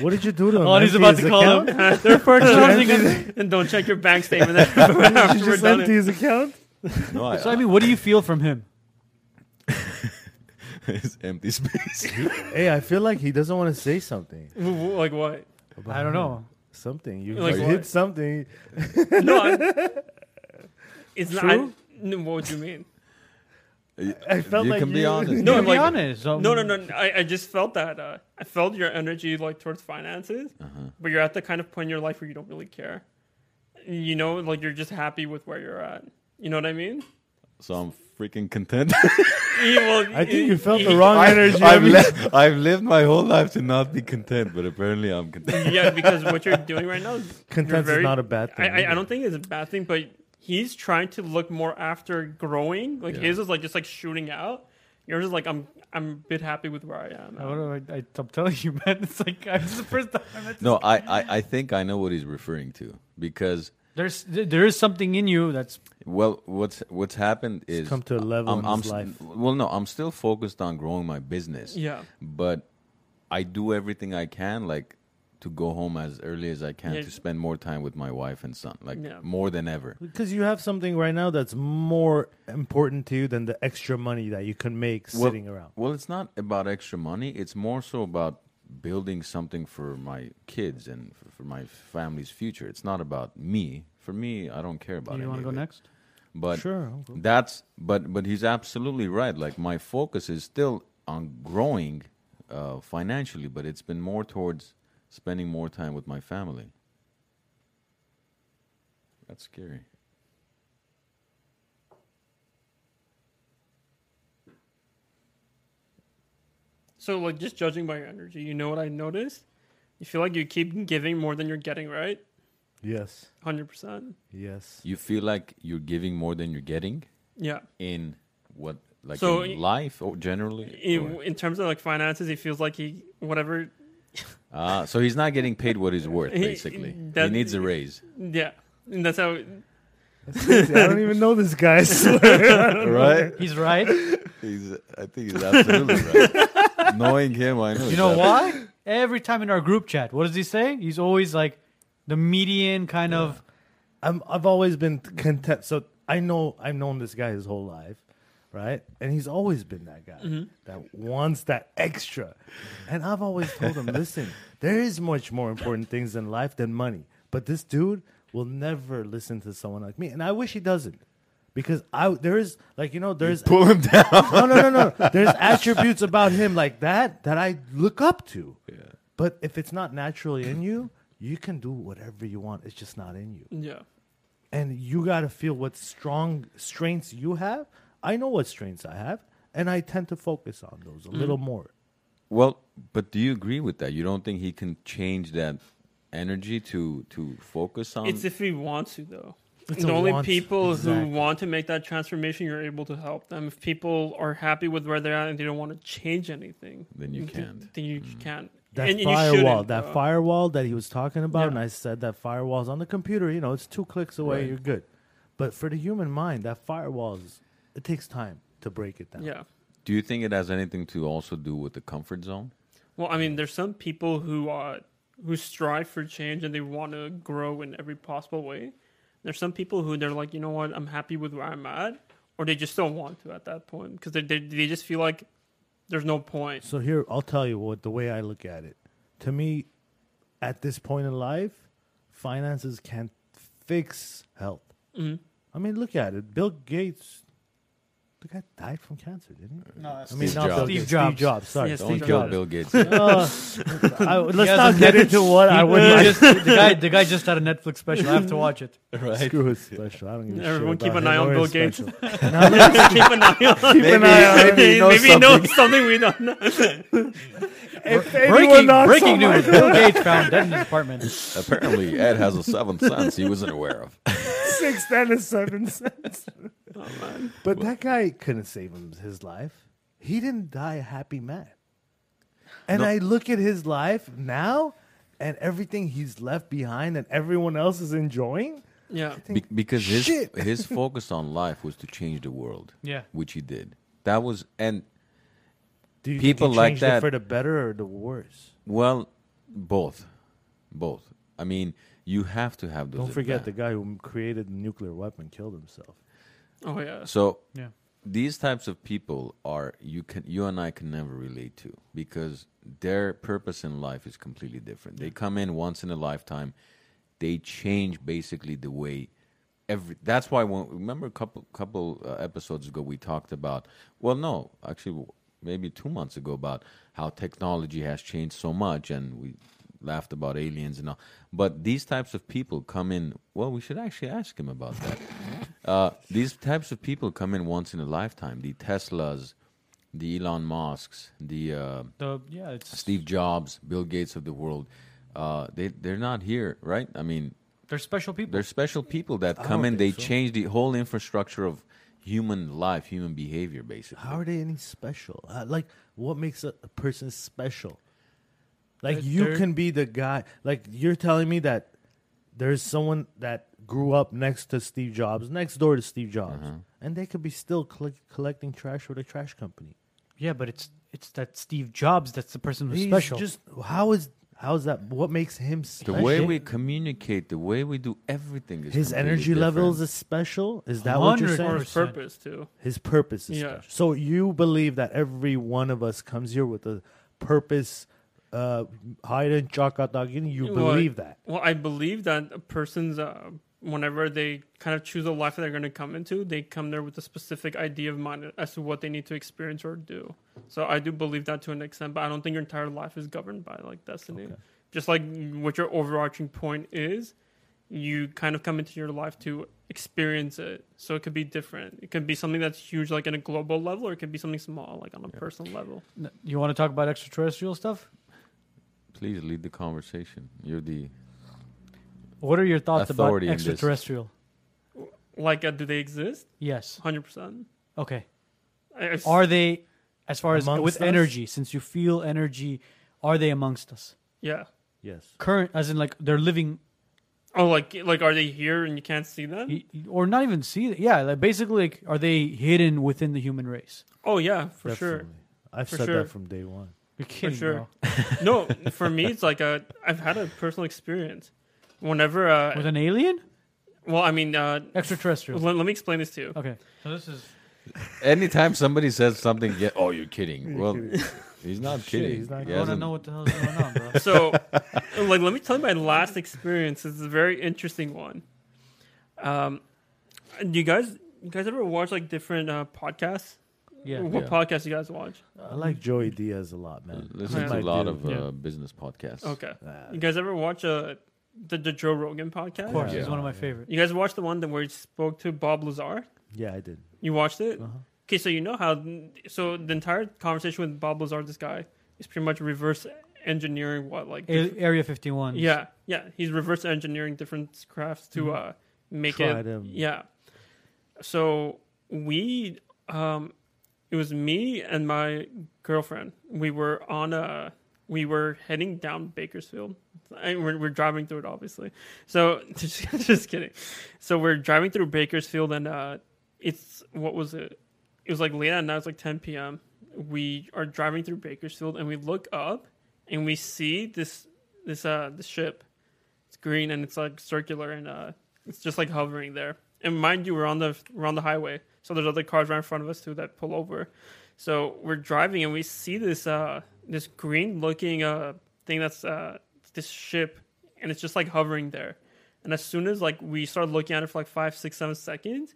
What did you do to him? Oh, he's Empty about his to call account? him. They're first and don't check your bank statement Did you just done. empty his account? no, I, So I uh, mean, what do you feel from him? it's empty space. Hey, I feel like he doesn't want to say something. W- w- Like what? about I don't know. Something you Like you what? hit something. No, I, it's not. I, True? no, what would you mean? I felt you like can be you- honest. No, No, I'm be like- honest. Um, No, no, no. I, I just felt that. Uh, I felt your energy like towards finances, Uh-huh. but you're at the kind of point in your life where you don't really care. You know, like you're just happy with where you're at. You know what I mean? So I'm freaking content. Yeah, well, I think you felt the wrong energy. I've, I mean- li- I've lived my whole life to not be content, but apparently I'm content. Yeah, because what you're doing right now, is you're Content very- is not a bad thing. I, I, I either. don't think it's a bad thing, but he's trying to look more after growing. Like Yeah. his is like just like shooting out. Yours is like I'm I'm a bit happy with where I am. I, what do I, I, I'm telling you, man. It's like I- this is the first time. I met No, I, I, I think I know what he's referring to because There's there is something in you that's well, what's what's happened is come to a level I'm, in I'm his st- life. well, no, I'm still focused on growing my business, Yeah, but I do everything I can, like to go home as early as I can Yeah. to spend more time with my wife and son, like Yeah. more than ever. Because you have something right now that's more important to you than the extra money that you can make Well- sitting around. Well, it's not about extra money. It's more so about building something for my kids and for, for my family's future. It's not about me. For me, I don't care about you any want to go next? But sure. Go. that's but but he's absolutely right. Like my focus is still on growing uh, financially, but it's been more towards spending more time with my family. That's scary. So like just judging by your energy, you know what I noticed? You feel like you keep giving more than you're getting, right? Yes. Hundred percent. Yes. You feel like you're giving more than you're getting Yeah. in what like So in y- life or generally. In, or- in terms of like finances, he feels like he whatever. Ah, so he's not getting paid what he's worth, He- basically. that- he needs a raise, Yeah, and that's how. I don't even know this guy. Right? He's right. He's, I think he's absolutely right. Knowing him, I know. You know ab- why? Every time in our group chat, what does he say? He's always like the median kind of. I'm, I've always been content. So I know I've known this guy his whole life, right? And he's always been that guy mm-hmm. that wants that extra. And I've always told him, listen, there is much more important things in life than money. But this dude will never listen to someone like me, and I wish he doesn't. Because I there is like you know there's Pull him down. no no no no there's attributes about him like that that I look up to. Yeah. But if it's not naturally in you, you can do whatever you want. It's just not in you Yeah. and you got to feel what strong strengths you have. I know what strengths I have, and I tend to focus on those a little more. Well, but do you agree with that? You don't think he can change that energy to to focus on? It's if he wants to, though. It's the only want. people Exactly. who want to make that transformation, you're able to help them. If people are happy with where they're at and they don't want to change anything, Then you can't. Mm. Then you can't. That and, and you firewall, shouldn't, that though. firewall that he was talking about, Yeah. and I said that firewall's on the computer. You know, it's two clicks away, Right. you're good. But for the human mind, that firewall is it takes time to break it down. Yeah. do you think it has anything to also do with the comfort zone? Well, I mean, there's some people who uh, who strive for change and they want to grow in every possible way. There's some people who they're like, you know what, I'm happy with where I'm at, or they just don't want to at that point because they, they they just feel like there's no point. So here, I'll tell you what the way I look at it. To me, at this point in life, finances can't fix health. Mhm. I mean, look at it. Bill Gates The guy died from cancer, didn't he? No, that's I mean, Steve not Jobs. Bill Steve Gates, Jobs. Steve Jobs. Sorry, Yeah, Steve Don't Steve kill Jobs. Bill Gates. Uh, I, let's He has not a get net- into what I would he like. just- the guy, the guy just had a Netflix special. I have to watch it. right. Screw his special. I don't give a Everyone shit keep about an eye on or Bill his Gates. special. keep an eye on. Keep an eye on him. maybe he knows Maybe he knows something. something we don't know. If Breaking, knocks breaking on my news: Bill Gates found dead in his apartment. Apparently, Ed has a seventh sense he wasn't aware of. Six and a seven cents. Oh, man. But that guy couldn't save him his life. He didn't die a happy man. And No. I look at his life now and everything he's left behind and everyone else is enjoying. Yeah. I Be- because his Shit. his focus on life was to change the world, Yeah. which he did. That was and do you people think he like changed it that- for the better or the worse? well, both, both. I mean, you have to have those. Don't forget the guy who created the nuclear weapon killed himself. Oh yeah. So Yeah. these types of people are you can you and I can never relate to because their purpose in life is completely different. They come in once in a lifetime. They change basically the way every. That's why when remember a couple couple uh, episodes ago we talked about. Well, no, actually maybe two months ago about how technology has changed so much and we laughed about aliens and all. But these types of people come in. Well, we should actually ask him about that. Uh, these types of people come in once in a lifetime. The Teslas, the Elon Musks, the uh, The yeah, it's Steve Jobs, Bill Gates of the world. Uh, they they're not here, right? I mean, they're special people. they're special people that come in. They so. change the whole infrastructure of human life, human behavior, basically. How are they any special? Uh, like, what makes a, a person special? Like, you they're- can be the guy. Like, you're telling me that there's someone that grew up next to Steve Jobs, next door to Steve Jobs, Uh-huh. and they could be still coll- collecting trash for the trash company. yeah, but it's it's that Steve Jobs that's the person who's He's special. Just how is how is that? What makes him special? the special? way we communicate, the way we do everything is his completely energy different. levels is special. Is that what you're 100%. saying? Or his purpose too. His purpose is Yeah. special. So you believe that every one of us comes here with a purpose. Uh, hiding chakatagin. You Well, believe that? Well, I believe that a person's uh, whenever they kind of choose a life that they're going to come into, they come there with a specific idea of mind as to what they need to experience or do. So I do believe that to an extent, but I don't think your entire life is governed by like destiny. Okay. Just like what your overarching point is, you kind of come into your life to experience it. So it could be different. It could be something that's huge, like in a global level, or it could be something small, like on a personal level. You want to talk about extraterrestrial stuff? Please lead the conversation. You're the What are your thoughts Authority about in this. extraterrestrial? Like, uh, do they exist? Yes. Hundred percent. Okay. I- I- Are they, as far as Amongst with us? energy, since you feel energy, are they amongst us? Yeah. Yes. Current, as in like they're living, Oh, like like are they here and you can't see them? y- y- or not even see it. Yeah, like basically, like, are they hidden within the human race? Oh yeah, for sure. Definitely. I've For said sure. that from day one. You're kidding, sure. bro. No, for me it's like a I've had a personal experience. Whenever uh With an alien, well, I mean uh extraterrestrial. let, let me explain this to you. Okay, so this is anytime somebody says something, yeah, oh, you're kidding. Well, he's not Shit, kidding. he's not He I want to hasn't- know what the hell is going on, bro. So like let me tell you my last experience. It's a very interesting one. Um do you guys you guys ever watch like different uh podcasts? Yeah, What Yeah. podcasts you guys watch? I like Joey Diaz a lot, man. Listen Yeah. to a lot of uh, Yeah. business podcasts. Okay. Uh, You guys ever watch uh the, the Joe Rogan podcast? of course, Yeah. he's one of my favorite. You guys watched the one that where he spoke to Bob Lazar? yeah, I did. You watched it? Uh-huh. Okay, so you know how so the entire conversation with Bob Lazar, this guy, is pretty much reverse engineering what like A- Area 51. yeah yeah he's reverse engineering different crafts to uh make Try it them. yeah. So we um it was me and my girlfriend. We were on a we were heading down Bakersfield. And we're, we're driving through it, obviously. So just, just kidding. So we're driving through Bakersfield, and uh, it's what was it? It was like late at night. It's like 10 p.m. We are driving through Bakersfield, and we look up, and we see this this uh this ship. It's green and it's like circular, and uh, it's just like hovering there. And mind you, we're on the we're on the highway, so there's other cars right in front of us too that pull over. So we're driving, and we see this uh this green looking uh thing that's uh this ship, and it's just like hovering there. And as soon as like we start looking at it for like five, six, seven seconds,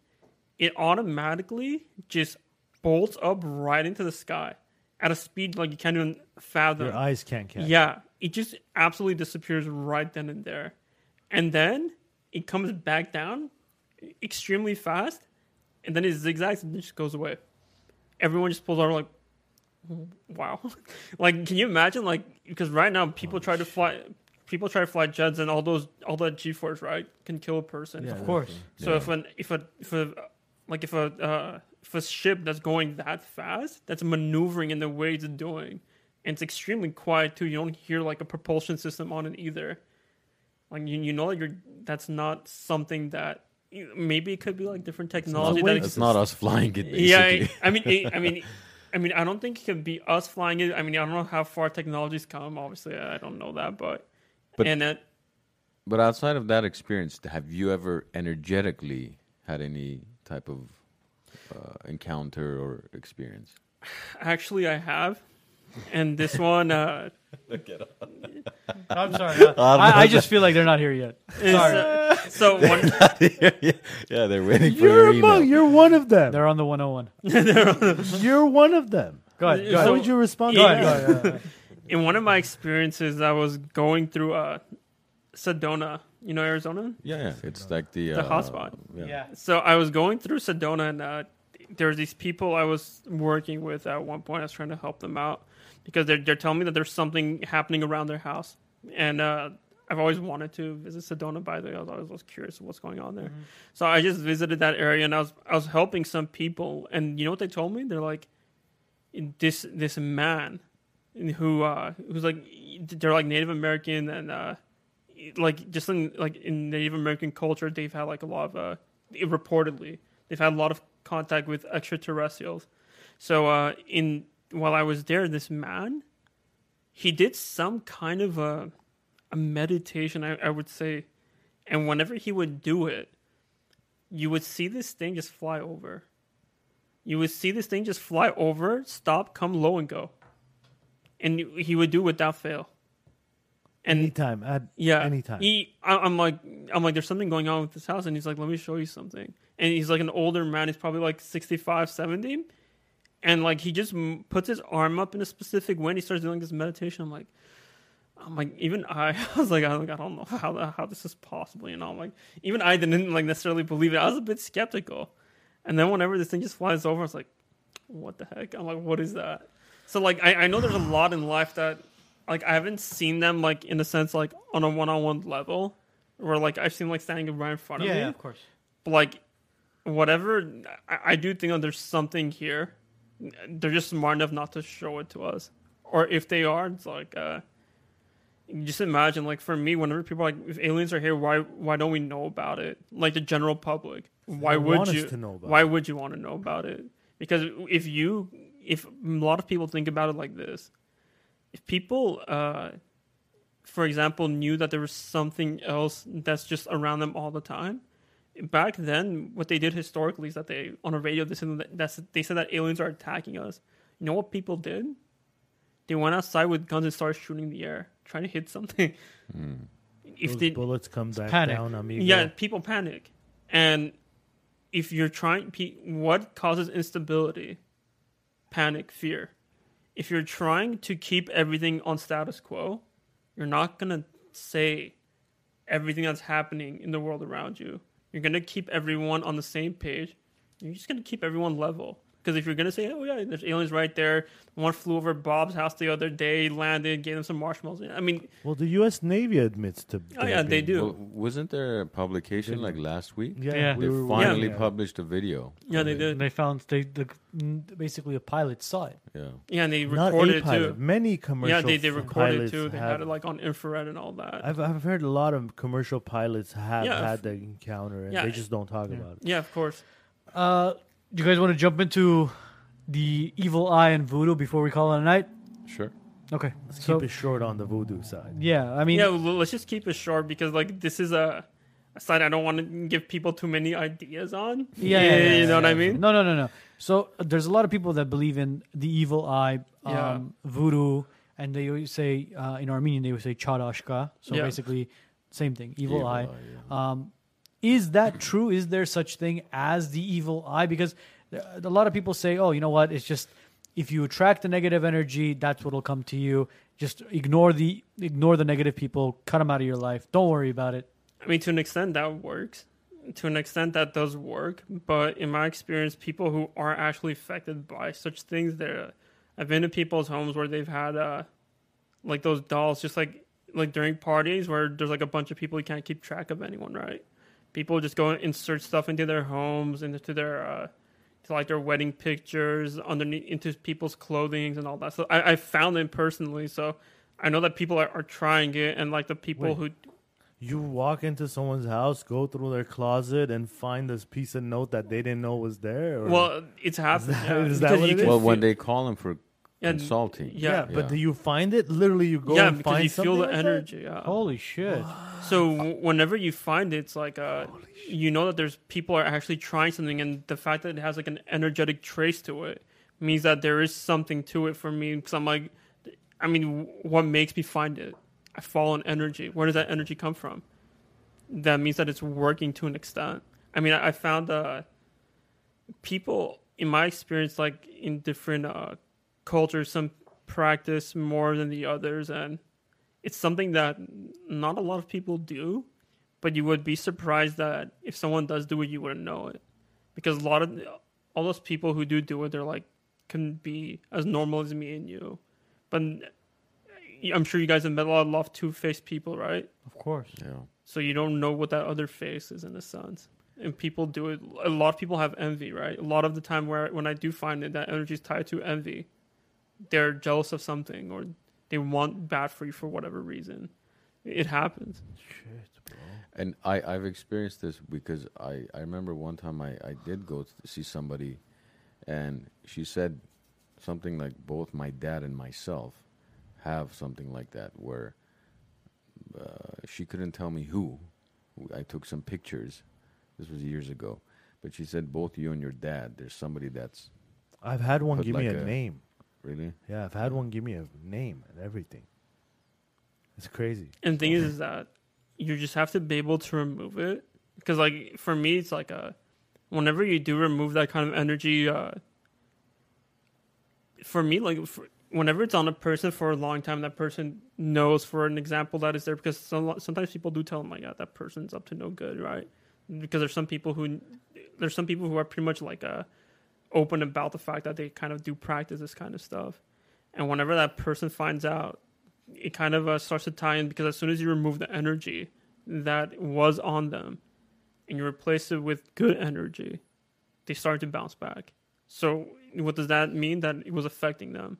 it automatically just bolts up right into the sky at a speed like you can't even fathom. Your eyes can't catch. Yeah, it just absolutely disappears right then and there. And then it comes back down extremely fast, and then it zigzags and it just goes away. Everyone just pulls out like, wow. like, can you imagine? Like, because right now people try to fly, people try to fly jets, and all those, all that G-force, right, can kill a person. Yeah, Of course. So if an if a if a like if a uh, if a ship that's going that fast that's maneuvering in the way it's doing, and it's extremely quiet too. You don't hear like a propulsion system on it either. Like you you know that you're that's not something that maybe it could be like different technology wave that That's not us flying it. Basically. yeah, I, I mean, it, I mean, I mean, I don't think it could be us flying it. I mean, I don't know how far technology's come. Obviously, I don't know that, but, But- and that But outside of that experience, have you ever energetically had any type of uh, encounter or experience? actually I have, and this one uh, I'm sorry. I, I just feel like they're not here yet. is uh, so one. yeah, they're waiting for You're your among. You're one of them. They're on the 101. You're one of them. Go ahead. Go So- How ahead. would you respond? Go to ahead. Go ahead. Go ahead. in one of my experiences, I was going through uh, Sedona, you know, Arizona. Yeah, yeah, it's like the The uh, hotspot. Yeah. Yeah. So I was going through Sedona, and uh, there were these people I was working with at one point. I was trying to help them out because they're they're telling me that there's something happening around their house, and uh, I've always wanted to visit Sedona. By the way, I was always was curious what's going on there. So I just visited that area, and I was I was helping some people, and you know what they told me? They're like, this this man who uh who's like they're like Native American and uh like just in like in Native American culture they've had like a lot of uh reportedly they've had a lot of contact with extraterrestrials. So uh in while I was there this man he did some kind of a a meditation I, I would say and whenever he would do it you would see this thing just fly over. You would see this thing just fly over, stop, come low and go. And he would do it without fail. And anytime. At yeah, anytime. He, I, I'm like, I'm like, there's something going on with this house, and he's like, let me show you something. And he's like an older man. He's probably like 65, 70, and like he just puts his arm up in a specific way. and He starts doing this meditation. I'm like, I'm like, even I, I was like, I, like, I don't know how the, how this is possible. You know, I'm like, even I didn't like necessarily believe it. I was a bit skeptical. And then whenever this thing just flies over, I was like, what the heck? I'm like, what is that? So like, I, I know there's a lot in life that like I haven't seen them like in a sense like on a one-on-one level where like I've seen like standing right in front of Yeah, me. yeah, of course. But like whatever, I, I do think that there's something here. They're just smart enough not to show it to us, or if they are, it's like uh, you just imagine like for me, whenever people are like if aliens are here, why why don't we know about it? Like the general public, why would want us you? to know about why it. would you want to know about it? Because if you, if a lot of people think about it like this, if people, uh, for example, knew that there was something else that's just around them all the time, back then, what they did historically is that they on a radio they said that they said that aliens are attacking us. You know what people did? They went outside with guns and started shooting in the air, trying to hit something. Hmm. If Those they, bullets come back panic. down, amigo. yeah, people panic, and if you're trying, pe- what causes instability? Panic, fear. If you're trying to keep everything on status quo, you're not gonna say everything that's happening in the world around you. You're gonna keep everyone on the same page. You're just gonna keep everyone level. Because if you're gonna say, "Oh yeah, there's aliens right there," one flew over Bob's house the other day, landed, gave them some marshmallows. I mean, Well, the U.S. Navy admits to. Oh, there yeah, they do. Well, wasn't there a publication like last week? Yeah, Yeah. we They were finally yeah. published a video. yeah, they of it. did. And they found they the, basically a pilot saw it. Yeah. Yeah, and they Not recorded a it pilot. too. Many commercial Yeah, they, they recorded it too. They have, had it like on infrared and all that. I've I've heard a lot of commercial pilots have Yeah, had f- the encounter, and yeah. they just don't talk about it. yeah, of course. Uh, do you guys want to jump into the evil eye and voodoo before we call it a night? Sure. Okay. Let's so keep it short on the voodoo side. yeah, I mean, yeah, let's just keep it short because like this is a, a side I don't want to give people too many ideas on. Yeah, yeah, yeah, you know yeah, what I mean. No, no, no, no. So uh, there's a lot of people that believe in the evil eye, um, Yeah. voodoo, and they always say uh, in Armenian they would say chadashka. So Yeah. basically, same thing, evil, Evil eye. eye, Um, is that true? Is there such thing as the evil eye? Because a lot of people say, "Oh, you know what? It's just if you attract the negative energy, that's what'll come to you. Just ignore the ignore the negative people, cut them out of your life. Don't worry about it." I mean, to an extent, that works. To an extent, that does work. But in my experience, people who are actually affected by such things, there, I've been to people's homes where they've had, uh, like those dolls, just like like during parties where there's like a bunch of people you can't keep track of anyone, right? People just go and insert stuff into their homes, into their, uh, to like their wedding pictures, underneath into people's clothing and all that. So I, I found it personally. So I know that people are, are trying it, and like the people Wait. who You walk into someone's house, go through their closet, and find this piece of note that they didn't know was there. Or? Well, it's happened. that- yeah, is that what you it can is? Well, when they call him for yeah, salty. yeah, but Yeah. do you find it? Literally, you go yeah, and because find you feel the like energy. Yeah. Holy shit! So w- whenever you find it, it's like uh, you know that there's people are actually trying something, and the fact that it has like an energetic trace to it means that there is something to it for me. Because I'm like, I mean, w- what makes me find it? I fall on energy. Where does that energy come from? That means that it's working to an extent. I mean, I, I found uh, people in my experience, like in different uh, cultures, some practice more than the others, and it's something that not a lot of people do. But you would be surprised that if someone does do it, you wouldn't know it, because a lot of all those people who do do it, they're like can be as normal as me and you. But I'm sure you guys have met a lot of love two faced people, right? Of course. yeah. So you don't know what that other face is in a sense. And people do it. A lot of people have envy, right? A lot of the time, where when I do find it, that energy is tied to envy. They're jealous of something, or they want bad for you for whatever reason. It happens. Shit, bro. And I, I've experienced this because I, I remember one time I, I did go to see somebody and she said something like both my dad and myself have something like that where uh, she couldn't tell me who. I took some pictures. This was years ago. But she said both you and your dad, there's somebody that's I've had one Put give me a, a- name. Really. Yeah, I've had one give me a name and everything. It's crazy. And the thing is, is that you just have to be able to remove it. Because, like, for me, it's like a, whenever you do remove that kind of energy, uh, for me, like, for, whenever it's on a person for a long time, that person knows, for an example, that is there. Because some, sometimes people do tell them, like, yeah, that person's up to no good, right? Because there's some people who, there's some people who are pretty much like, uh, open about the fact that they kind of do practice this kind of stuff. And whenever that person finds out, it kind of uh, starts to tie in because as soon as you remove the energy that was on them and you replace it with good energy, they start to bounce back. So, what does that mean? That it was affecting them,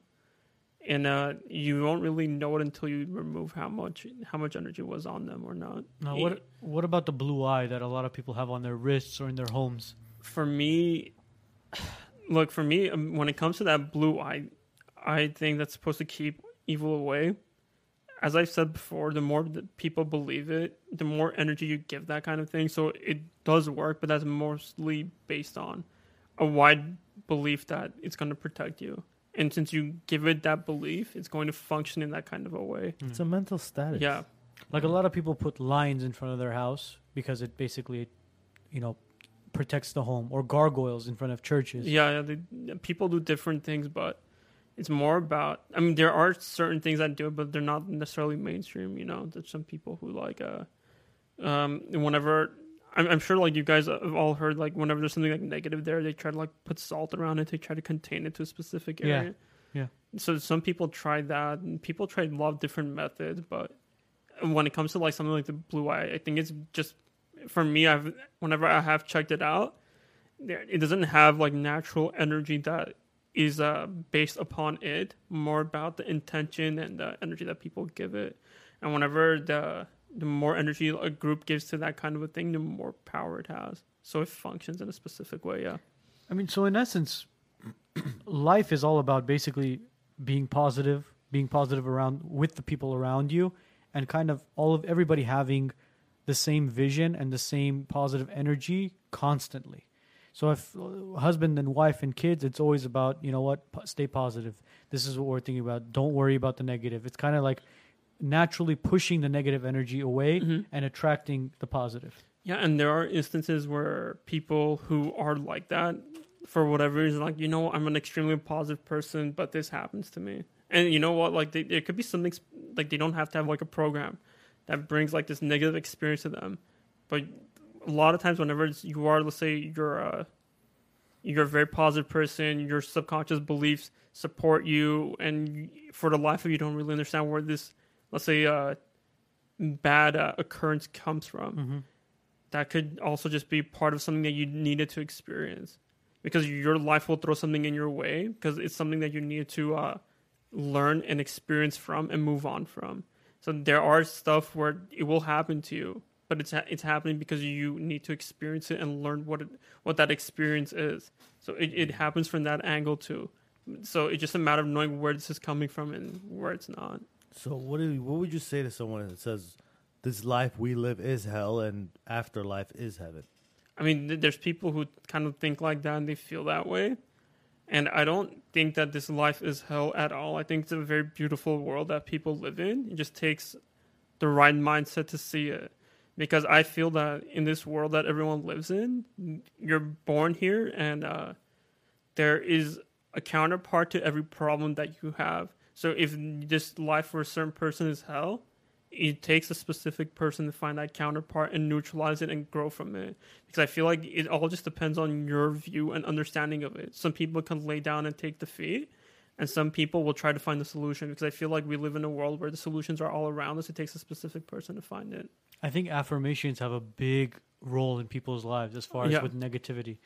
and uh, you won't really know it until you remove how much how much energy was on them or not. Now, what what about the blue eye that a lot of people have on their wrists or in their homes? for me, look for me um, when it comes to that blue eye, I think that's supposed to keep evil away. As I've said before, the more that people believe it, the more energy you give that kind of thing. So it does work, but that's mostly based on a wide belief that it's going to protect you. And since you give it that belief, it's going to function in that kind of a way. It's a mental status. Yeah. Like a lot of people put lines in front of their house because it basically, you know, protects the home, or gargoyles in front of churches. Yeah, yeah they, people do different things, but it's more about. I mean, there are certain things that do it, but they're not necessarily mainstream. You know, there's some people who like, uh, um, whenever I'm, I'm sure like you guys have all heard like whenever there's something like negative there, they try to like put salt around it to try to contain it to a specific area. Yeah, area. yeah. So some people try that, and people try a lot of different methods, but when it comes to like something like the blue eye, I think it's just for me. I've whenever I have checked it out, it doesn't have like natural energy that is uh, based upon it. More about the intention and the energy that people give it, and whenever the the more energy a group gives to that kind of a thing, the more power it has. So it functions in a specific way. Yeah. I mean, so in essence, life is all about basically being positive, being positive around with the people around you, and kind of all of everybody having the same vision and the same positive energy constantly. So if uh, husband and wife and kids, it's always about you know what, stay positive. This is what we're thinking about. Don't worry about the negative. It's kind of like naturally pushing the negative energy away Mhm. and attracting the positive. Yeah, and there are instances where people who are like that for whatever reason, like you know, I'm an extremely positive person, but this happens to me, and you know what? Like they, it could be something like they don't have to have like a program that brings like this negative experience to them, but a lot of times, whenever it's, you are, let's say you're a you're a very positive person, your subconscious beliefs support you, and for the life of you, don't really understand where this, let's say, uh, bad uh, occurrence comes from. Mm-hmm. that could also just be part of something that you needed to experience. Because your life will throw something in your way because it's something that you need to uh, learn and experience from and move on from so there are stuff where it will happen to you but it's ha- it's happening because you need to experience it and learn what it, what that experience is so it, it happens from that angle too so it's just a matter of knowing where this is coming from and where it's not So what do you, what would you say to someone that says this life we live is hell and afterlife is heaven? I mean, there's people who kind of think like that and they feel that way. And I don't think that this life is hell at all. I think it's a very beautiful world that people live in. It just takes the right mindset to see it. Because I feel that in this world that everyone lives in, you're born here and uh, there is a counterpart to every problem that you have. So if this life for a certain person is hell, it takes a specific person to find that counterpart and neutralize it and grow from it. Because I feel like it all just depends on your view and understanding of it. Some people can lay down and take defeat, and some people will try to find the solution. Because I feel like we live in a world where the solutions are all around us. It takes a specific person to find it. I think affirmations have a big role in people's lives as far as Yeah. with negativity.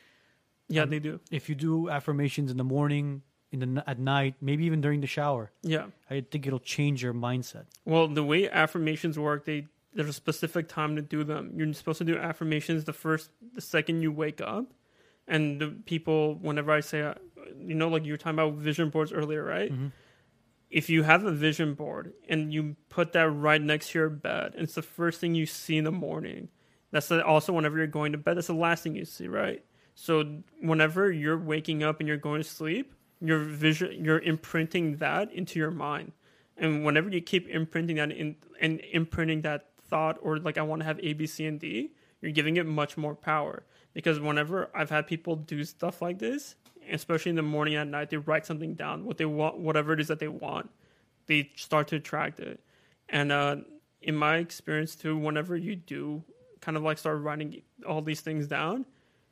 Yeah, Um, they do. If you do affirmations in the morning, in the at night, maybe even during the shower, Yeah. I think it'll change your mindset. Well, the way affirmations work, they there's a specific time to do them. You're supposed to do affirmations the first, the second you wake up, and the people. Whenever I say, uh, you know, like you were talking about vision boards earlier, right? Mhm. If you have a vision board and you put that right next to your bed, and it's the first thing you see in the morning. That's also whenever you're going to bed. That's the last thing you see, right? So whenever you're waking up and you're going to sleep, your vision, you're imprinting that into your mind. And whenever you keep imprinting that in and imprinting that thought or like I want to have A, B, C, and D, you're giving it much more power. Because whenever I've had people do stuff like this, especially in the morning at night, they write something down, what they want, whatever it is that they want, they start to attract it. And uh, in my experience too, whenever you do kind of like start writing all these things down,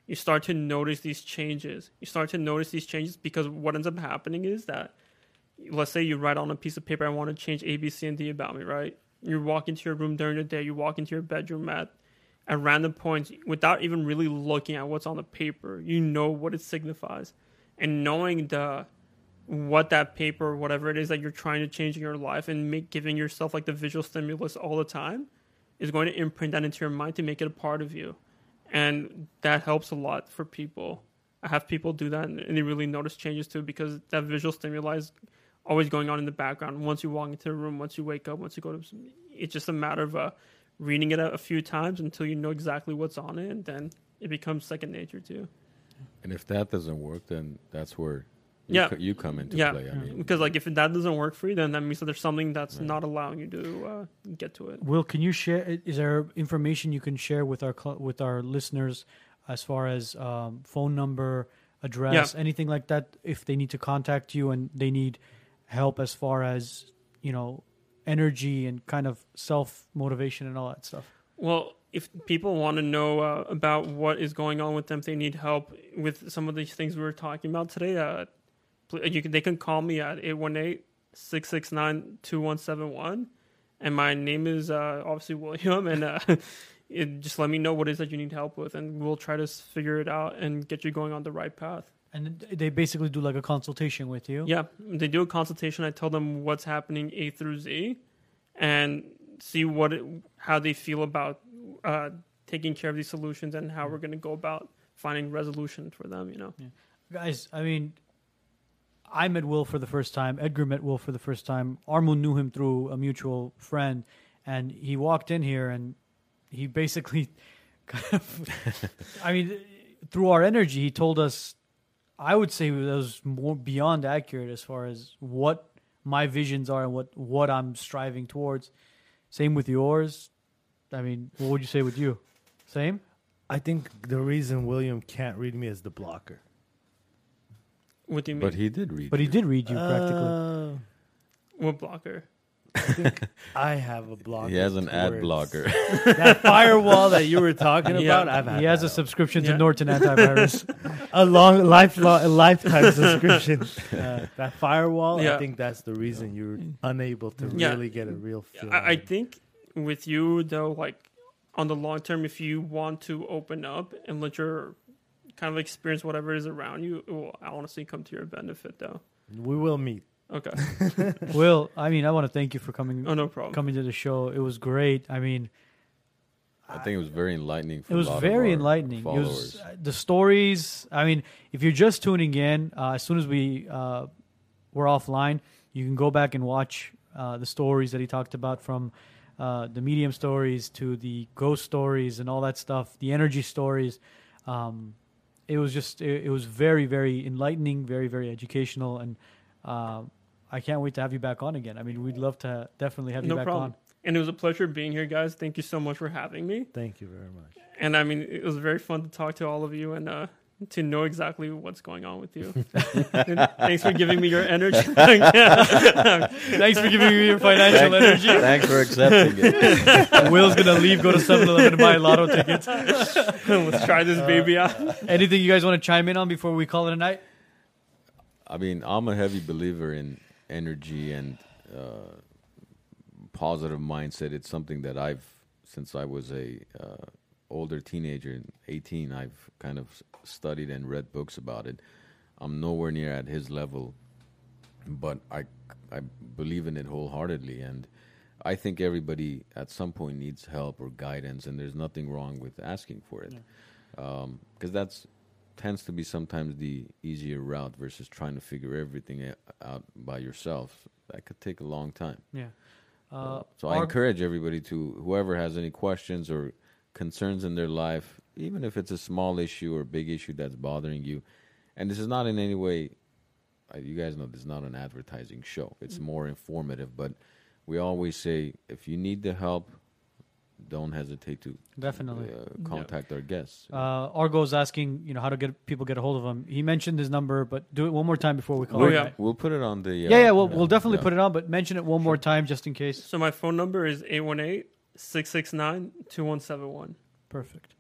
you start to notice these changes. You start to notice these changes because what ends up happening is that let's say you write on a piece of paper, I want to change A, B, C, and D about me, right? You walk into your room during the day, you walk into your bedroom at at random points without even really looking at what's on the paper. You know what it signifies. And knowing the what that paper, whatever it is that you're trying to change in your life and make giving yourself like the visual stimulus all the time is going to imprint that into your mind to make it a part of you. And that helps a lot for people. I have people do that and they really notice changes too because that visual stimuli is always going on in the background. Once you walk into a room, once you wake up, once you go to, it's just a matter of uh, reading it a, a few times until you know exactly what's on it, and then it becomes second nature too. And if that doesn't work, then that's where you, Yeah. co- you come into Yeah. play. I mean, Because like if that doesn't work for you, then that means that there's something that's Right. not allowing you to uh, get to it. Will, can you share? Is there information you can share with our cl- with our listeners as far as um, phone number, address, anything like that? If they need to contact you and they need help as far as you know energy and kind of self motivation and all that stuff. Well, if people want to know uh, about what is going on with them, if they need help with some of these things we were talking about today, uh, pl- you can, they can call me at 818-669-2171. And my name is uh, obviously William. And uh, it, just let me know what it is that you need help with. And we'll try to figure it out and get you going on the right path. And they basically do like a consultation with you. Yeah, they do a consultation. I tell them what's happening A through Z, and see what it, how they feel about uh, taking care of these solutions and how we're going to go about finding resolution for them. You know. Guys, I mean, I met Will for the first time. Edgar met Will for the first time. Armun knew him through a mutual friend, and he walked in here and he basically, kind of, I mean, through our energy, he told us. I would say it was more beyond accurate as far as what my visions are and what what I'm striving towards. Same with yours. I mean, what would you say with you? Same. I think the reason William can't read me is the blocker. What do you mean? But he did read. But he you. did read you practically. Uh, what blocker? I have a blocker. He has an ad blocker. that firewall that you were talking Yeah. about, I've had. he has a that. subscription Yeah. to Norton Antivirus. a long lifelong a lifetime subscription. Uh, that firewall, Yeah. I think that's the reason you're unable to Yeah. really get a real feel. I, I of it. think with you though, like on the long term, if you want to open up and let your kind of experience whatever is around you, it will honestly come to your benefit though. we will meet. Okay. Will, I mean, I want to thank you for coming Oh no problem. coming to the show. It was great. I mean, I think it was very enlightening. For it was a lot of very our enlightening. It was uh, the stories. I mean, if you're just tuning in, uh, as soon as we uh, were offline, you can go back and watch uh, the stories that he talked about from uh, the medium stories to the ghost stories and all that stuff, the energy stories. Um, it was just, it, it was very, very enlightening, very, very educational, and uh, I can't wait to have you back on again. I mean, we'd love to definitely have you No back problem. on. And it was a pleasure being here, guys. Thank you so much for having me. Thank you very much. And I mean, it was very fun to talk to all of you and uh, to know exactly what's going on with you. Thanks for giving me your energy. Thanks for giving me your financial energy. Thanks for accepting it. Will's gonna leave, go to 7-Eleven to buy lotto tickets. Let's try this baby out. Anything you guys want to chime in on before we call it a night? I mean, I'm a heavy believer in energy and uh, positive mindset. It's something that I've, since I was a uh, older teenager, 18, I've kind of s- studied and read books about it. I'm nowhere near at his level, but I, I believe in it wholeheartedly, and I think everybody at some point needs help or guidance, and there's nothing wrong with asking for it, because that's tends to be sometimes the easier route versus trying to figure everything out by yourself. That could take a long time. Yeah. Uh, so I encourage everybody to whoever has any questions or concerns in their life, even if it's a small issue or big issue that's bothering you, and this is not in any way. uh, You guys know this is not an advertising show. It's more informative, but we always say if you need the help, don't hesitate to Definitely. uh, contact our guests. Uh, Argo's asking, you know, how to get people get a hold of him. He mentioned his number, but do it one more time before we call Oh, it. yeah. We'll put it on the. Uh, Yeah, yeah, we'll, we'll definitely yeah. put it on, but mention it one more time just in case. So my phone number is 818-669-2171. Perfect.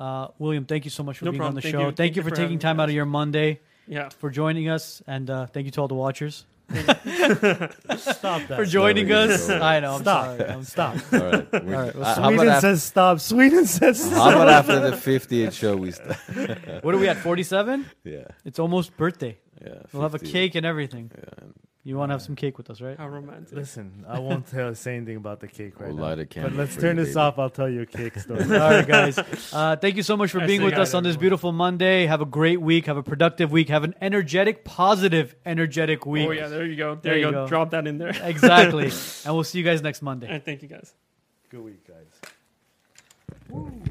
Uh, William, thank you so much for No being problem. on the Thank show. you. Thank, Thank you you for for taking having me, time out of your Monday Yeah. for joining us, and uh, thank you to all the watchers Stop that. for joining There we us. go. I know. I'm Stop. sorry. I'm Stop. All right. All right. well, uh, Sweden about after, says stop. Sweden says stop. how about after the 50th show we start? What are we at? 47? Yeah. It's almost birthday. Yeah. We'll have a cake and everything. Yeah. And You want to have some cake with us, right? How romantic. Listen, I won't tell say anything about the cake right We'll now. light a But let's for turn you, this baby. off. I'll tell you a cake story. All right, guys. Uh, thank you so much for I being see, with guys, us on this everyone. beautiful Monday. Have a great week. Have a productive week. Have an energetic, positive, energetic week. Oh yeah, there you go. There, There you you go. go. Drop that in there. Exactly. and we'll see you guys next Monday. And thank you guys. Good week, guys.